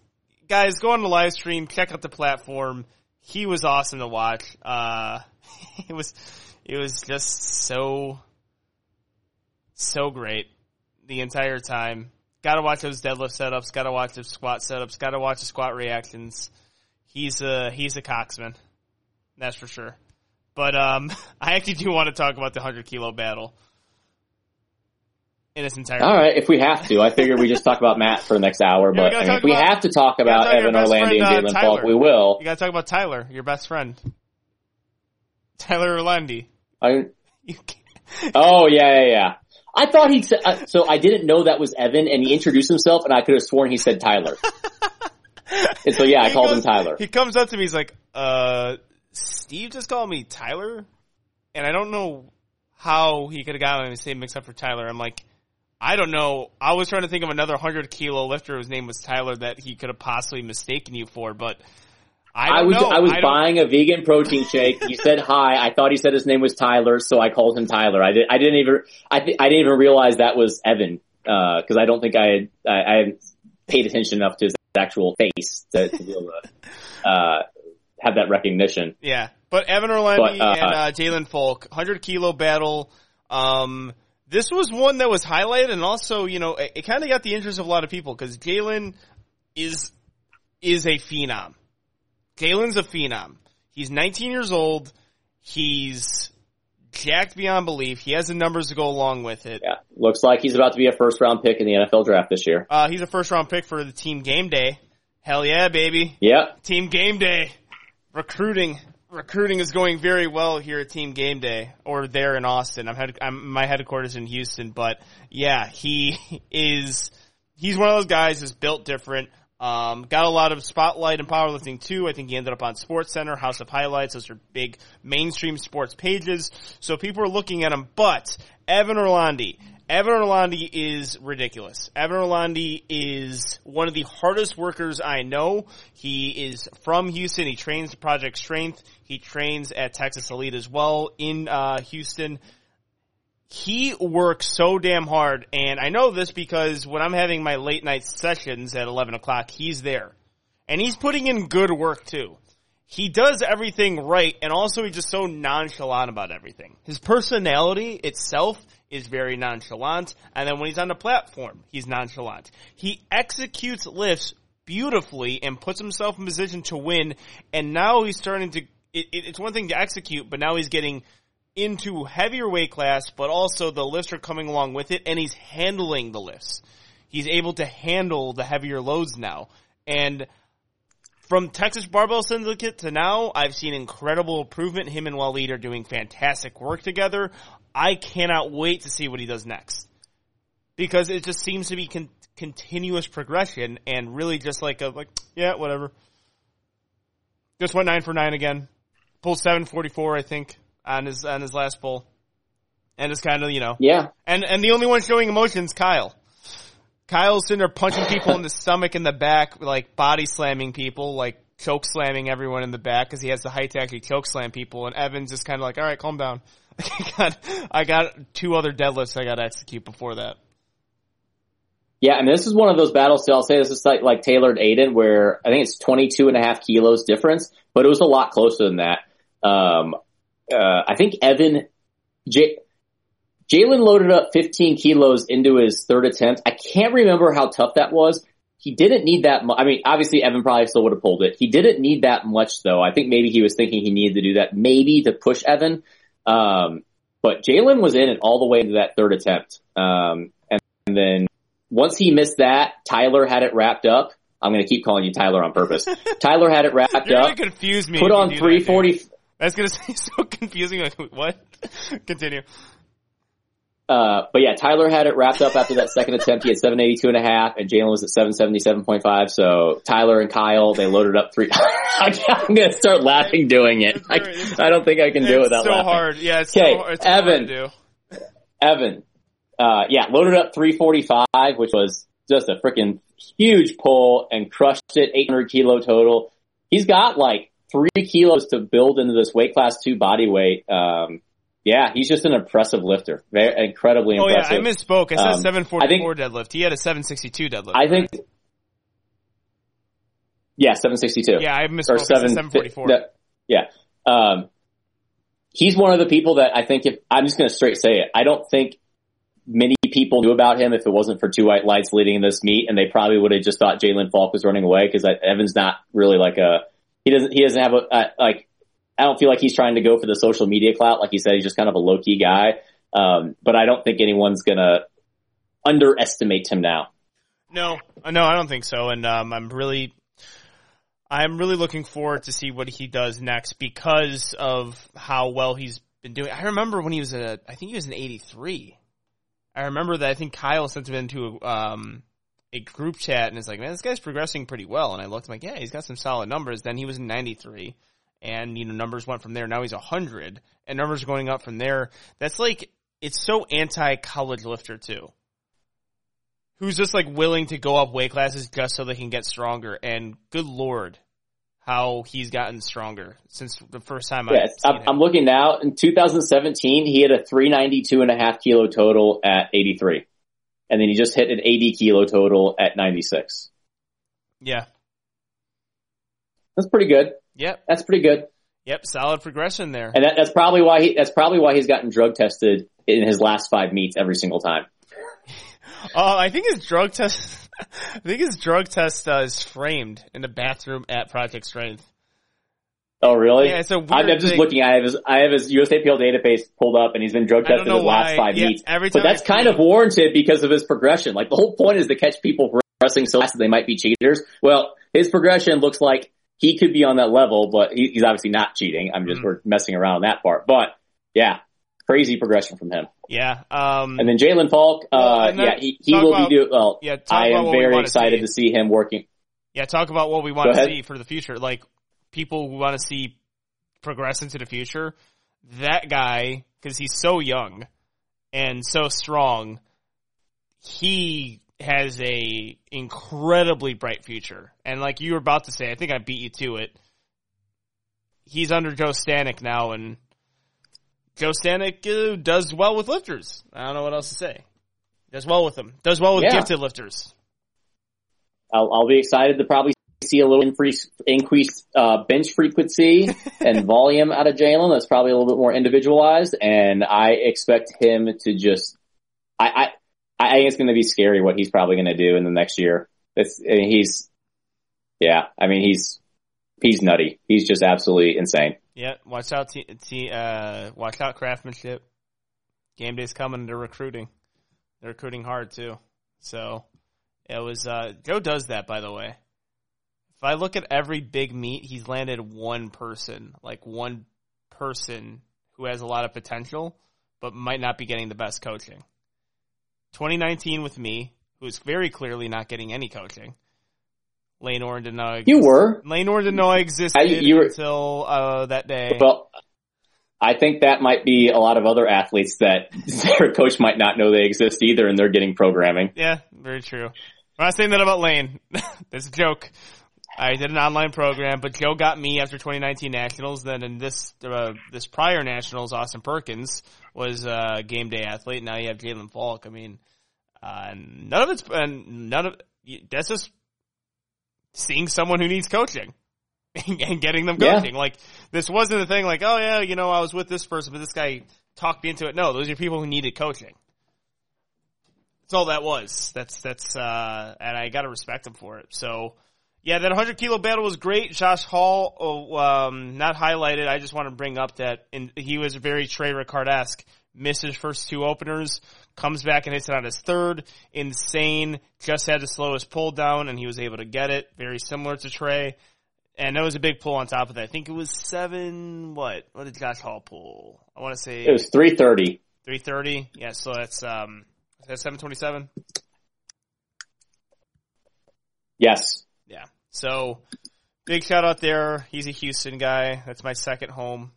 guys go on the live stream, check out the platform. He was awesome to watch. Uh, it was it was just so so great the entire time. Got to watch those deadlift setups. Got to watch those squat setups. Got to watch the squat reactions. He's a he's a coxman, that's for sure. But um, I actually do want to talk about the hundred kilo battle in its entirety. All right, if we have to, I figure we just talk about Matt for the next hour. But I mean, if we about- have to talk about talk Evan Orlandi and uh, Jalen Tyler. Falk, we will. You got to talk about Tyler, your best friend, Tyler Orlandi. I, oh yeah, yeah, yeah. I thought he said. Uh, so I didn't know that was Evan, and he introduced himself, and I could have sworn he said Tyler. and so yeah, I He called goes- him Tyler. He comes up to me, he's like, uh, Steve just called me Tyler? And I don't know how he could have gotten the same mix up for Tyler. I'm like, I don't know. I was trying to think of another 100 kilo lifter whose name was Tyler that he could have possibly mistaken you for, but I I was know. I was don't- buying a vegan protein shake. He said hi. I thought he said his name was Tyler, so I called him Tyler. I did. I didn't even. I th- I didn't even realize that was Evan because I don't think I had, I, I hadn't paid attention enough to his actual face to, to be able to uh, have that recognition. Yeah, but Evan Orlandi But, uh, and uh, Jalen Falk, hundred kilo battle. Um, this was one that was highlighted, and also, you know, it, it kind of got the interest of a lot of people because Jalen is is a phenom. Jalen's a phenom. He's 19 years old. He's jacked beyond belief. He has the numbers to go along with it. Yeah, looks like he's about to be a first round pick in the NFL draft this year. Uh, he's a first round pick for the team game day. Hell yeah, baby. Yep. Team Game Day. Recruiting. Recruiting is going very well here at Team Game Day, or there in Austin. I'm, head, I'm my headquarters in Houston, but yeah, he is. He's one of those guys that's built different. Um, got a lot of spotlight in powerlifting too. I think he ended up on Sports Center, House of Highlights. Those are big mainstream sports pages. So people are looking at him. But Evan Orlandi, Evan Orlandi is ridiculous. Evan Orlandi is one of the hardest workers I know. He is from Houston. He trains Project Strength. He trains at Texas Elite as well in uh, Houston. He works so damn hard, and I know this because when I'm having my late night sessions at 11 o'clock, he's there. And he's putting in good work too he does everything right and also he's just so nonchalant about everything. His personality itself is very nonchalant and then when he's on the platform, he's nonchalant. He executes lifts beautifully and puts himself in position to win and now he's starting to, it, it, it's one thing to execute, but now he's getting into heavier weight class, but also the lifts are coming along with it and he's handling the lifts. He's able to handle the heavier loads now. And from Texas Barbell Syndicate to now, I've seen incredible improvement. Him and Waleed are doing fantastic work together. I cannot wait to see what he does next. Because it just seems to be con- continuous progression and really just like a, like, yeah, whatever. Just went nine for nine again. Pulled 744, I think, on his, on his last pull. And it's kind of, you know. Yeah. And, and the only one showing emotions, Kyle. Kyle's sitting there punching people in the stomach and the back, like body slamming people, like choke slamming everyone in the back because he has the height to actually choke slam people. And Evans is kind of like, all right, calm down. I got, I got two other deadlifts I got to execute before that. Yeah, mean, this is one of those battles. I'll say this is like, like tailored Aiden, where I think it's 22 and a half kilos difference, but it was a lot closer than that. Um, uh, I think Evan, J, Jalen loaded up 15 kilos into his third attempt. I can't remember how tough that was. He didn't need that much. I mean, obviously Evan probably still would have pulled it. He didn't need that much though. I think maybe he was thinking he needed to do that maybe to push Evan. Um, but Jalen was in it all the way into that third attempt. Um, and, and then once he missed that, Tyler had it wrapped up. I'm going to keep calling you Tyler on purpose. Tyler had it wrapped You're up. gonna confuse me. Put on do that, 340. dude. That's gonna say so confusing. Like, what? Continue. Uh, but yeah, Tyler had it wrapped up after that second attempt. He had 782 and a half and Jalen was at 777.5. So Tyler and Kyle, they loaded up three. I'm going to start laughing doing it. I, I don't think I can do it without so laughing. hard. Yeah, it's Okay, so, it's Evan. to do. Evan, uh, yeah, loaded up 345, which was just a freaking huge pull and crushed it, 800 kilo total. He's got like three kilos to build into this weight class two body weight. Um, yeah, he's just an impressive lifter. Very incredibly impressive. Oh yeah. I misspoke. I said Um, 744 deadlift. He had a 762 deadlift. I think, yeah, 762. Yeah, I or misspoke. I said seven, 744. no, yeah. Um, he's one of the people that I think if, I'm just going to straight say it. I don't think many people knew about him if it wasn't for two white lights leading this meet and they probably would have just thought Jalen Falk was running away because Evan's not really like a, he doesn't, he doesn't have a, uh, like, I don't feel like he's trying to go for the social media clout. Like he said, he's just kind of a low key guy. Um, but I don't think anyone's going to underestimate him now. No, no, I don't think so. And um, I'm really, I'm really looking forward to see what he does next because of how well he's been doing. I remember when he was a, I think he was an 83. I remember that I think Kyle sent him into a, um, a group chat and it's like, man, this guy's progressing pretty well. And I looked, I'm like, yeah, he's got some solid numbers. Then he was in 93 and, you know, numbers went from there. Now he's 100 and numbers are going up from there. That's like, it's so anti-college lifter too who's just like willing to go up weight classes just so they can get stronger. And good lord, how he's gotten stronger since the first time Yeah, I've seen I'm. I'm looking now. In 2017, he had a 392 and a half kilo total at 83. And then he just hit an 80 kilo total at 96. yeah. That's pretty good. Yep. That's pretty good. Yep. Solid progression there. And that, that's probably why he, that's probably why he's gotten drug tested in his last five meets every single time. Oh, I think his drug test. I think his drug test uh, is framed in the bathroom at Project Strength. Oh, really? Yeah, it's a weird I'm, I'm just thing. looking. I have his I have his USAPL database pulled up, and he's been drug tested his last five Yeah, meets. every But time that's I kind see of warranted because of his progression. Like the whole point is to catch people progressing so fast that they might be cheaters. Well, his progression looks like he could be on that level, but he, he's obviously not cheating. I'm just Mhm. we're messing around on that part. But yeah, crazy progression from him. Yeah. Um, And then Jalen Falk, uh, then yeah, he, he will about- be doing well. yeah. I am very excited see. to see him working. Yeah, talk about what we want to see for the future. Like people who want to see progress into the future. That guy, because he's so young and so strong, he has a incredibly bright future. And like you were about to say, I think I beat you to it. He's under Joe Stanek now, and Joe Stanek uh, does well with lifters. I don't know what else to say. Does well with them. Does well with Yeah. gifted lifters. I'll, I'll be excited to probably see a little increase, increased uh, bench frequency and volume out of Jalen. That's probably a little bit more individualized, and I expect him to just. I I, I think it's going to be scary what he's probably going to do in the next year. It's he's, yeah. I mean he's he's nutty. He's just absolutely insane. Yeah, watch out, t- t- uh, watch out, craftsmanship. Game day's coming. They're recruiting. They're recruiting hard too. So it was. Uh, Joe does that, by the way. If I look at every big meet, he's landed one person, like one person who has a lot of potential, but might not be getting the best coaching. 2019 with me, who's very clearly not getting any coaching. Lane Orr didn't know You were Lane Orr didn't know I existed I- you were- until uh, that day. well. I think that might be a lot of other athletes that their coach might not know they exist either, and they're getting programming. Yeah, very true. I'm not saying that about Lane. That's a joke. I did an online program, but Joe got me after 2019 Nationals. Then in this uh, this prior Nationals, Austin Perkins was a game day athlete. Now you have Jalen Falk. I mean, uh, none of it's and none of that's just seeing someone who needs coaching and getting them Yeah. coaching. Like this wasn't a thing. Like oh yeah, you know I was with this person, but this guy talked me into it. No, those are people who needed coaching. That's all that was. That's that's uh and I gotta respect him for it. So yeah, that 100 kilo battle was great. Josh Hall, oh, um, not highlighted. I just want to bring up that in, he was very Trey Ricard-esque. Missed his first two openers, comes back and hits it on his third. Insane. Just had to slow his pull down and he was able to get it. Very similar to Trey. And that was a big pull on top of that. I think it was seven, what? What did Josh Hall pull? I want to say It was three thirty. 330. Yeah, so that's, um, that's 727. Yes. So big shout out there. He's a Houston guy. That's my second home,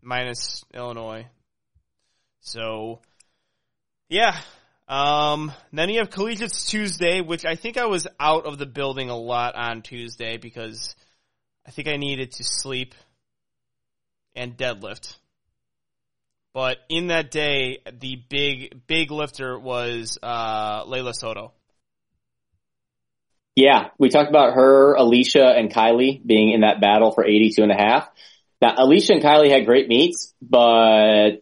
minus Illinois. So yeah. Um, then you have Collegiates Tuesday, which I think I was out of the building a lot on Tuesday because I think I needed to sleep and deadlift. But in that day, the big big lifter was uh, Layla Soto. Yeah, we talked about her, Alicia, and Kylie being in that battle for 82 and a half. Now, Alicia and Kylie had great meets, but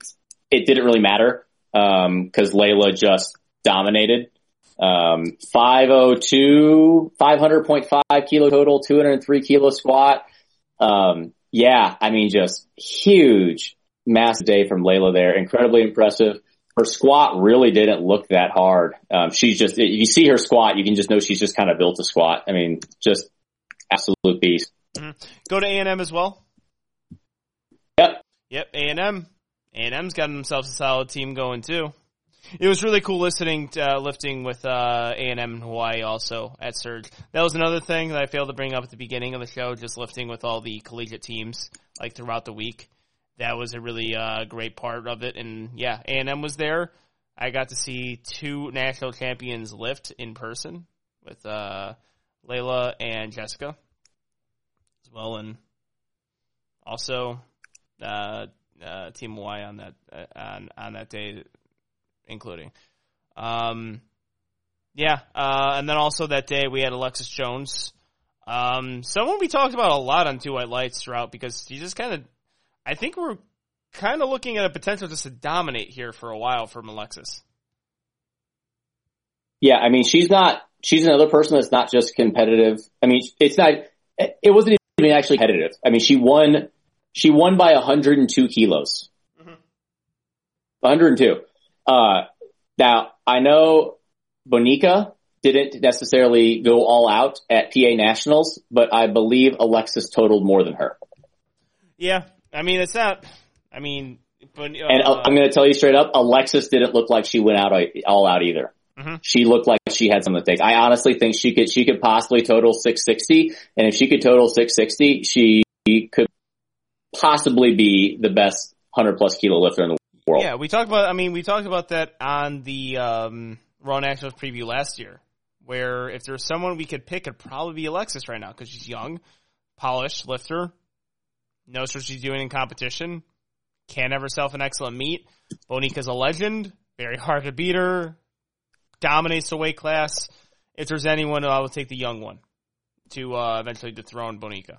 it didn't really matter because Layla just dominated. Um, 502, 500.5 kilo total, 203 kilo squat. Um, yeah, I mean, just huge, massive day from Layla there. Incredibly impressive. Her squat really didn't look that hard. Um, she's just, if you see her squat, you can just know she's just kind of built to squat. I mean, just absolute beast. Go to A and M as well. Yep. Yep, A and M. A and M's got themselves a solid team going too. It was really cool listening to uh, lifting with uh, A and M in Hawaii also at Surge. That was another thing that I failed to bring up at the beginning of the show. Just lifting with all the collegiate teams like throughout the week. That was a really uh, great part of it. And yeah, A and M was there. I got to see two national champions lift in person with uh, Layla and Jessica as well, and also uh, uh, Team Hawaii on that uh, on on that day, including. Um, yeah, uh, and then also that day we had Alexis Jones, um, someone we talked about a lot on Two White Lights throughout because he just kind of, I think we're kind of looking at a potential just to dominate here for a while from Alexis. Yeah, I mean, she's not, she's another person that's not just competitive. I mean, it's not, it wasn't even actually competitive. I mean, she won, she won by 102 kilos. 102. Uh, now I know Bonica didn't necessarily go all out at PA Nationals, but I believe Alexis totaled more than her. Yeah, I mean it's not. I mean, but uh, And uh, I'm going to tell you straight up, Alexis didn't look like she went out all out either. Mhm. She looked like she had something to take. I honestly think she could she could possibly total 660, and if she could total 660, she could possibly be the best 100 plus kilo lifter in the world. Yeah, we talked about. I mean, we talked about that on the um, Raw Nationals preview last year, where if there's someone we could pick, it'd probably be Alexis right now because she's young, polished, lifter, knows what she's doing in competition, can have herself an excellent meet. Bonica's a legend, very hard to beat her, dominates the weight class. If there's anyone, I will take the young one to uh, eventually dethrone Bonica.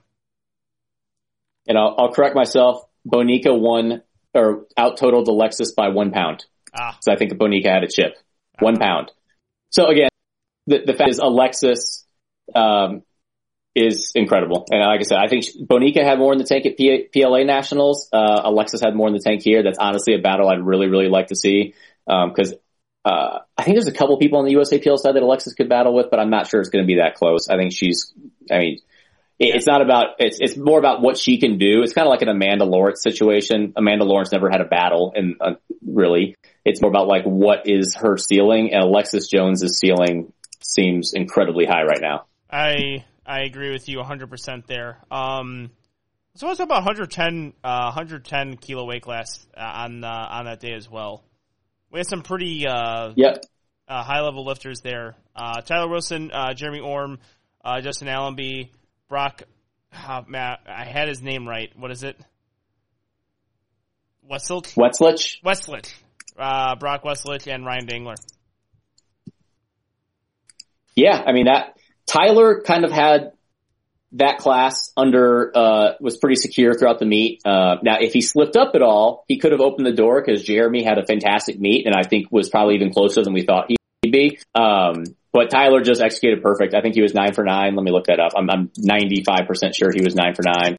And I'll, I'll correct myself. Bonica won or out totaled Alexis by one pound. Ah, So I think Bonica had a chip. One pound. So again, the, the fact is Alexis, um, is incredible. And like I said, I think Bonica had more in the tank at P- PLA Nationals. Uh, Alexis had more in the tank here. That's honestly a battle I'd really, really like to see. Um, cause, uh, I think there's a couple people on the USAPL side that Alexis could battle with, but I'm not sure it's going to be that close. I think she's, I mean, it- it's not about, it's, it's more about what she can do. It's kind of like an Amanda Lawrence situation. Amanda Lawrence never had a battle and uh, really it's more about like what is her ceiling and Alexis Jones's ceiling seems incredibly high right now. I I agree with you 100% there. Um, so let's talk about 110, uh, 110 kilo weight class uh, on uh, on that day as well. We had some pretty uh, Yep. uh, high level lifters there. Uh, Tyler Wilson, uh, Jeremy Orm, uh, Justin Allenby, Brock. Uh, Matt, I had his name right. What is it? Westlich. Westlich. Uh, Brock Westlich and Ryan Dangler. Yeah. I mean that Tyler kind of had that class under, uh, was pretty secure throughout the meet. Uh, now if he slipped up at all, he could have opened the door because Jeremy had a fantastic meet and I think was probably even closer than we thought he'd be. Um, but Tyler just executed perfect. I think he was nine for nine. Let me look that up. I'm, I'm 95% sure he was nine for nine.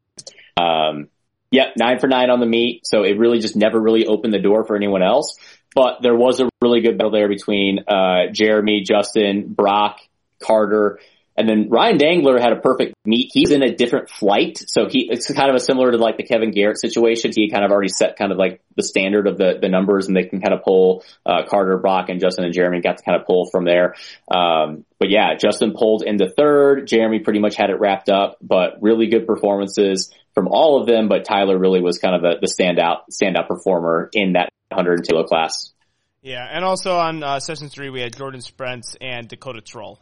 Um, Yep, nine for nine on the meet. So it really just never really opened the door for anyone else. But there was a really good battle there between uh, Jeremy, Justin, Brock, Carter, and then Ryan Dangler had a perfect meet. He's in a different flight, so he it's kind of a similar to like the Kevin Garrett situation. He kind of already set kind of like the standard of the the numbers, and they can kind of pull uh, Carter, Brock, and Justin and Jeremy got to kind of pull from there. Um, but yeah, Justin pulled into third. Jeremy pretty much had it wrapped up, but really good performances from all of them. But Tyler really was kind of the, the standout standout performer in that 100 kilo class. Yeah, and also on uh, session three we had Jordan Sprents and Dakota Troll.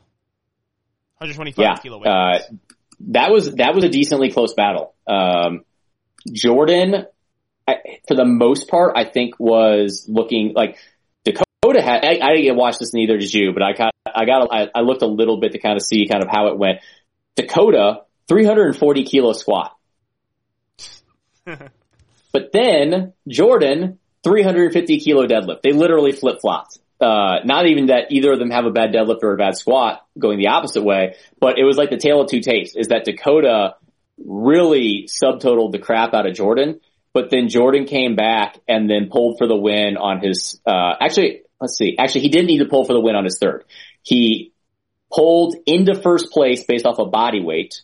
125 Yeah, kilo weight. uh, that was that was a decently close battle. Um, Jordan, I, for the most part, I think was looking like Dakota had. I, I didn't get watch this, neither did you, but I got I got I, I looked a little bit to kind of see kind of how it went. Dakota, 340 kilo squat, but then Jordan, 350 kilo deadlift. They literally flip flopped. Uh, not even that either of them have a bad deadlift or a bad squat going the opposite way, but it was like the tale of two tapes is that Dakota really subtotaled the crap out of Jordan, but then Jordan came back and then pulled for the win on his, uh, actually, let's see, actually he didn't need to pull for the win on his third. He pulled into first place based off of body weight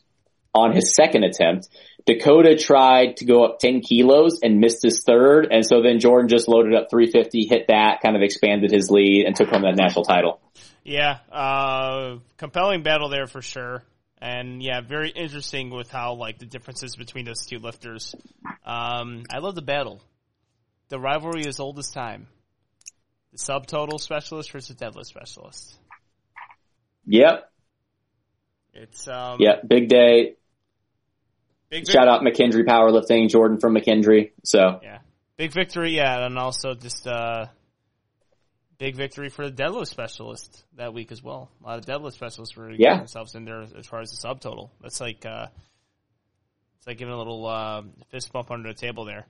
on his second attempt. Dakota tried to go up 10 kilos and missed his third. And so then Jordan just loaded up 350, hit that, kind of expanded his lead and took home that national title. Yeah, uh, compelling battle there for sure. And yeah, very interesting with how like the differences between those two lifters. Um, I love the battle. The rivalry is old as time. The subtotal specialist versus deadlift specialist. Yep. It's um, Yep. Big day. Big Shout out McKendree Powerlifting, Jordan from McKendree. So Yeah, big victory. Yeah, and also just uh, big victory for the deadlift specialist that week as well. A lot of deadlift specialists were Yeah. getting themselves in there as far as the subtotal. That's like uh, it's like giving a little uh, fist bump under the table there.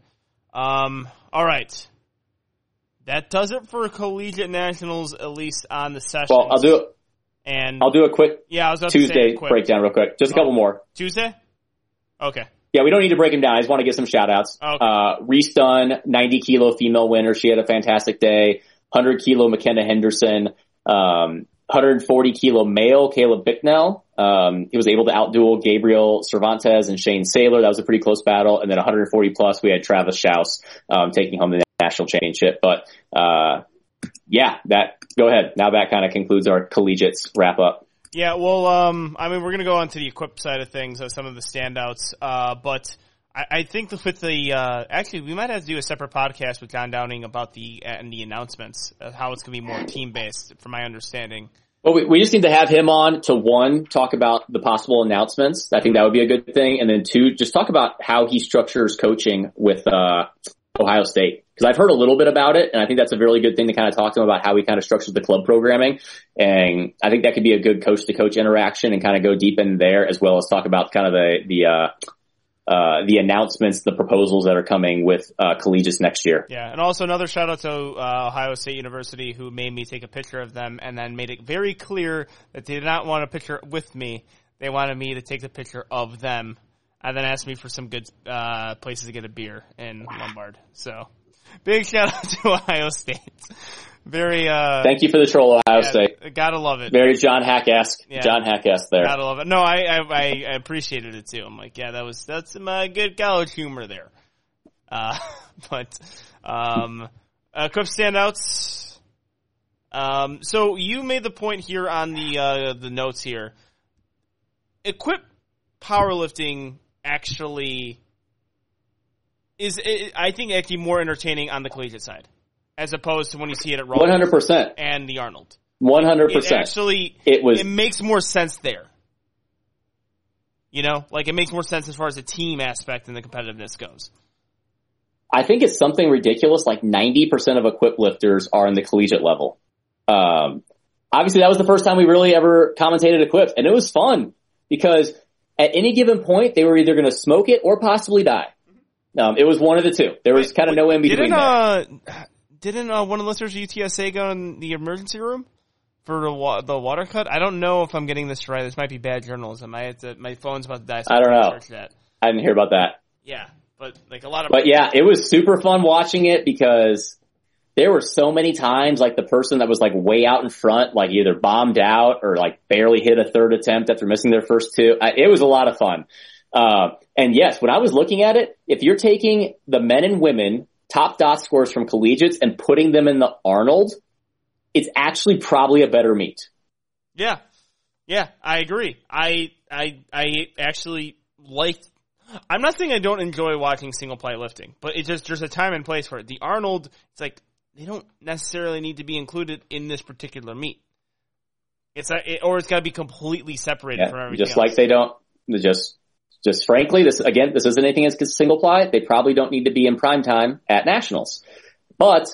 Um, all right, that does it for collegiate nationals, at least on the session. well, I'll do it. And I'll do a quick yeah, I was about to say Tuesday quick. breakdown real quick. Just a Oh. couple more. Tuesday. Okay. Yeah, we don't need to break them down. I just want to get some shout outs. Okay. Uh, Reese Dunn, 90 kilo female winner. She had a fantastic day. 100 kilo McKenna Henderson. Um, 140 kilo male Caleb Bicknell. Um, he was able to outduel Gabriel Cervantes and Shane Saylor. That was a pretty close battle. And then 140 plus, we had Travis Schaus, um, taking home the national championship. But, uh, yeah, that, go ahead. Now that kind of concludes our collegiates wrap up. Yeah, well, um, I mean, we're gonna go on to the equip side of things, uh, some of the standouts, uh, but I, I think with the uh, actually we might have to do a separate podcast with John Downing about the and the announcements of how it's going to be more team based, from my understanding. Well, we, we just need to have him on to one, talk about the possible announcements. I think that would be a good thing. And then two, just talk about how he structures coaching with, uh, Ohio State. Cause I've heard a little bit about it and I think that's a really good thing to kind of talk to him about how he kind of structures the club programming. And I think that could be a good coach to coach interaction and kind of go deep in there as well as talk about kind of the, the, uh, uh, the announcements, the proposals that are coming with uh, next year. Yeah, and also another shout out to uh, Ohio State University who made me take a picture of them and then made it very clear that they did not want a picture with me. They wanted me to take the picture of them and then asked me for some good uh, places to get a beer in Lombard. So, big shout out to Ohio State. Very. uh Thank you for the troll, Ohio yeah, State. Gotta love it. Very John Haack-esque. Yeah. John Haack-esque there. Gotta love it. No, I, I I I appreciated it too. I'm like, yeah, that was that's some uh, good college humor there. Uh, but um, uh, quick standouts. Um, so you made the point here on the uh, the notes here. Equip powerlifting actually is I think actually more entertaining on the collegiate side as opposed to when you see it at Raw 100% and the Arnold. One hundred It percent. actually It was it makes more sense there. You know, like it makes more sense as far as the team aspect and the competitiveness goes. I think it's something ridiculous. Like 90% of equip lifters are in the collegiate level. Um, obviously that was the first time we really ever commentated equipped and it was fun because at any given point they were either going to smoke it or possibly die. Um, it was one of the two. There was kind of no in between. Didn't uh, didn't uh, one of the listeners of UTSA go in the emergency room for the, wa- the water cut? I don't know if I'm getting this right. This might be bad journalism. I have to, my phone's about to die. So I don't know. That. I didn't hear about that. Yeah, but like a lot of But yeah, it was super fun watching it because there were so many times like the person that was like way out in front, like either bombed out or like barely hit a third attempt after missing their first two. I, it was a lot of fun. Uh, and yes, when I was looking at it, if you're taking the men and women top dot scores from collegiates and putting them in the Arnold, it's actually probably a better meet. Yeah, yeah, I agree. I I I actually like. I'm not saying I don't enjoy watching single ply lifting, but it just there's a time and place for it. The Arnold, it's like they don't necessarily need to be included in this particular meet. It's a, it, or it's got to be completely separated from everything. just like they don't, just, just frankly, this, again, this isn't anything as single ply. They probably don't need to be in prime time at nationals, but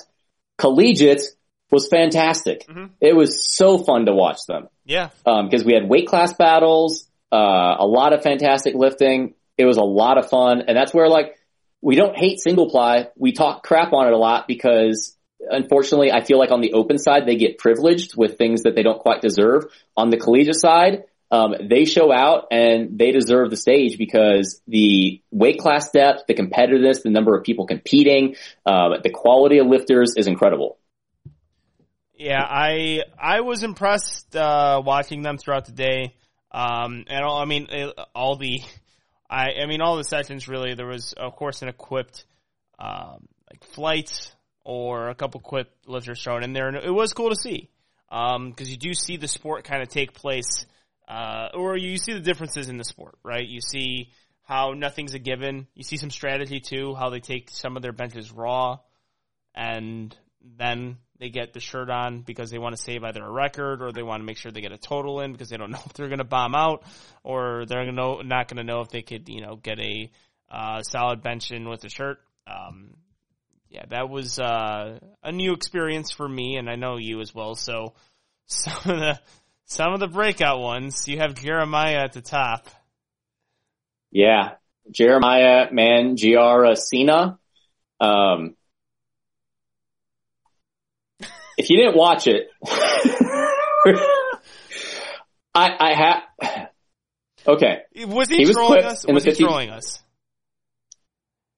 collegiate was fantastic. Mhm. It was so fun to watch them. yeah, Um, cause we had weight class battles, uh, a lot of fantastic lifting. It was a lot of fun. And that's where like, we don't hate single ply. We talk crap on it a lot because unfortunately I feel like on the open side, they get privileged with things that they don't quite deserve. On the collegiate side, um, they show out and they deserve the stage because the weight class depth, the competitiveness, the number of people competing, um, the quality of lifters is incredible. Yeah, I I was impressed uh, watching them throughout the day. Um, and all, I mean, all the, I I mean, all the sessions really. There was, of course, an equipped um, like flight or a couple quick lifters thrown in there, and it was cool to see because you do see the sport kind of take place, uh, or you see the differences in the sport, right? You see how nothing's a given. You see some strategy too, how they take some of their benches raw, and then they get the shirt on because they want to save either a record or they want to make sure they get a total in because they don't know if they're going to bomb out or they're gonna know, not going to know if they could, you know, get a uh, solid bench in with the shirt. Um, yeah, that was uh, a new experience for me, and I know you as well. So some of the some of the breakout ones, you have Jeremiah at the top. Yeah. Jeremiah Mangiara Cena. Um, if you didn't watch it, I, I have, okay. Was he, He was trolling quick us? in Was he 50 trolling us?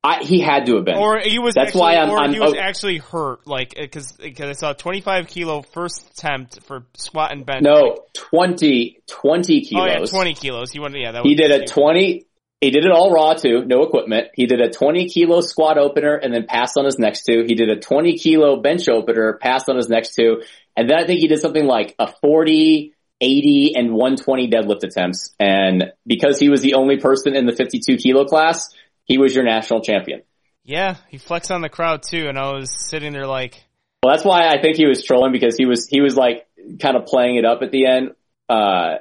I, he had to have been. Or he was That's actually, why I'm- or I'm- he was oh. actually hurt, like because because I saw 25 kilo first attempt for squat and bench. no, 20, 20 kilos. oh yeah, 20 kilos. He went, yeah, that He did a 20, he did it all raw too, no equipment. He did a 20 kilo squat opener and then passed on his next two. He did a 20 kilo bench opener, passed on his next two. And then I think he did something like a 40, 80 and 120 deadlift attempts. And because he was the only person in the 52 kilo class, he was your national champion. Yeah, he flexed on the crowd too, and I was sitting there like, Well, that's why I think he was trolling because he was he was like kind of playing it up at the end. Uh,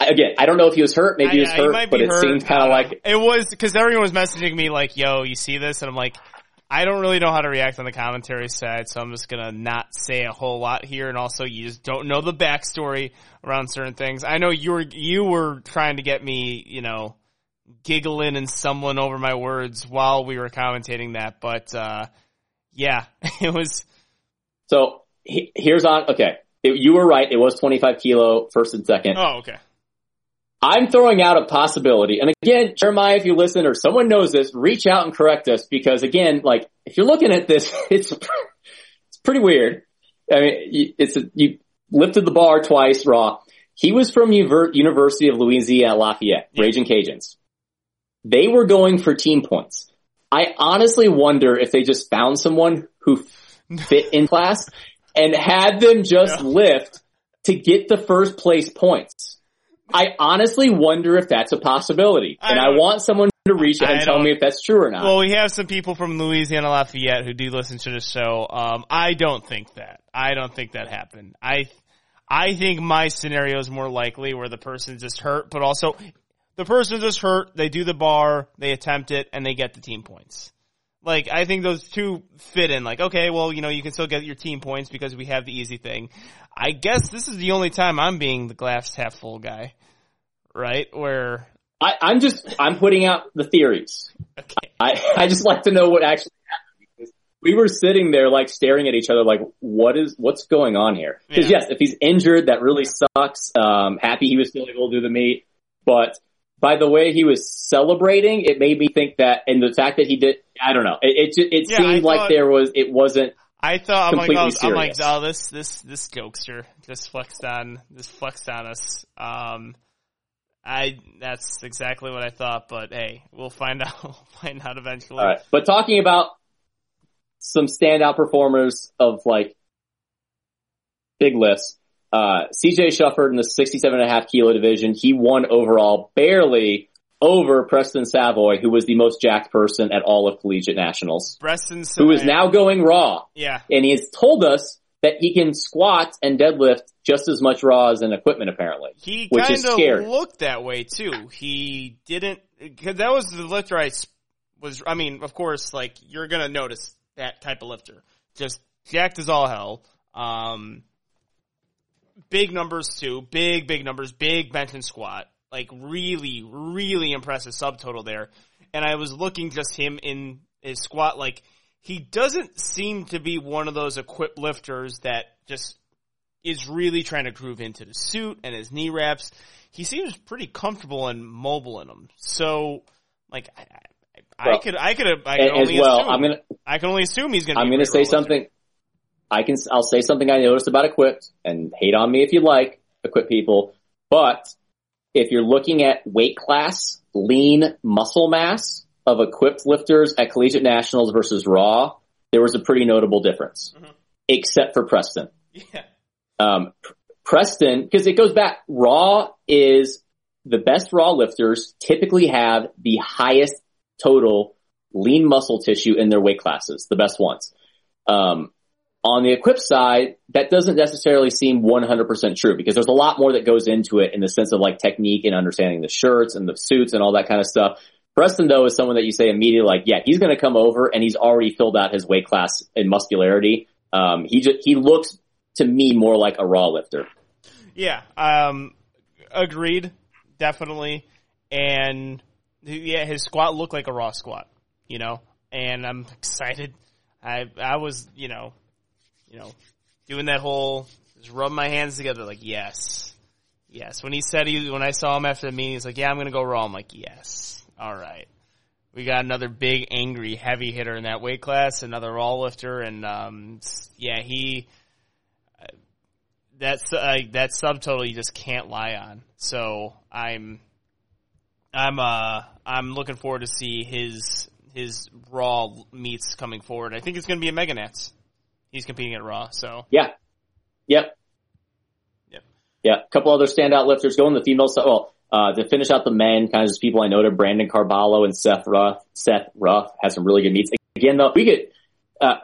again, I don't know if he was hurt. Maybe he was I- he hurt, might but be it hurt. seemed kind of like it was because everyone was messaging me like, "Yo, you see this?" And I'm like, I don't really know how to react on the commentary side, so I'm just gonna not say a whole lot here. And also, you just don't know the backstory around certain things. I know you were you were trying to get me, you know, giggling and stumbling over my words while we were commentating that, but uh yeah, it was. so. He, here's on. Okay, It- you were right. It was 25 kilo first and second. Oh, okay. I'm throwing out a possibility. And again, Jeremiah, if you listen or someone knows this, reach out and correct us because again, like if you're looking at this, it's it's pretty weird. I mean, it's a, you lifted the bar twice, raw. He was from University of Louisiana Lafayette, Yeah. Raging Cajuns. They were going for team points. I honestly wonder if they just found someone who fit in class and had them just Yeah. lift to get the first place points. I honestly wonder if that's a possibility. I and I want someone to reach out and tell me if that's true or not. Well, we have some people from Louisiana Lafayette who do listen to the show. Um, I don't think that. I don't think that happened. I, I think my scenario is more likely where the person's just hurt, but also the person's just hurt. They do the bar, they attempt it, and they get the team points. Like I think those two fit in. Like okay, well you know you can still get your team points because we have the easy thing. I guess this is the only time I'm being the glass half full guy, right? Where I, I'm just, I'm putting out the theories. okay, I, I just like to know what actually happened because we were sitting there like staring at each other like, what is, what's going on here? Because Yeah. yes, if he's injured, that really sucks. Um, happy he was still able to do the meet, but by the way he was celebrating, it made me think that, and the fact that he did, I don't know, it, it, it Yeah, seemed like there was, it wasn't, I thought I'm like, oh, I'm like, oh, this this this jokester just flexed on this flexed on us. Um, I that's exactly what I thought, but hey, we'll find out. We'll find out eventually. All right. But talking about some standout performers of like big lifts, uh, CJ Shufford in the 67 and a half kilo division, he won overall barely over Preston Savoy, who was the most jacked person at all of collegiate nationals, Preston, who is now going raw. yeah, And he has told us that he can squat and deadlift just as much raw as an equipment apparently. he which kind is of scary. looked that way too. He didn't because that was the lifter I was. I mean, of course, like you're gonna notice that type of lifter, just jacked as all hell. Um, big numbers too, big big numbers, big bench and squat, like really really impressive subtotal there. And I was looking just him in his squat, like he doesn't seem to be one of those equipped lifters that just is really trying to groove into the suit and his knee wraps. He seems pretty comfortable and mobile in them. So, like, I, I, I could, I could, I could only well, assume. I'm gonna I can only assume he's going to. I'm going to say something. I can. I'll say something I noticed about equipped, and hate on me if you like equipped people. But if you're looking at weight class, lean muscle mass of equipped lifters at collegiate nationals versus raw, there was a pretty notable difference, Mhm. except for Preston. Yeah, Um, Preston, because it goes back. Raw is the best raw lifters typically have the highest total lean muscle tissue in their weight classes, the best ones. Um, on the equip side, that doesn't necessarily seem 100% true because there's a lot more that goes into it in the sense of like technique and understanding the shirts and the suits and all that kind of stuff. Preston though is someone that you say immediately like, yeah, he's going to come over and he's already filled out his weight class in muscularity. Um, he just, he looks to me more like a raw lifter. yeah. Um, agreed, definitely. And yeah, his squat looked like a raw squat, you know. And I'm excited. I I was, you know, you know, doing that whole just rubbing my hands together, like yes, yes. When he said he, when I saw him after the meeting, he's like, yeah, I'm gonna go raw. I'm like, yes, all right. We got another big, angry, heavy hitter in that weight class, another raw lifter, and um, yeah, he that's uh, that subtotal you just can't lie on. So I'm I'm uh I'm looking forward to see his his raw meets coming forward. I think it's going to be a Mega Nats. He's competing at Raw, so Yeah. Yep. Yep. Yeah. A couple other standout lifters going the female side. Well, Uh, to finish out the men, kind of just people I noted, Brandon Carballo and Seth Ruff. Seth Ruff had some really good meets. Again, though, we get uh,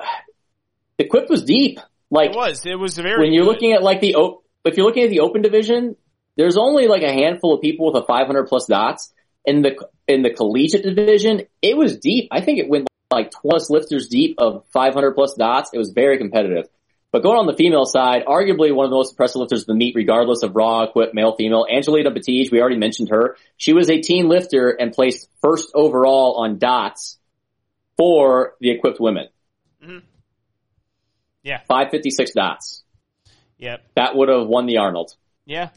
the equipped was deep. Like It was. It was very. when you're good. looking at like the o- if you're looking at the open division, there's only like a handful of people with a 500 plus dots. In the in the collegiate division, it was deep. I think it went like 20 lifters deep of 500 plus dots. It was very competitive. But going on the female side, arguably one of the most impressive lifters of the meet, regardless of raw, equipped, male, female. Angelina Batiste, we already mentioned her. She was a team lifter and placed first overall on dots for the equipped women. Yeah. 556 dots. Yep. That would have won the Arnold. Yeah.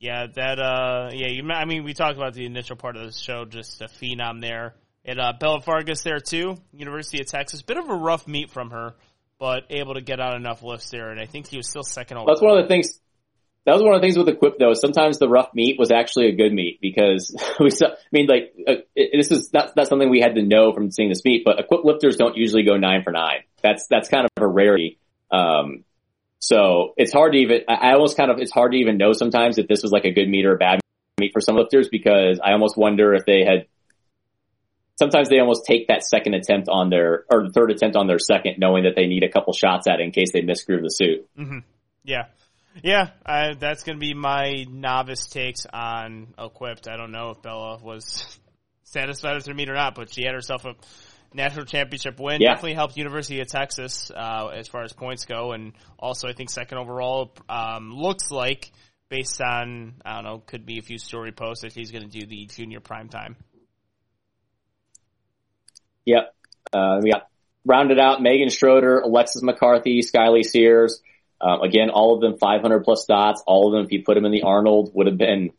Yeah, that, uh, yeah, you, I mean, we talked about the initial part of the show, just a phenom there. And, uh, Bella Fargus there too, University of Texas. Bit of a rough meet from her, but able to get out enough lifts there, and I think he was still second. That's one of the things. That was one of the things with Equip though. Sometimes the rough meet was actually a good meet because we saw, I mean, like, uh, it, this is not, not something we had to know from seeing this meet, but Equip lifters don't usually go nine for nine. That's, that's kind of a rarity. Um, so it's hard to even, I almost kind of, it's hard to even know sometimes if this was like a good meet or a bad meet for some lifters because I almost wonder if they had, sometimes they almost take that second attempt on their, or the third attempt on their second knowing that they need a couple shots at it in case they misgroove the suit. Yeah. Yeah, I, that's going to be my novice takes on Equipped. I don't know if Bella was satisfied with her meet or not, but she had herself a national championship win. Yeah. Definitely helped University of Texas uh, as far as points go, and also I think second overall um, looks like based on I don't know could be a few story posts that she's going to do the junior prime time. Yep. Uh, we got rounded out Megan Schroeder, Alexis McCarthy, Skyly Sears. Um, again, all of them 500 plus dots. All of them, if you put them in the Arnold, would have been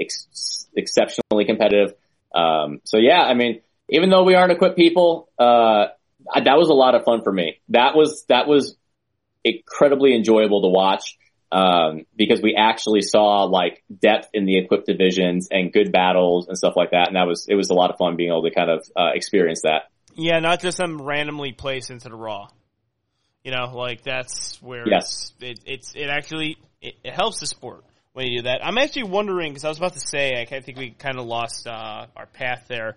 ex- exceptionally competitive. Um, so yeah, I mean, even though we aren't equipped people, uh, that was a lot of fun for me. That was, that was incredibly enjoyable to watch. Um, because we actually saw like depth in the equipped divisions and good battles and stuff like that. And that was, it was a lot of fun being able to kind of, uh, experience that. Yeah, not just them randomly placed into the raw. You know, like that's where Yes. it's, it, it's it actually it, it helps the sport when you do that. I'm actually wondering because I was about to say I think we kind of lost uh, our path there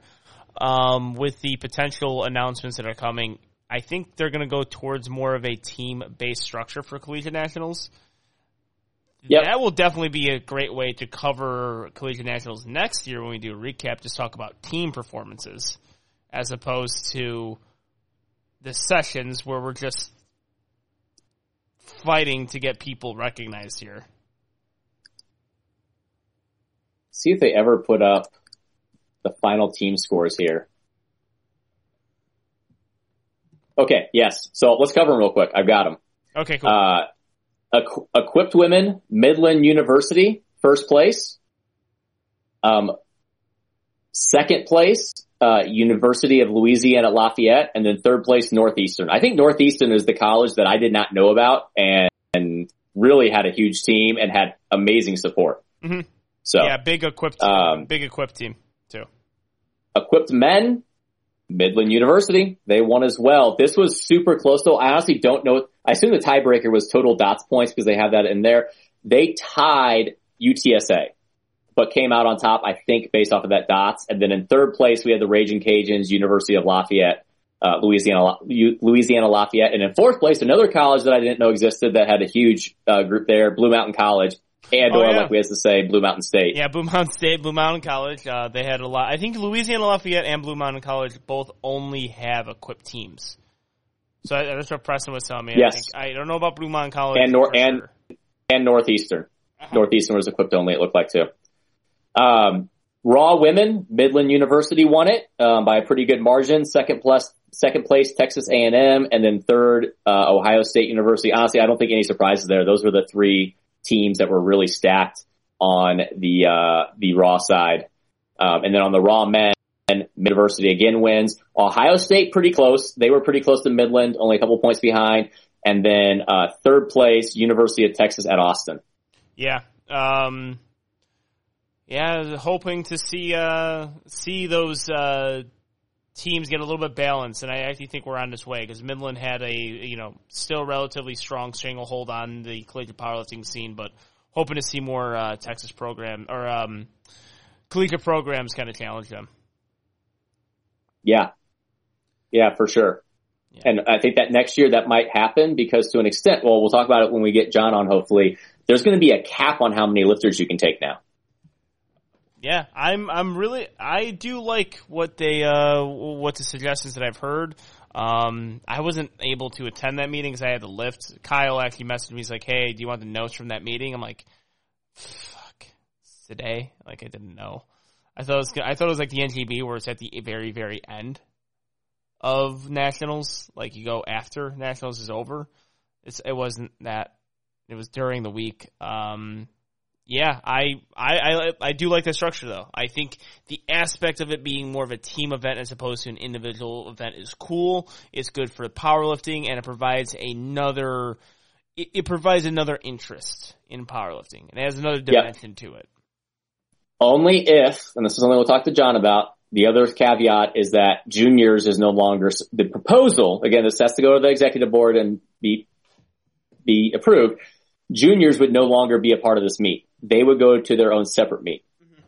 um, with the potential announcements that are coming. I think they're going to go towards more of a team based structure for collegiate nationals. Yep. That will definitely be a great way to cover collegiate nationals next year when we do a recap. Just talk about team performances as opposed to the sessions where we're just fighting to get people recognized here. See if they ever put up the final team scores here. Okay, yes. So let's cover them real quick. I've got them. Okay, cool. Uh, Equ- equipped women, Midland University, first place. Um, second place, uh, University of Louisiana at Lafayette, and then third place, Northeastern. I think Northeastern is the college that I did not know about and, and really had a huge team and had amazing support. Mhm. So, yeah, big equipped, um, big equipped team too. equipped men, Midland University, they won as well. This was super close though. I honestly don't know. I assume the tiebreaker was total dots points because they have that in there. They tied UTSA, but came out on top, I think, based off of that dots. And then in third place, we had the Raging Cajuns, University of Lafayette, uh, Louisiana, Louisiana Lafayette. And in fourth place, another college that I didn't know existed that had a huge uh, group there, Blue Mountain College. And Oh, or yeah. like we have to say, Blue Mountain State. Yeah, Blue Mountain State, Blue Mountain College. Uh, they had a lot. I think Louisiana Lafayette and Blue Mountain College both only have equipped teams. So I- that's what Preston was telling me. Yes. I, think, I don't know about Blue Mountain College And Nor- and- sure. and Northeastern. Uh-huh. Northeastern was equipped only, it looked like too. Um, Raw women, Midland University won it um, by a pretty good margin. Second plus, second place, Texas A&M, and then third, uh, Ohio State University. Honestly, I don't think any surprises there. Those were the three teams that were really stacked on the uh, the Raw side. Um, and then on the Raw men, University again wins. Ohio State pretty close. They were pretty close to Midland, only a couple points behind. And then uh, third place, University of Texas at Austin. Yeah. Um, yeah, hoping to see uh, see those uh, teams get a little bit balanced, and I actually think we're on this way because Midland had a you know still relatively strong stranglehold on the collegiate powerlifting scene, but hoping to see more uh, Texas program or um, collegiate programs kind of challenge them. Yeah, yeah, for sure. Yeah. And I think that next year that might happen because to an extent, well, we'll talk about it when we get John on. Hopefully, there's going to be a cap on how many lifters you can take now. Yeah, I'm. I'm really. I do like what they. Uh, what the suggestions that I've heard. Um, I wasn't able to attend that meeting because I had to lift. Kyle actually messaged me. He's like, "Hey, do you want the notes from that meeting?" I'm like, "Fuck, today." Like I didn't know. I thought it was. I thought it was like the NGB where it's at the very, very end of nationals. Like you go after nationals is over. It's. It wasn't that. It was during the week. Um, yeah, I, I, I, I do like the structure though. I think the aspect of it being more of a team event as opposed to an individual event is cool. It's good for powerlifting and it provides another, it, it provides another interest in powerlifting. It has another dimension yep. to it. Only if, and this is something we'll talk to John about, the other caveat is that juniors is no longer the proposal. Again, this has to go to the executive board and be, be approved. Juniors would no longer be a part of this meet they would go to their own separate meet. Mm-hmm.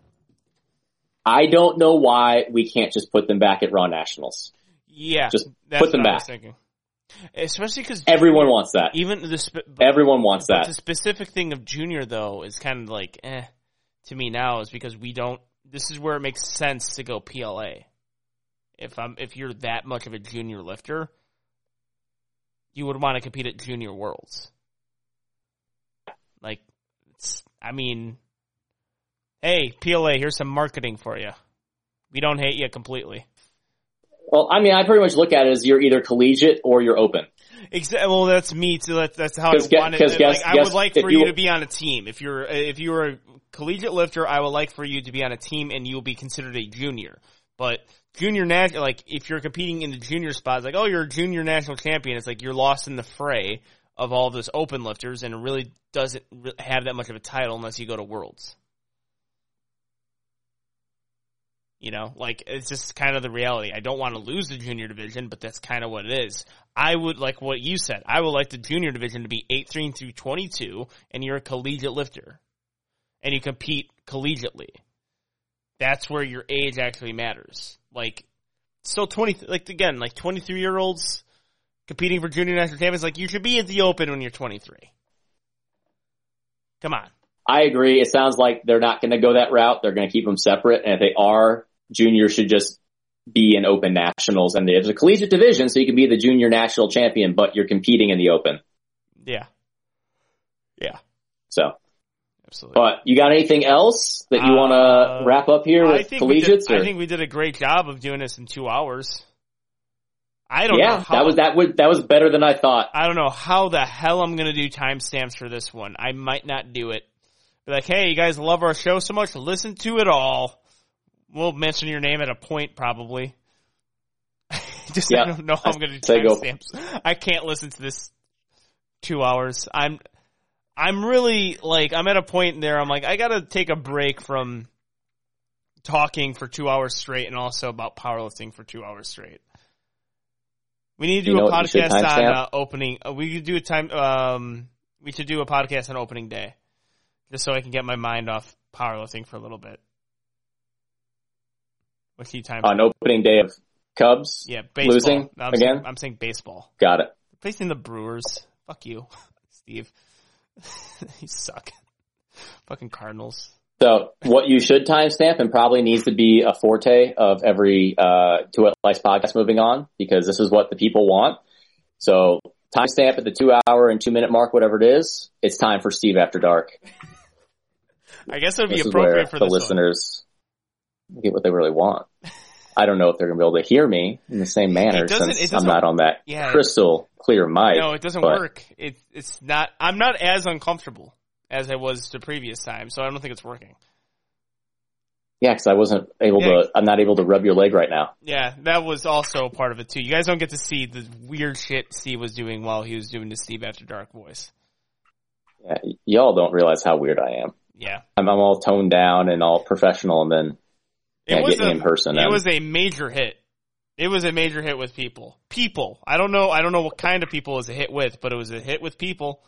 I don't know why we can't just put them back at Raw Nationals. Yeah, just put them back. Especially because everyone wants that. Even the spe- everyone wants that. The specific thing of junior though is kind of like eh to me now is because we don't. This is where it makes sense to go PLA. If I'm if you're that much of a junior lifter, you would want to compete at junior worlds. Like I mean, hey, PLA, here's some marketing for you. We don't hate you completely. Well, I mean, I pretty much look at it as you're either collegiate or you're open. Exactly. Well, that's me. So that's that's how I want it. Guess, I would like for you, you, to be on a team. If you're if you're a collegiate lifter, I would like for you to be on a team, and you'll be considered a junior. But junior national, like if you're competing in the junior spots, like oh, you're a junior national champion. It's like you're lost in the fray of all those open lifters, and it really doesn't have that much of a title unless you go to Worlds. You know, like it's just kind of the reality. I don't want to lose the junior division, but that's kind of what it is. I would like what you said. I would like the junior division to be 18 through 22, and you're a collegiate lifter, and you compete collegiately. That's where your age actually matters. Like, still 20, like again, like 23 year olds competing for junior national champions. Like you should be at the Open when you're 23. Come on. I agree. It sounds like they're not going to go that route. They're going to keep them separate, and if they are, juniors should just be in Open Nationals, and there's a collegiate division, so you can be the junior national champion, but you're competing in the Open. Yeah. Yeah. So. Absolutely. But you got anything else that you uh, want to wrap up here with collegiates? Did, I think we did a great job of doing this in two hours. I don't know. yeah, how, that was that was that was better than I thought. I don't know how the hell I'm gonna do timestamps for this one. I might not do it. Be like, hey, you guys love our show so much, listen to it all. We'll mention your name at a point probably. Just. I don't know how I'm gonna do timestamps. I can't listen to this two hours. I'm I'm really like I'm at a point there. I'm like I gotta take a break from talking for two hours straight and also about powerlifting for two hours straight. We need to do you a podcast on uh, opening. Uh, we could do a time. Um, we should do a podcast on opening day, just so I can get my mind off powerlifting for a little bit. What's the time? On opening day of Cubs. Yeah, baseball. losing I'm again. Saying, I'm saying baseball. Got it. Facing the Brewers. Fuck you, Steve. you suck. Fucking Cardinals. So what you should timestamp and probably needs to be a forte of every uh, Two White Lights podcast moving on because this is what the people want. So timestamp at the two hour and two minute mark, whatever it is. It's time for Steve After Dark. I guess it would be appropriate for the listeners one. get what they really want. I don't know if they're going to be able to hear me in the same manner since I'm not on that yeah, crystal clear mic. No, it doesn't work. It, it's not. I'm not as uncomfortable as I was the previous time, so I don't think it's working. Yeah, because I wasn't able yeah. to. I'm not able to rub your leg right now. Yeah, that was also part of it too. You guys don't get to see the weird shit Steve was doing while he was doing the Steve After Dark voice. Yeah, y'all don't realize how weird I am. Yeah, I'm, I'm all toned down and all professional, and then yeah, it was getting a, in person. It was a major hit. It was a major hit with people. People. I don't know. I don't know what kind of people it was a hit with, but it was a hit with people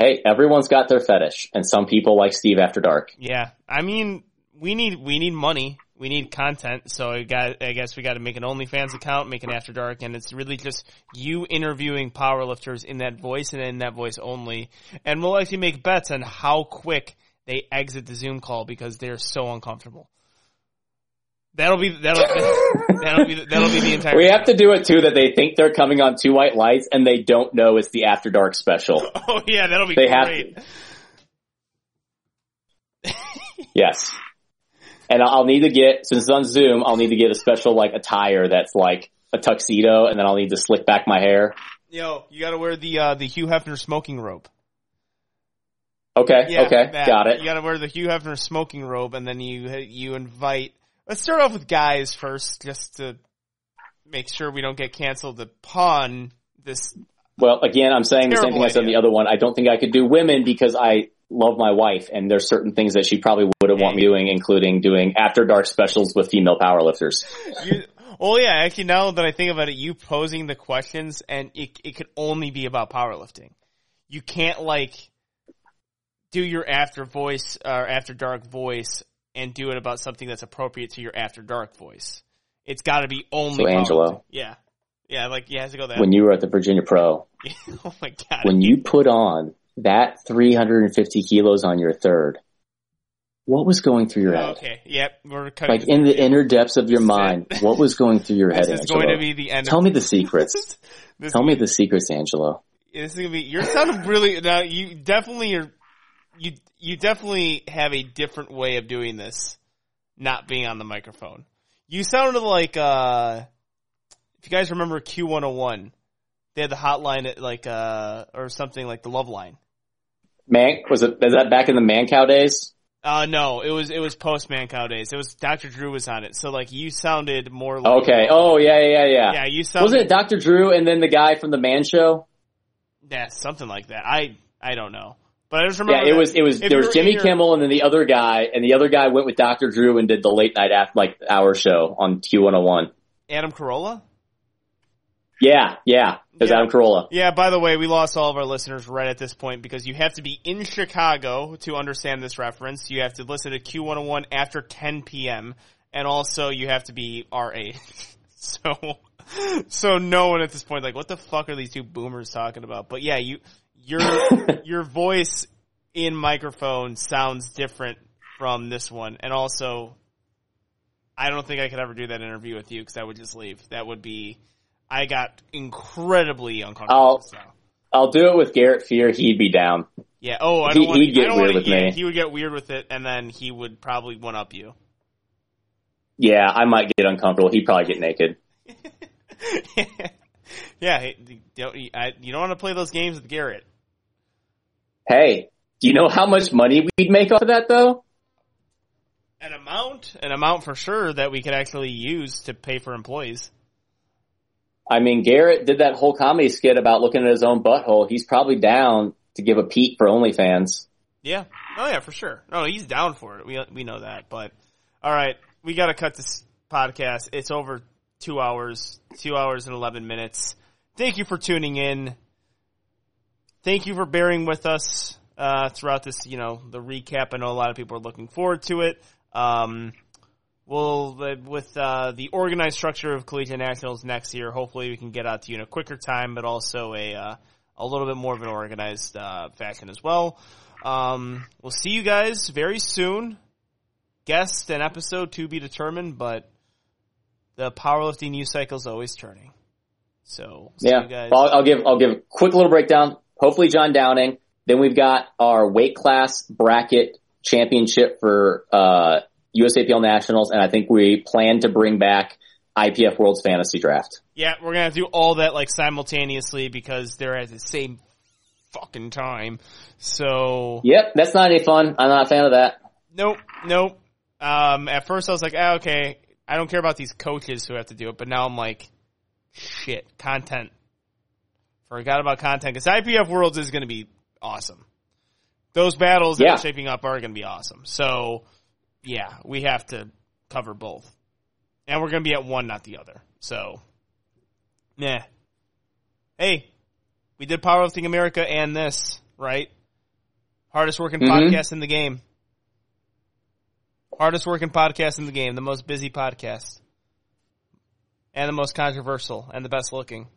hey, everyone's got their fetish, and some people like Steve After Dark. Yeah, I mean, we need we need money, we need content. So I got, I guess we got to make an OnlyFans account, make an After Dark, and it's really just you interviewing powerlifters in that voice and in that voice only. And we'll actually make bets on how quick they exit the Zoom call because they're so uncomfortable. That'll be that'll that'll be that'll be the entire. We have to do it too that they think they're coming on two white lights and they don't know it's the After Dark special. Oh yeah, that'll be They have great. Yes. And I'll need to get, since it's on Zoom, I'll need to get a special like attire that's like a tuxedo and then I'll need to slick back my hair. Yo, you got to wear the uh, the Hugh Hefner smoking robe. Okay. Yeah, okay. that. Got it. You got to wear the Hugh Hefner smoking robe, and then you you invite. Let's start off with guys first, just to make sure we don't get canceled. Pawn this. Well, again, I'm saying the same thing I said in the other one. I don't think I could do women because I love my wife and there's certain things that she probably wouldn't want me doing, including doing after dark specials with female powerlifters. You, oh yeah, actually, now that I think about it, you posing the questions, and it it could only be about powerlifting. You can't like do your after voice or after dark voice and do it about something that's appropriate to your after dark voice. It's got to be only So, Angelo. Yeah, yeah, like you has to go that. When you were at the Virginia Pro, oh my god. when you put on that 350 kilos on your third, what was going through your head? okay, yep, we're cutting. Like in the inner depths of your mind, what was going through your head, this is Angelo? going to be the end. Tell me the secrets. Tell me the secrets, Angelo. This is gonna be. You're sounding really. Now you definitely are. You you definitely have a different way of doing this, not being on the microphone. You sounded like uh, if you guys remember Q101, they had the hotline at like uh or something like the love line. Man, was it, is that back in the Mancow days? Uh no, it was it was post Mancow days. It was Dr. Drew was on it, so like you sounded more like Okay. Oh, yeah, yeah, yeah. yeah you sounded Wasn't it Dr. Drew and then the guy from the man show? yeah something like that. I I don't know, but I just remember Yeah, it was, it was, there was Jimmy your- Kimmel and then the other guy, and the other guy went with Dr. Drew and did the late night after, like, hour show on Q101. Adam Carolla. Yeah, yeah. It was Yeah. Adam Carolla. Yeah, by the way, we lost all of our listeners right at this point because you have to be in Chicago to understand this reference. You have to listen to Q101 after 10 p.m. and also you have to be our age. So, so no one at this point like, what the fuck are these two boomers talking about? But yeah, you, your, your voice in microphone sounds different from this one. And also, I don't think I could ever do that interview with you because I would just leave. That would be, I got incredibly uncomfortable. I'll- now. I'll do it with Garrett Fear. He'd be down. Yeah. Oh, I don't want. he'd get don't weird wanna, with yeah, me. He would get weird with it, and then he would probably one up you. Yeah, I might get uncomfortable. He'd probably get naked. yeah. hey, You don't, I, you don't want to play those games with Garrett. Hey, do you know how much money we'd make off of that though? An amount, an amount for sure that we could actually use to pay for employees. I mean, Garrett did that whole comedy skit about looking at his own butthole. He's probably down to give a peek for OnlyFans. Yeah. Oh yeah, for sure. No, he's down for it. We we know that. But all right, we got to cut this podcast. It's over two hours, two hours and eleven minutes. Thank you for tuning in. Thank you for bearing with us uh, throughout this. You know, the recap. I know a lot of people are looking forward to it. Um, we'll uh, with uh, the organized structure of collegiate nationals next year. Hopefully, we can get out to you in a quicker time, but also a uh, a little bit more of an organized uh, fashion as well. Um, we'll see you guys very soon. Guest and episode to be determined, but the powerlifting news cycle is always turning. So, see Yeah, you guys. I'll, I'll give I'll give a quick little breakdown. Hopefully, John Downing. Then we've got our weight class bracket championship for uh, USAPL Nationals, and I think we plan to bring back IPF World's Fantasy Draft. Yeah, we're gonna do all that like simultaneously because they're at the same fucking time. So, Yep, that's not any fun. I'm not a fan of that. nope, nope. Um, at first I was like, ah, okay, I don't care about these coaches who have to do it, but now I'm like, shit, content. Forgot about content because IPF Worlds is going to be awesome. Those battles that are shaping up are going to be awesome. So, yeah, we have to cover both, and we're going to be at one, not the other. So, yeah. Hey, we did Powerlifting America and this, right? Hardest working Mhm. podcast in the game. Hardest working podcast in the game. The most busy podcast. And the most controversial and the best looking.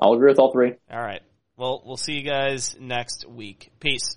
I'll agree with all three. All right. Well, we'll see you guys next week. Peace.